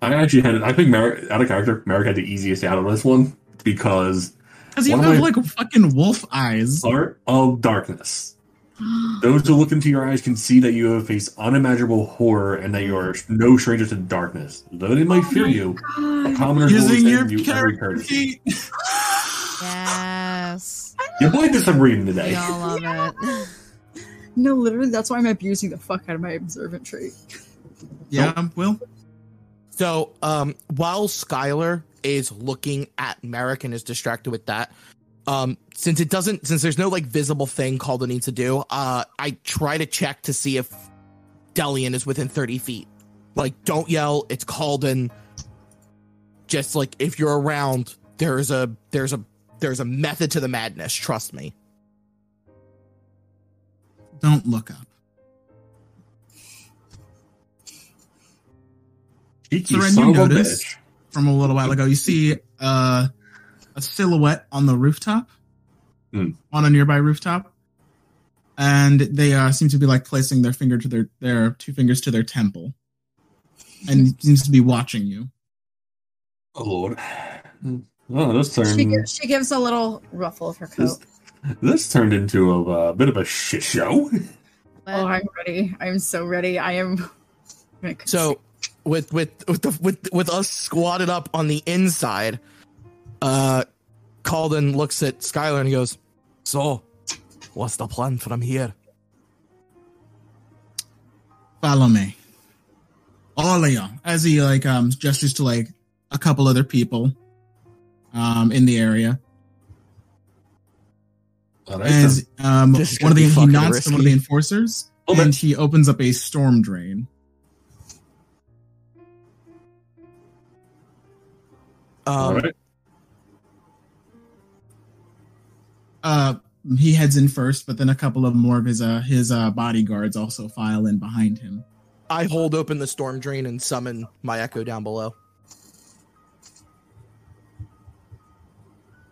I actually had I think Merrick out of character, Merrick had the easiest out of this one because Because you One have my- like fucking wolf eyes. Heart of Darkness. Those who look into your eyes can see that you have faced unimaginable horror and that you are no stranger to darkness. Though they might Oh fear you, God. commoners will Using your extend you every character courtesy. Yes. You played the submarine We today. all love it. No, literally, that's why I'm abusing the fuck out of my observant trait. Yeah, Will. So, um, while Skylar is looking at Merrick and is distracted with that, um, since it doesn't, since there's no like visible thing Calden needs to do, uh, I try to check to see if Delian is within 30 feet. Like, don't yell, it's Calden. Just like if you're around, there's a there's a there's a method to the madness. Trust me. Don't look up. Cheeky Seren, son you of a noticed bitch. From a little while ago. You see uh, a silhouette on the rooftop, Hmm. on a nearby rooftop, and they uh, seem to be like placing their finger to their their two fingers to their temple, and seems to be watching you. Oh lord. Oh, this She, turned gives, she gives a little ruffle of her coat. this turned into a, uh, bit of a shit show. Oh, I'm ready. I'm so ready. I am. So with with with the, with with us squatted up on the inside, uh Calden looks at Skylar and he goes, So, what's the plan from here? Follow me, all of you. As he like um gestures to like a couple other people, um in the area. All right, As um one of the he fucking nods to one of the enforcers, Hold and it. he opens up a storm drain. Um, all right. uh he heads in first, but then a couple of more of his uh his uh bodyguards also file in behind him. I hold open the storm drain and summon my echo down below.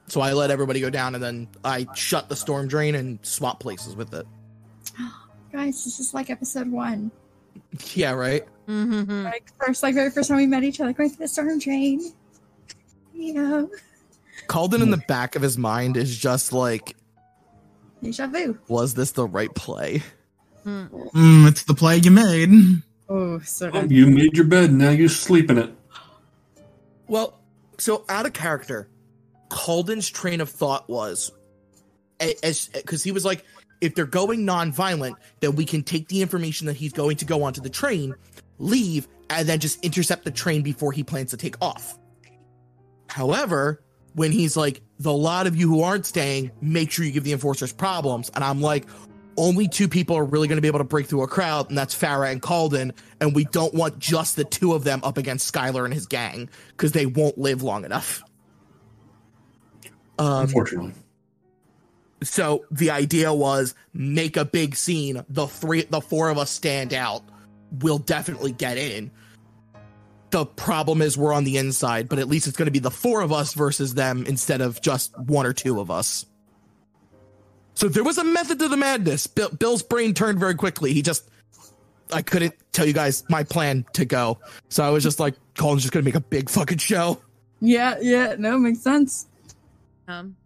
So I let everybody go down and then I shut the storm drain and swap places with it. Guys, this is like episode one. Yeah, right? Mm-hmm. Like first, like very first time we met each other, going through the storm drain. You know, Calden in the back of his mind is just like, deja vu. was this the right play? Mm. Mm, it's the play you made. Oh, so Oh, you made your bed, now you sleep in it. Well, so out of character, Calden's train of thought was as because he was like, if they're going non-violent, then we can take the information that he's going to go onto the train, leave, and then just intercept the train before he plans to take off. However, when he's like, the lot of you who aren't staying, make sure you give the enforcers problems, and I'm like, only two people are really going to be able to break through a crowd, and that's Farah and Calden, and we don't want just the two of them up against Skylar and his gang because they won't live long enough. Um, Unfortunately. so the idea was make a big scene. The three, the four of us stand out. We'll definitely get in. The problem is we're on the inside, but at least it's going to be the four of us versus them instead of just one or two of us. So there was a method to the madness. Bill, Bill's brain turned very quickly. He just, I couldn't tell you guys my plan to go. So I was just like, Calden's just going to make a big fucking show. Yeah, yeah, no, makes sense. Um,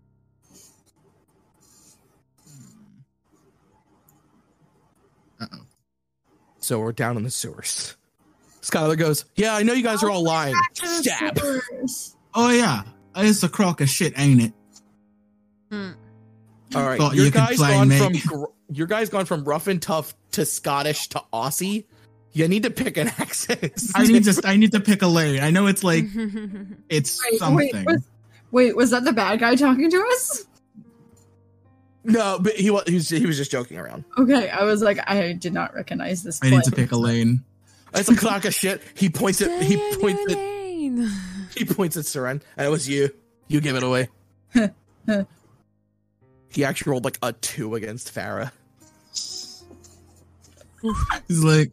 Uh-oh. So we're down in the sewers. Skylar goes, Yeah, I know you guys are all lying. Stab. Oh yeah, it's a crock of shit, ain't it? mm. All right, Thought your you could guys gone me. from gr- your guys gone from rough and tough to Scottish to Aussie. You need to pick an accent. I need to I need to pick a lane. I know it's like it's Wait, something. wait, was, wait, was that the bad guy talking to us? no, but he was he was, he was just joking around. Okay, I was like, I did not recognize this. I need to pick a lane. It's a clock of shit. He points at he points your at he points at Seren, and it was you. You give it away. he actually rolled like a two against Farah. He's like,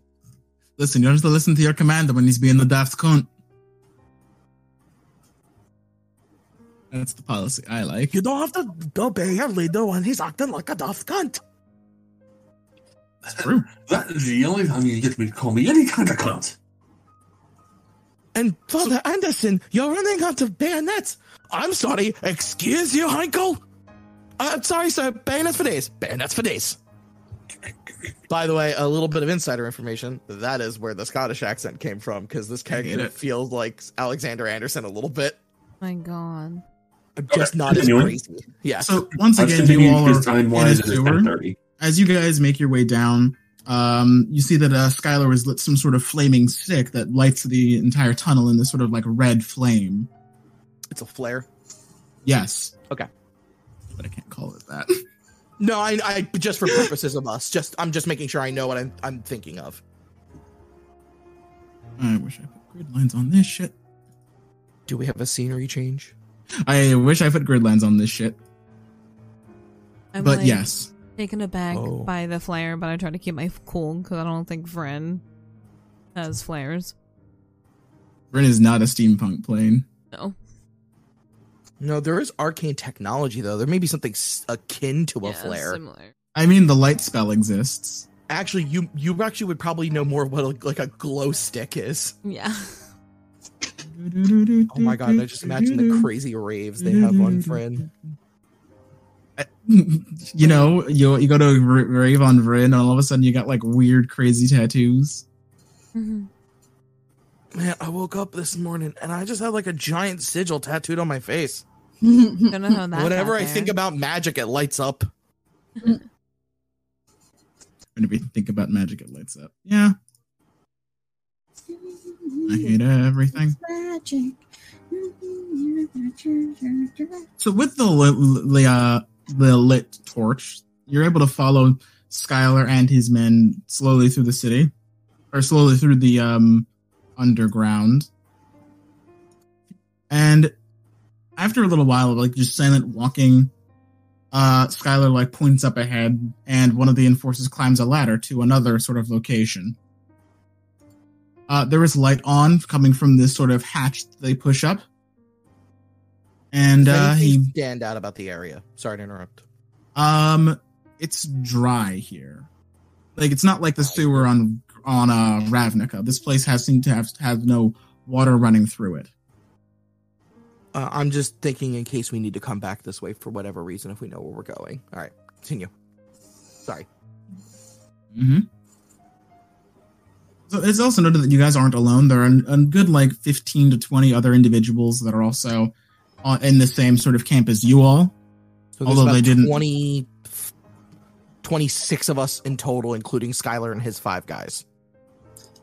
listen, you have to listen to your commander when he's being the daft cunt. That's the policy I like. You don't have to obey your leader when he's acting like a daft cunt. It's true. That is the only time you get me to call me any kind of cunt. And Father Anderson, you're running out of bayonets. I'm sorry. Excuse you, Heinkel. Uh, sorry, sir. Bayonets for days. Bayonets for days. By the way, a little bit of insider information. That is where the Scottish accent came from, because this I hate character feels like Alexander Anderson a little bit. My God. Just not as Continuing. crazy. Yeah. So once again, you all are in a wise sewer. Ten thirty. As you guys make your way down, um, you see that uh, Skylar has lit some sort of flaming stick that lights the entire tunnel in this sort of like red flame. it's a flare. Yes. Okay. But I can't call it that. No, I, I just for purposes of us. Just I'm just making sure I know what I'm I'm thinking of. I wish I put grid lines on this shit. Do we have a scenery change? I wish I put grid lines on this shit. I'm but like, yes. Taken aback Oh. by the flare, but I try to keep my cool because I don't think Vren has flares. Bryn is not a steampunk plane. No. No, there is arcane technology though. There may be something s- akin to a Yeah, flare. Similar. I mean, the light spell exists. Actually, you you actually would probably know more what a, like a glow stick is. Yeah. Oh my god! I just imagine the crazy raves they have on Friend. You know, you you go to r- rave on Vryn, and all of a sudden you got like weird, crazy tattoos. Mhm. Man, I woke up this morning and I just had like a giant sigil tattooed on my face. Don't know how that. Whenever I think about magic, it lights up. Whenever you think about magic, it lights up. Yeah, I hate everything. Magic. So with the the, uh, the lit torch, you're able to follow Skylar and his men slowly through the city, or slowly through the um, underground. And after a little while of like just silent walking, uh, Skylar like points up ahead, and one of the enforcers climbs a ladder to another sort of location. Uh, there is light on coming from this sort of hatch they push up. And uh, he stand out about the area. Sorry to interrupt. um, it's dry here. Like it's not like the sewer on on uh Ravnica. This place has seemed to have have no water running through it. Uh, I'm just thinking in case we need to come back this way for whatever reason if we know where we're going. All right, continue. Sorry. Mm-hmm. So it's also noted that you guys aren't alone. There are a good like fifteen to twenty other individuals that are also in the same sort of camp as you all. So Although about they didn't- 20, 26 of us in total, including Skylar and his five guys.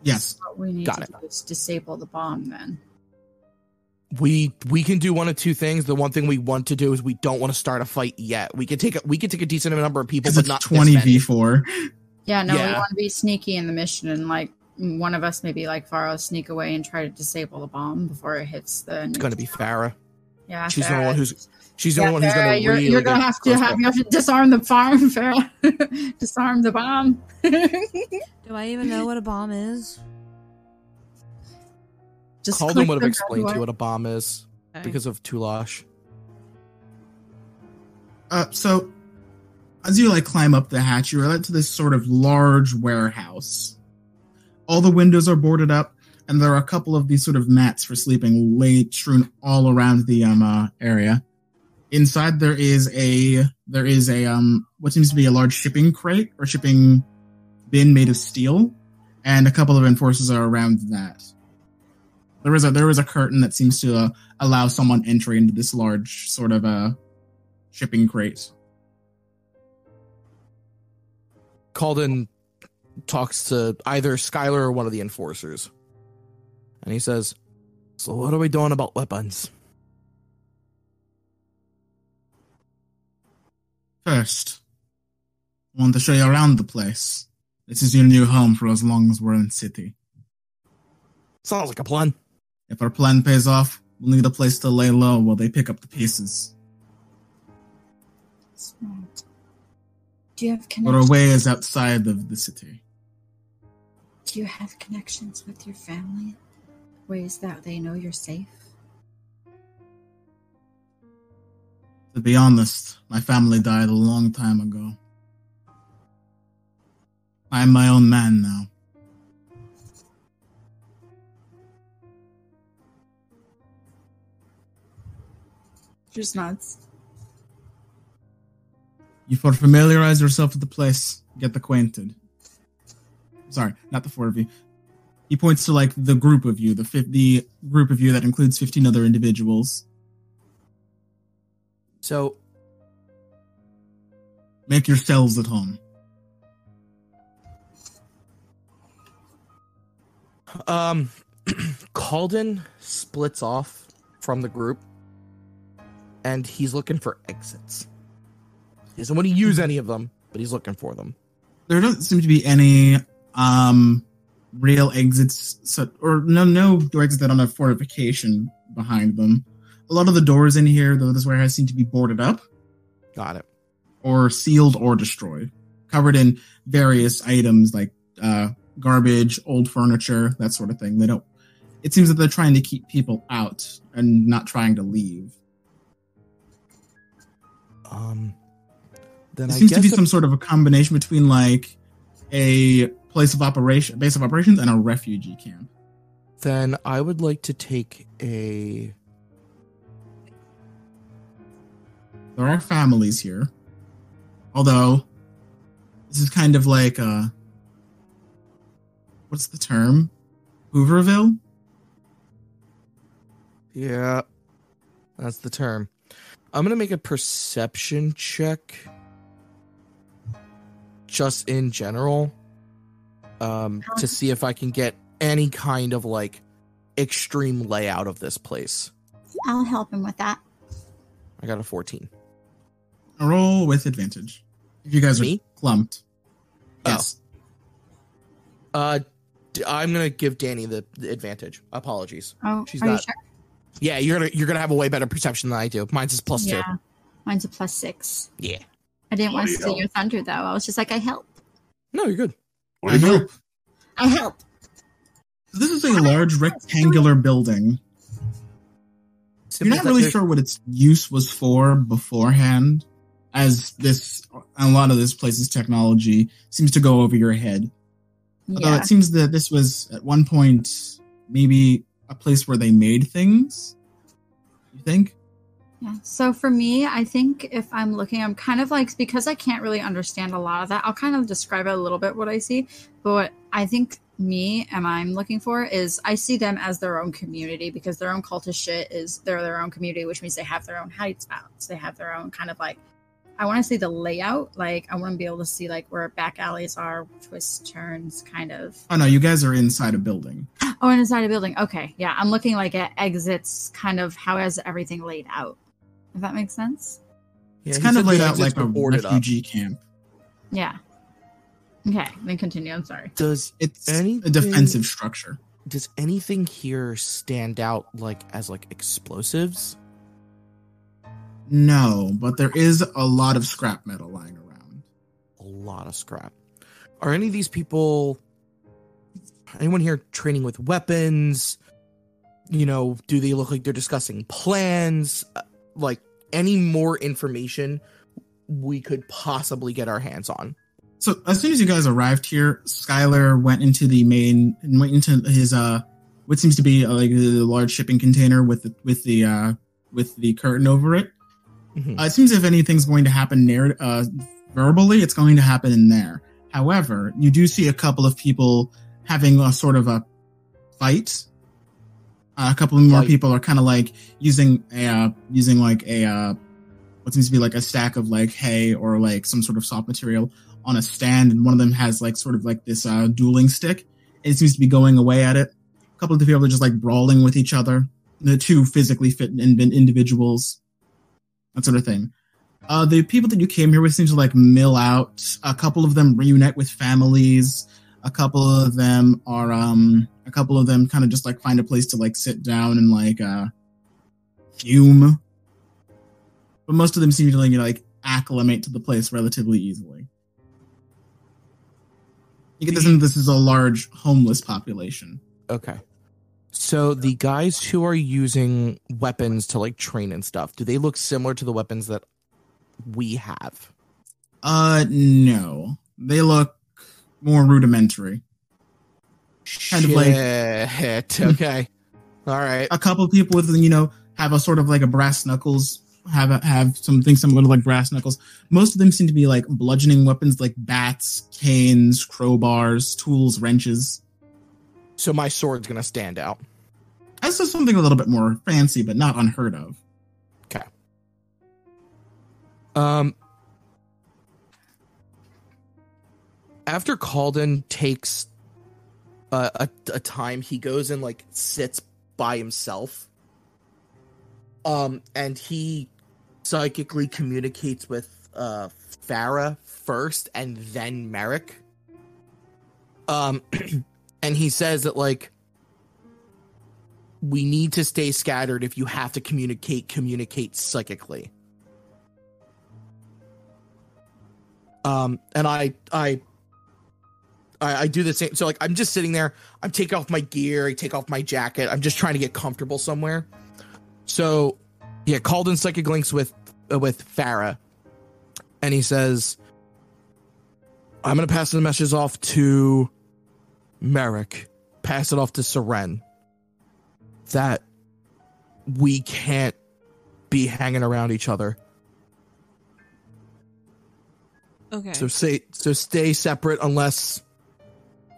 Yes. What we need Got to it. do is disable the bomb then. We we can do one of two things. The one thing we want to do is we don't want to start a fight yet. We can take a we can take a decent number of people, but not twenty v four. Yeah, no, we want to be sneaky in the mission and like one of us, maybe like Farah, sneak away and try to disable the bomb before it hits the. It's gonna be Farah. Yeah, She's the Farah. one who's she's the Yeah, only one who's gonna you're, really you're gonna have to have you have to disarm the farm, Farah. disarm the bomb. Do I even know what a bomb is? Just Calden would have explained to you what a bomb is Okay. because of Tulash. Uh, so as you like climb up the hatch, you're led to this sort of large warehouse. All the windows are boarded up, and there are a couple of these sort of mats for sleeping laid strewn all around the um uh, area. Inside there is a there is a um what seems to be a large shipping crate or shipping bin made of steel, and a couple of enforcers are around that. There is a there is a curtain that seems to uh, allow someone entry into this large sort of uh shipping crate. Calden talks to either Skylar or one of the enforcers. And he says, So what are we doing about weapons? First, I want to show you around the place. This is your new home for as long as we're in city. Sounds like a plan. If our plan pays off, we'll need a place to lay low while they pick up the pieces. Smart. Do you have connections? our way is outside of the city. Do you have connections with your family? Ways that they know you're safe? To be honest, my family died a long time ago. I'm my own man now. Just nuts. You four familiarize yourself with the place, get acquainted. Sorry, not the four of you. He points to like the group of you, the fif- the group of you that includes fifteen other individuals. So Make yourselves at home. Um, Calden splits off from the group, and he's looking for exits. He doesn't want to use any of them, but he's looking for them. There doesn't seem to be any um real exits, so, or no no exits that don't have fortification behind them. A lot of the doors in here, though, this warehouse seem to be boarded up. Got it. or sealed or destroyed, covered in various items like uh, garbage, old furniture, that sort of thing. They don't. It seems that they're trying to keep people out and not trying to leave. Um, then It I seems to be some sort of a combination between like a place of operation, base of operations, and a refugee camp. then I would like to take a. There are families here, although this is kind of like uh, what's the term? Hooverville. Yeah, that's the term. I'm gonna make a perception check, just in general, um, to see if I can get any kind of like extreme layout of this place. I'll help him with that. I got a 14. A roll with advantage. If you guys are Me? clumped. Oh. Yes. Uh, I'm gonna give Danny the, the advantage. Apologies. Oh, She's are you sure? Yeah, you're gonna you're gonna have a way better perception than I do. Mine's is plus two. Yeah. Mine's a plus six. Yeah. I didn't want to Bloody steal your thunder though. I was just like, I help. No, you're good. What I you help. do? I help. So this is a large rectangular building. You're not really there's- sure what its use was for beforehand, as this a lot of this place's technology seems to go over your head. Although it seems that this was at one point maybe a place where they made things. You think? Yeah. So for me, I think if I'm looking, I'm kind of like because I can't really understand a lot of that. I'll kind of describe it a little bit what I see. But what I think me and I'm looking for is I see them as their own community because their own cultist shit is they're their own community, which means they have their own heights outs. They have their own kind of like I want to see the layout. Like I want to be able to see like where back alleys are, twists, turns, kind of. Oh no, you guys are inside a building. Oh, inside a building. Okay, yeah, I'm looking like at exits, kind of how is everything laid out. If that makes sense. Yeah, It's kind of laid out like a were boarded up. refugee camp. Yeah. Okay, then continue. I'm sorry. Does It's Anything- a defensive structure. does anything here stand out like as like explosives? No, but there is a lot of scrap metal lying around. A lot of scrap. Are any of these people anyone here training with weapons? You know, do they look like they're discussing plans? Uh, Like any more information we could possibly get our hands on. So as soon as you guys arrived here, Skylar went into the main and went into his uh what seems to be uh, like a large shipping container with the with the uh with the curtain over it. Mhm. Uh, it seems if anything's going to happen narr- uh verbally, it's going to happen in there. However, you do see a couple of people having a sort of a fight. Uh, a couple more Fight. people are kind of like using a uh, using like a uh, what seems to be like a stack of like hay or like some sort of soft material on a stand, and one of them has like sort of like this uh, dueling stick. It seems to be going away at it. A couple of the people are just like brawling with each other. The two physically fit in- individuals, that sort of thing. Uh, the people that you came here with seem to like mill out. A couple of them reunite with families. A couple of them are um a couple of them kind of just like find a place to like sit down and like uh fume. But most of them seem to like, you know, like acclimate to the place relatively easily. You get the sense this is a large homeless population. Okay. So the guys who are using weapons to like train and stuff, do they look similar to the weapons that we have? Uh no. They look more rudimentary. Kind of like- Shit. okay. All right. a couple people with you know have a sort of like a brass knuckles have a, have something similar to like brass knuckles. Most of them seem to be like bludgeoning weapons, like bats, canes, crowbars, tools, wrenches. So my sword's gonna stand out. That's just something a little bit more fancy, but not unheard of. Okay. Um, after Calden takes a, a, a time, he goes and like sits by himself. Um, and he psychically communicates with uh Farah first and then Merrick. Um, and he says that like we need to stay scattered. If you have to communicate, communicate psychically. Um, and I, I, I, I do the same. So like, I'm just sitting there. I'm taking off my gear. I take off my jacket. I'm just trying to get comfortable somewhere. So, yeah, Calden psychic links with uh, with Farah, and he says, "I'm gonna pass the messages off to Merrick. Pass it off to Seren. That we can't be hanging around each other." Okay. So say so stay separate unless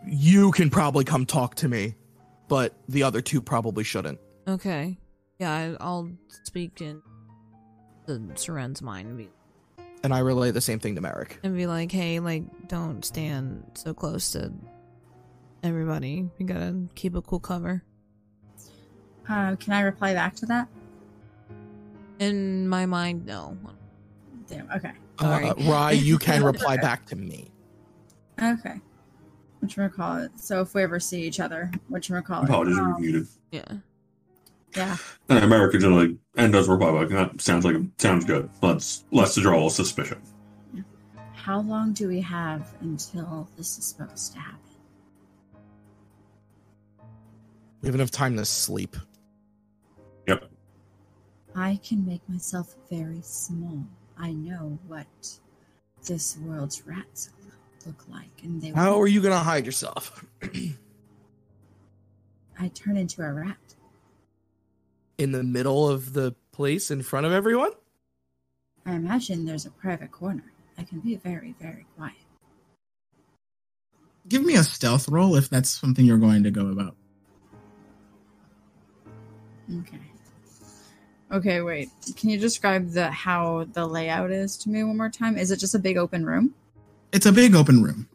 you can probably come talk to me, but the other two probably shouldn't. okay. Yeah, I, I'll speak in the Seren's mind and be, And I relay the same thing to Merrick. and be like, hey, like, don't stand so close to everybody. We gotta keep a cool cover. Uh, can I reply back to that? In my mind, no. Damn. Okay. Sorry. Uh, Rye, you can reply back to me. Okay. Which call it? So if we ever see each other, which call it? Apologies, Um, you're muted. Yeah. yeah. And America generally and does reply back. That sounds like sounds good. Let's let's draw a suspicion. How long do we have until this is supposed to happen? We have enough time to sleep. Yep. I can make myself very small. I know what this world's rats look like, and they. How are you gonna hide yourself? I turn into a rat. In the middle of the place in front of everyone? I imagine there's a private corner. I can be very, very quiet. Give me a stealth roll if that's something you're going to go about. Okay. Okay, wait. Can you describe the how the layout is to me one more time? Is it just a big open room? It's a big open room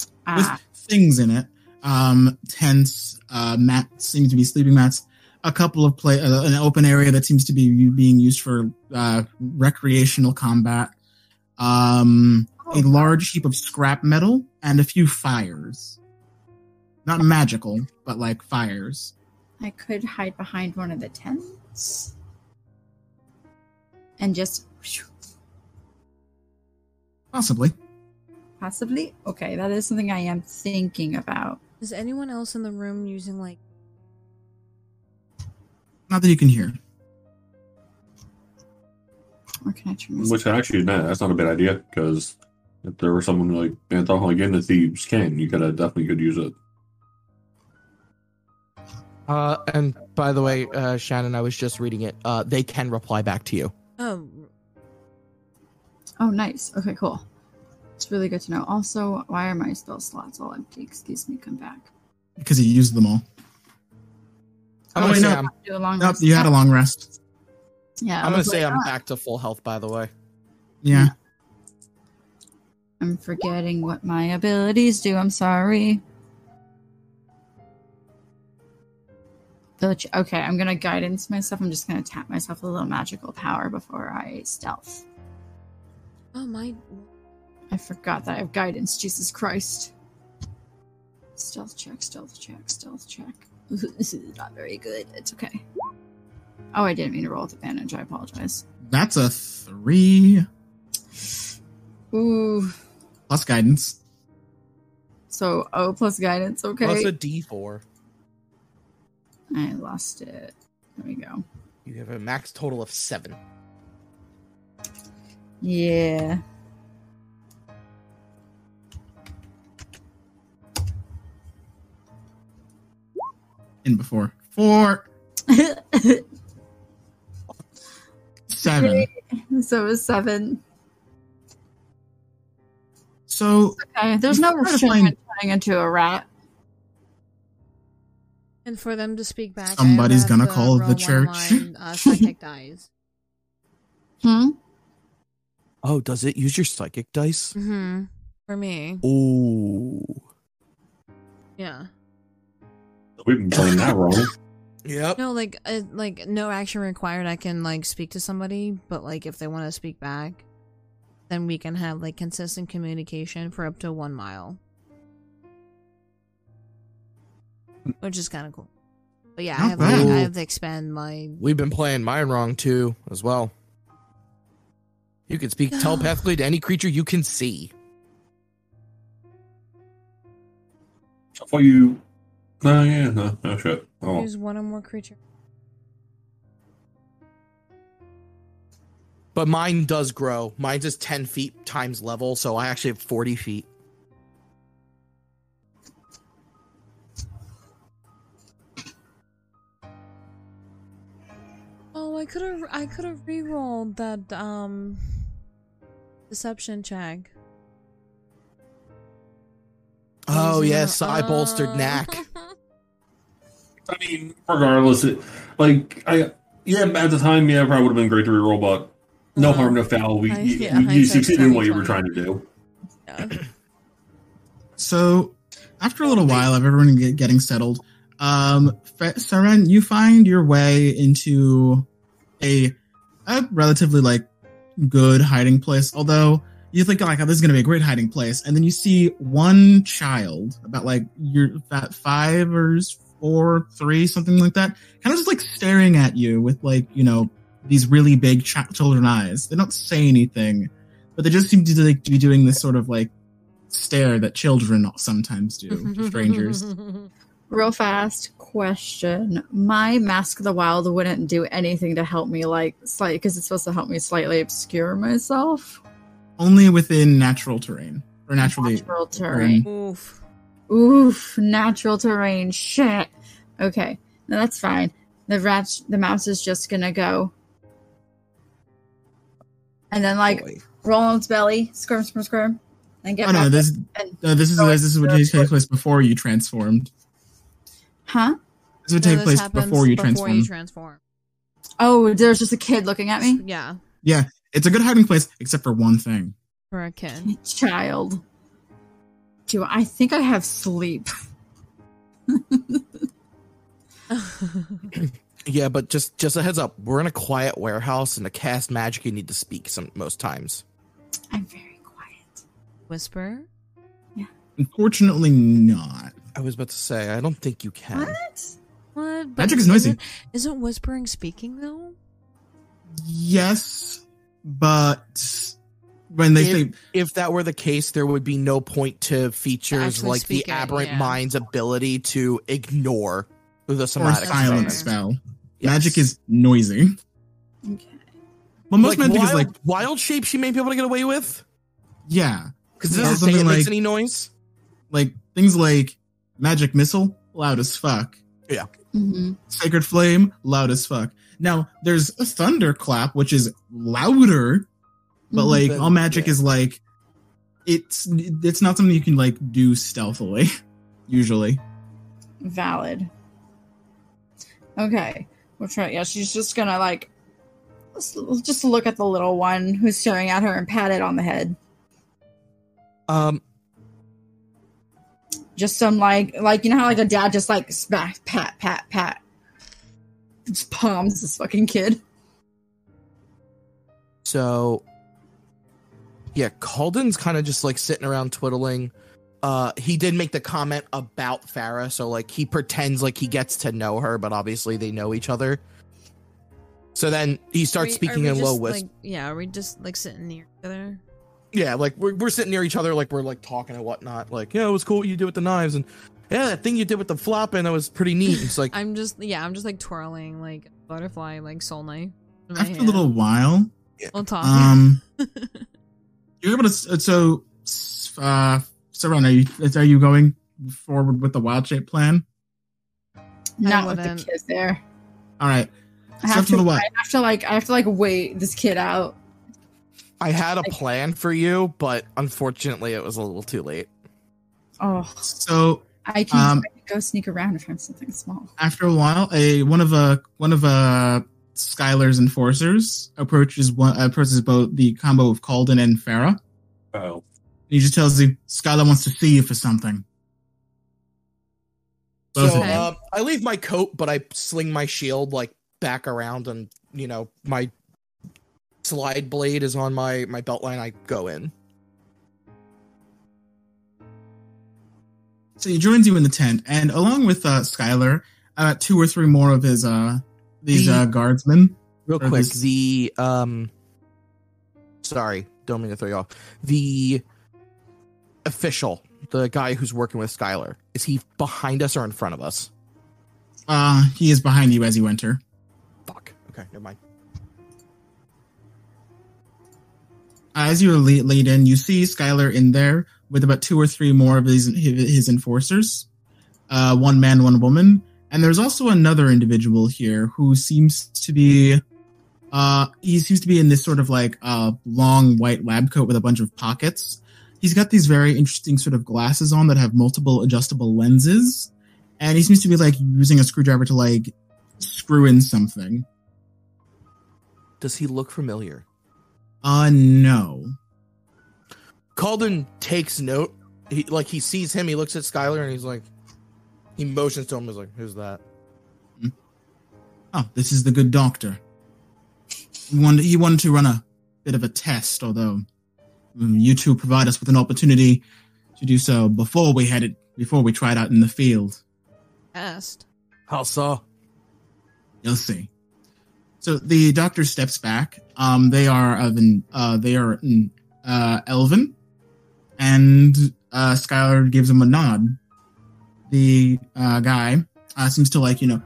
with Ah, things in it. Um, tents, uh, mats seem to be sleeping mats. A couple of play, uh, an open area that seems to be being used for uh, recreational combat. Um, a large heap of scrap metal and a few fires. Not magical, but like fires. I could hide behind one of the tents and just Possibly. Possibly. Okay, that is something I am thinking about. Is anyone else in the room using like Not that you can hear. Or can I turn this? Which actually, no, that's not a bad idea because if there were someone like Anton like in the thieves' cant, you could have definitely could use it. Uh, and by the way, uh, Shannon, I was just reading it. Uh, they can reply back to you. Oh, Oh, nice. Okay, cool. It's really good to know. Also, why are my spell slots all empty? Excuse me. Come back. Because you used them all. I'm Oh, wait, no. I'm, Do a long Nope, rest. you had a long rest. Yeah, I I'm gonna say like, I'm "Ah, back to full health. By the way, Yeah. I'm forgetting what my abilities do. I'm sorry. The Okay, I'm gonna guidance myself. I'm just gonna tap myself with a little magical power before I stealth. oh my! I forgot that I have guidance. Jesus Christ. Stealth check, stealth check, stealth check. this is not very good. It's okay. Oh, I didn't mean to roll with advantage. I apologize. That's a three Ooh. plus guidance. So O plus guidance. Okay. plus a D4. I lost it. There we go. You have a max total of seven. Yeah. In before. Four, seven. So it was seven. So Okay, there's no Try to turning into a rat. And for them to speak back, Somebody's gonna to call the roll one of church. my, uh, psychic dice. Hmm. Oh, does it use your psychic dice? Mm-hmm. For me, Ooh. yeah. We've been playing that wrong. Yep. No, like, uh, like no action required. I can like speak to somebody, but like if they want to speak back, then we can have like consistent communication for up to one mile, which is kind of cool. But yeah, I Not have bad. to, I have to expand my. We've been playing mine wrong too, as well. You can speak telepathically to any creature you can see. I thought you. No, yeah, no, no shit. Oh, Use one or more creature. But mine does grow. Mine's is 10 feet times level, so I actually have 40 feet. Oh, I could have I could have re-rolled that um deception check. Oh, Using yes, the- I bolstered Oh. knack. I mean, regardless, it, like I, yeah, at the time, yeah, probably would have been great to reroll, but no Uh, harm, no foul. We, I- you, yeah, you hindsight's succeeded in what you were trying to do. Yeah. So, after a little while of everyone get, getting settled, um, Fe- Seren, you find your way into a, a relatively like good hiding place. Although you think like, oh, this is gonna be a great hiding place, and then you see one child, about like you're about five or s- four, three, something like that, kind of just like staring at you with like you know these really big ch- children eyes. They don't say anything, but they just seem to like, be doing this sort of like stare that children sometimes do to strangers. Real fast question. My Mask of the Wild wouldn't do anything to help me, like, slightly, because it's supposed to help me slightly obscure myself. Only within natural terrain or naturally. Natural terrain. Oof. Oof, natural terrain. Shit. Okay, no, that's fine. The rat, the mouse is just gonna go, and then like Boy. roll on its belly, squirm, squirm, squirm, and get Oh no, this and no, this is Oh, this is what it's- takes place before you transformed. huh? This would No, take this place before you Before transform. you transform. Oh, there's just a kid looking at me. Yeah, yeah, it's a good hiding place except for one thing. for a kid. Child. Do I think I have sleep? Yeah, but just just a heads up, we're in a quiet warehouse, and to cast magic, you need to speak some most times. I'm very quiet. Whisper. Yeah. Unfortunately, not. I was about to say, I don't think you can. What? What? But Magic is noisy. Isn't, isn't whispering speaking though? Yes, but when they If- say If that were the case, there would be no point to features actually like speak the it, aberrant yeah. mind's ability to ignore the or somatic silent effects. spell, Yes. magic is noisy. Okay. Well, most like magic wild, is like wild shape she may be able to get away with yeah, because it Yeah, doesn't say it something makes like- any noise. like things like magic missile, loud as fuck. hmm Sacred Flame, loud as fuck. Now, there's a Thunderclap, which is louder, but Mhm. like Then- all magic yeah. is like it's it's not something you can like do stealthily, usually. Valid. Okay. We'll try. Yeah, she's just gonna like just look at the little one who's staring at her and pat it on the head. Um, Just some like like you know how like a dad just like smack pat pat pat. Just palms this fucking kid. so yeah, Calden's kind of just like sitting around twiddling. Uh, he did make the comment about Farah, so like he pretends like he gets to know her, but obviously they know each other. So then he starts we- speaking are we in low just, whisper. Like, yeah, are we just like sitting near each other? Yeah, like we're, we're sitting near each other, like we're like talking and whatnot. Like, yeah, it was cool what you did with the knives, and yeah, that thing you did with the flopping, that was pretty neat. It's like, I'm just yeah, I'm just like twirling like butterfly like soul knife. in my After a little while, We'll talk. um, you're able to. So, uh, Seren, are you are you going forward with the wild shape plan? Not with the wouldn't. kid there. All right. I have after to. the? I have to like. I have to like wait this kid out. I had a plan for you, but unfortunately, it was a little too late. Oh, So I can, Um, I can go sneak around if I'm something small. after a while, a one of a one of uh Skylar's enforcers approaches one approaches both the combo of Calden and Farah. Oh, He just tells you Skylar wants to see you for something. Both so uh, I leave my coat, but I sling my shield like back around, and you know my slide blade is on my my belt line. I go in. So he joins you in the tent, and along with uh, Skylar, uh, two or three more of his uh these The- uh guardsmen. Real quick, the um, sorry, don't mean to throw you off. The official, the guy who's working with Skylar, is he behind us or in front of us? Uh, he is behind you as you enter. Fuck. Okay, never mind. As you lead, lead in, you see Skylar in there with about two or three more of his his enforcers, uh, one man, one woman, and there's also another individual here who seems to be, uh, he seems to be in this sort of like uh, long white lab coat with a bunch of pockets. He's got these very interesting sort of glasses on that have multiple adjustable lenses, and he seems to be like using a screwdriver to like screw in something. Does he look familiar? Uh, no. Calden takes note. He like he sees him. He looks at Skylar and he's like, he motions to him. He's like, "Who's that?" Oh, this is the good doctor. He wanted, he wanted to run a bit of a test, although um, you two provide us with an opportunity to do so before we headed before we tried out in the field. Asked. How so? You'll see. So the doctor steps back. Um, they are of an uh, they are in, uh, Elven, and uh, Skylar gives him a nod. The uh, guy uh, seems to like you know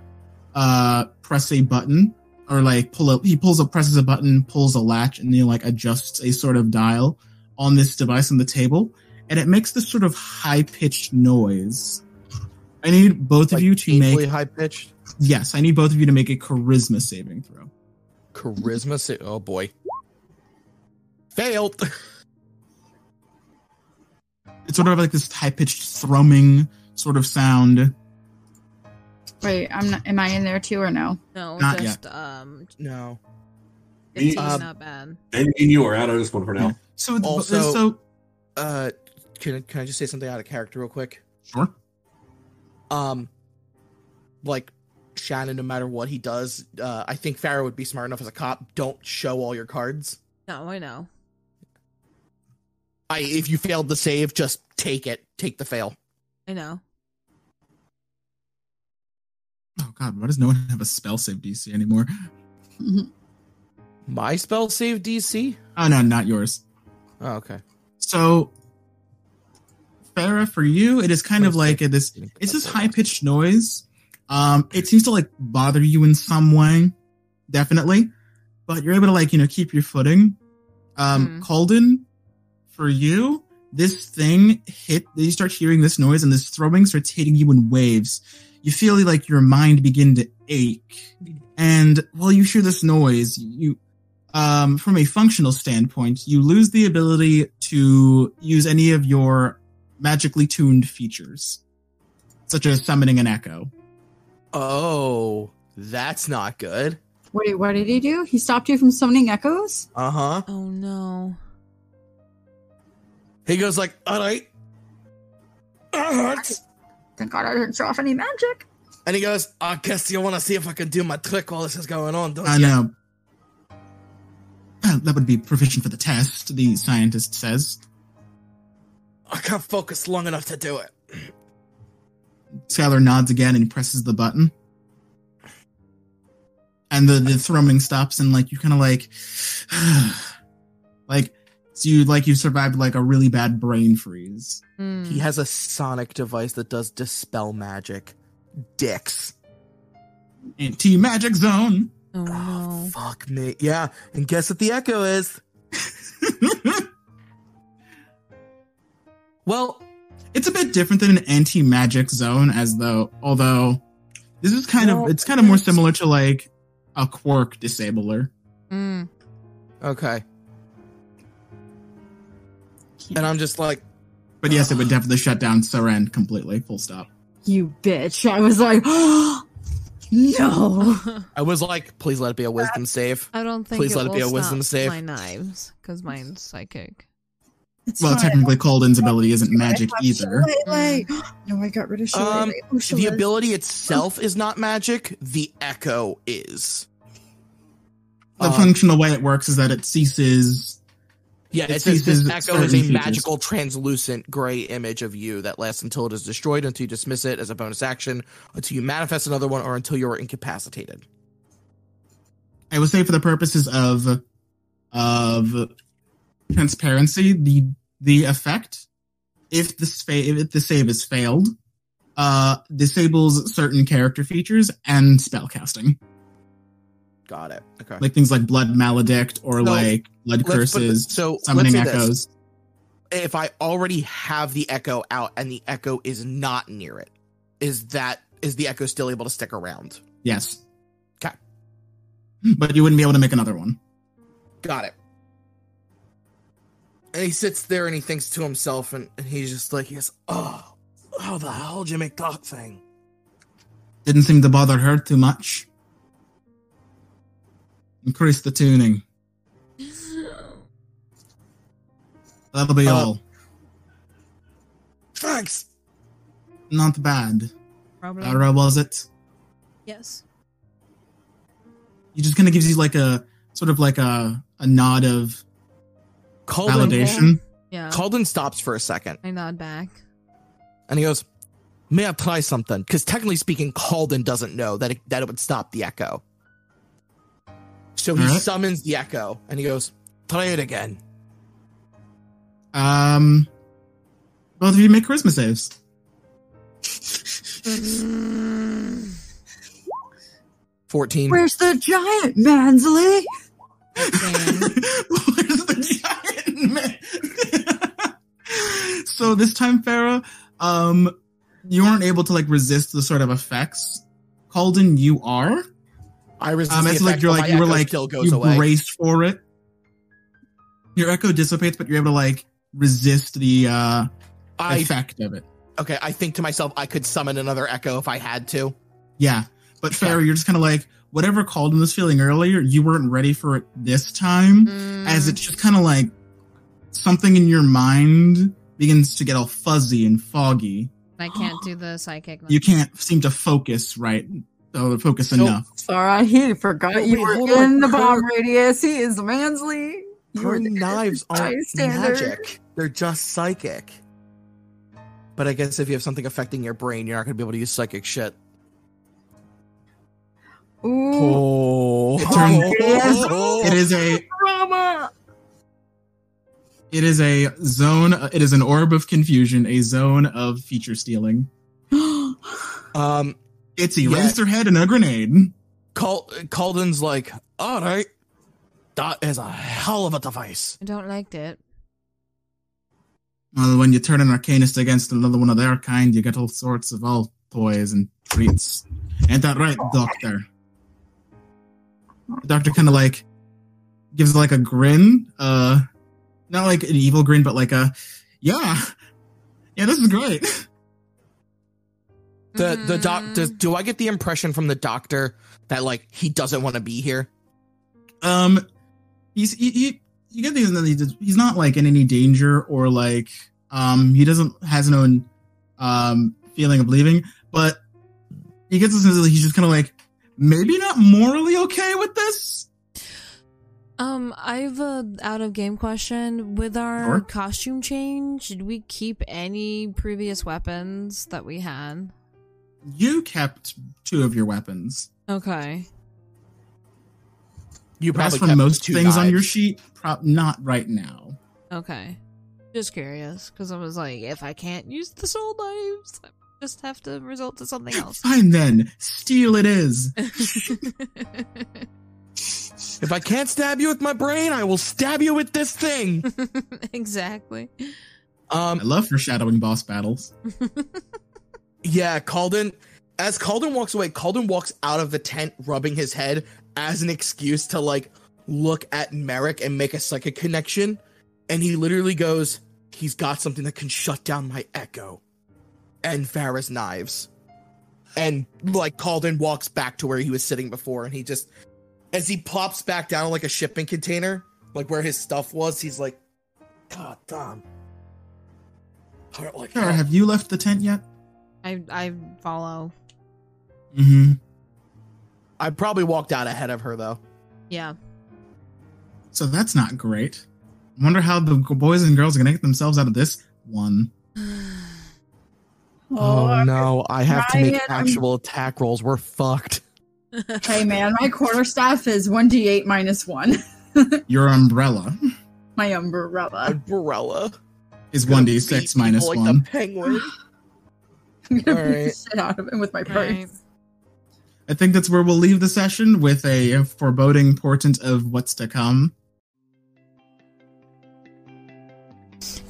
uh, press a button or like pull up. He pulls up, presses a button, pulls a latch, and he like adjusts a sort of dial on this device on the table, and it makes this sort of high pitched noise. I need both of you to make high pitched Yes, I need both of you to make a charisma saving throw. charisma. Sa- oh boy, failed. It's sort of like this high pitched thrumming sort of sound. Wait, I'm not. Am I in there too or no? No, Not just um, no. 15, Um, not bad. and and you are out of this one for now. So, Also- so Uh, can can I just say something out of character real quick? sure. um like Shannon, no matter what he does, uh, I think Farah would be smart enough as a cop. Don't show all your cards. No, I know. I if you failed the save, just take it. Take the fail. I know. Oh god, why does no one have a spell save DC anymore? My spell save DC. Oh no, not yours. Oh, okay. So, Farah, for you, it is kind of like a, this. It's this high pitched noise. Um, it seems to like bother you in some way, definitely, but you're able to like you know keep your footing. Um, Hmm. Calden, for you, this thing hit. You start hearing this noise, and this throbbing starts hitting you in waves. You feel like your mind begin to ache, and while you hear this noise, you, um, from a functional standpoint, you lose the ability to use any of your magically tuned features, such as summoning an echo. Oh, that's not good. Wait, what did he do? He stopped you from summoning echoes? Uh huh. Oh no. He goes like, all right. That hurts. Thank God I didn't show off any magic. And he goes, I guess you want to see if I can do my trick while this is going on, don't I you? I know. Well, that would be proficient for the test, the scientist says. I can't focus long enough to do it. Skylar nods again and presses the button. And the, the thrumming stops and like you kind of like like so you like you survived like a really bad brain freeze. Hmm. He has a sonic device that does dispel magic. Dicks. Anti magic zone. Oh Oh, no. fuck me. Yeah, and guess what the echo is? Well, it's a bit different than an anti magic zone, as though although this is kind Well, of it's kind of more similar to like a quirk disabler. Mm. okay. And I'm just like, But yes, it would definitely shut down Seren completely. Full stop. You bitch. I was like, no. I was like, please let it be a wisdom save. I don't think Please it let it be a wisdom stop save. My knives, because mine's psychic. It's Well, fine. technically, Calden's ability isn't magic either. Shillelagh. No, I got rid of Shillelagh. Um, Oh, The ability itself is not magic. The echo is. The Um, functional way it works is that it ceases. Yeah, It it says this ceases echo is a magical, translucent gray image of you that lasts until it is destroyed, until you dismiss it as a bonus action, until you manifest another one, or until you are incapacitated. I would say for the purposes of of transparency, the the effect, if the if the save is failed, uh, disables certain character features and spellcasting, Got it. Okay. like things like blood maledict or So, like blood curses, so summoning this. echoes. If I already have the echo out and the echo is not near it, is that is the echo still able to stick around? Yes. 'Kay. But you wouldn't be able to make another one. Got it. And he sits there and he thinks to himself, and, and he's just like, goes, "Oh, how the hell did you make that thing?" Didn't seem to bother her too much. Increase the tuning. That'll be Uh, all. Thanks. Not bad. Probably. Lara, was it? Yes. He just kind of gives you like a sort of like a a nod of Calden, validation. Yeah. Calden stops for a second I nod back. and he goes, "May I try something?" Because technically speaking, Calden doesn't know that it, that it would stop the echo. So he Alright. summons the echo and he goes, "Try it again." Um, both of you make charisma saves. Fourteen. Where's the giant, Mansley? Where's the giant man? so this time, Farah, um, you weren't able to like resist the sort of effects. Calden, you are. I resist Um, the it's like effect, you're like you were echo like still goes you away. braced for it. Your echo dissipates, but you're able to like resist the uh I effect of it. okay. I think to myself, I could summon another echo if I had to. Yeah, but Farah, you're just kind of like whatever Calden this feeling earlier. You weren't ready for it this time. Mm, as it's just kind of like something in your mind begins to get all fuzzy and foggy. I can't do the psychic. You can't seem to focus right, or focus So- enough. Sorry, he forgot Oh, you wait, were in on. the Her- bomb radius. He is Mansley. You Her were there. knives aren't bystander. magic; they're just psychic. But I guess if you have something affecting your brain, you're not going to be able to use psychic shit. Ooh, Oh, It turns- yes. It is a drama. it is a zone. It is an orb of confusion, a zone of feature stealing. Um, It's a Yeah. laser head and a grenade. Cal- Calden's like, all right, that is a hell of a device. I don't like it. Well, when you turn an arcanist against another one of their kind, you get all sorts of all toys and treats. Ain't that right, Doctor? The doctor kind of like gives like a grin, uh, not like an evil grin, but like a, yeah, yeah, this is great. The the doc Mm, does do I get the impression from the doctor that like he doesn't want to be here? Um, he's he, he you get these he's- he's not like in any danger or like um he doesn't has no um feeling of leaving, but he gets this sense that he's just kind of like maybe not morally okay with this. Um, I've a out of game question. With our Sure. costume change, did we keep any previous weapons that we had? You kept two of your weapons. Okay. You As probably for kept most two things on your sheet, pro- not right now. Okay. Just curious, because I was like, if I can't use the soul knives, I just have to resort to something else. Fine then, steel it is. If I can't stab you with my brain, I will stab you with this thing. exactly. Um, I love foreshadowing boss battles. Yeah, Calden. As Calden walks away, Calden walks out of the tent, rubbing his head as an excuse to like look at Merrick and make a psychic connection. And he literally goes, he's got something that can shut down my echo and Farah's knives. And like Calden walks back to where he was sitting before, and he just as he plops back down like a shipping container, like where his stuff was, he's like, God damn. I don't like have you left the tent yet? I I follow. Mm-hmm. I probably walked out ahead of her though. Yeah. So that's not great. I wonder how the boys and girls are gonna get themselves out of this one. Oh, no, I have to make actual attack rolls. We're fucked. Hey man, my quarterstaff is 1d8 minus 1. Your umbrella My umbrella. Umbrella. is Gonna one d beat six people minus like one. the penguin. I'm gonna beat Alright. the shit out of it with my purse. Alright. I think that's where we'll leave the session with a foreboding portent of what's to come.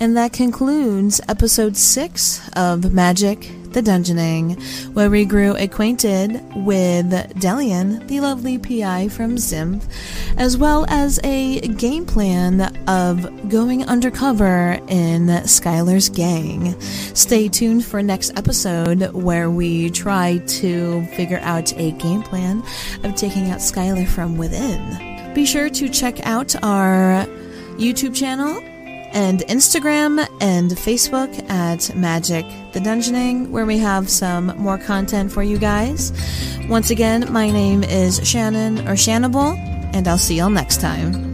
And that concludes episode six of Magic the Dungeoning, where we grew acquainted with Delian, the lovely PI from Zimt, as well as a game plan of going undercover in Skylar's gang. Stay tuned for next episode where we try to figure out a game plan of taking out Skylar from within. Be sure to check out our YouTube channel and Instagram and Facebook at Magic the Dungeoning, where we have some more content for you guys. Once again, my name is Shannon or Shannable, and I'll see y'all next time.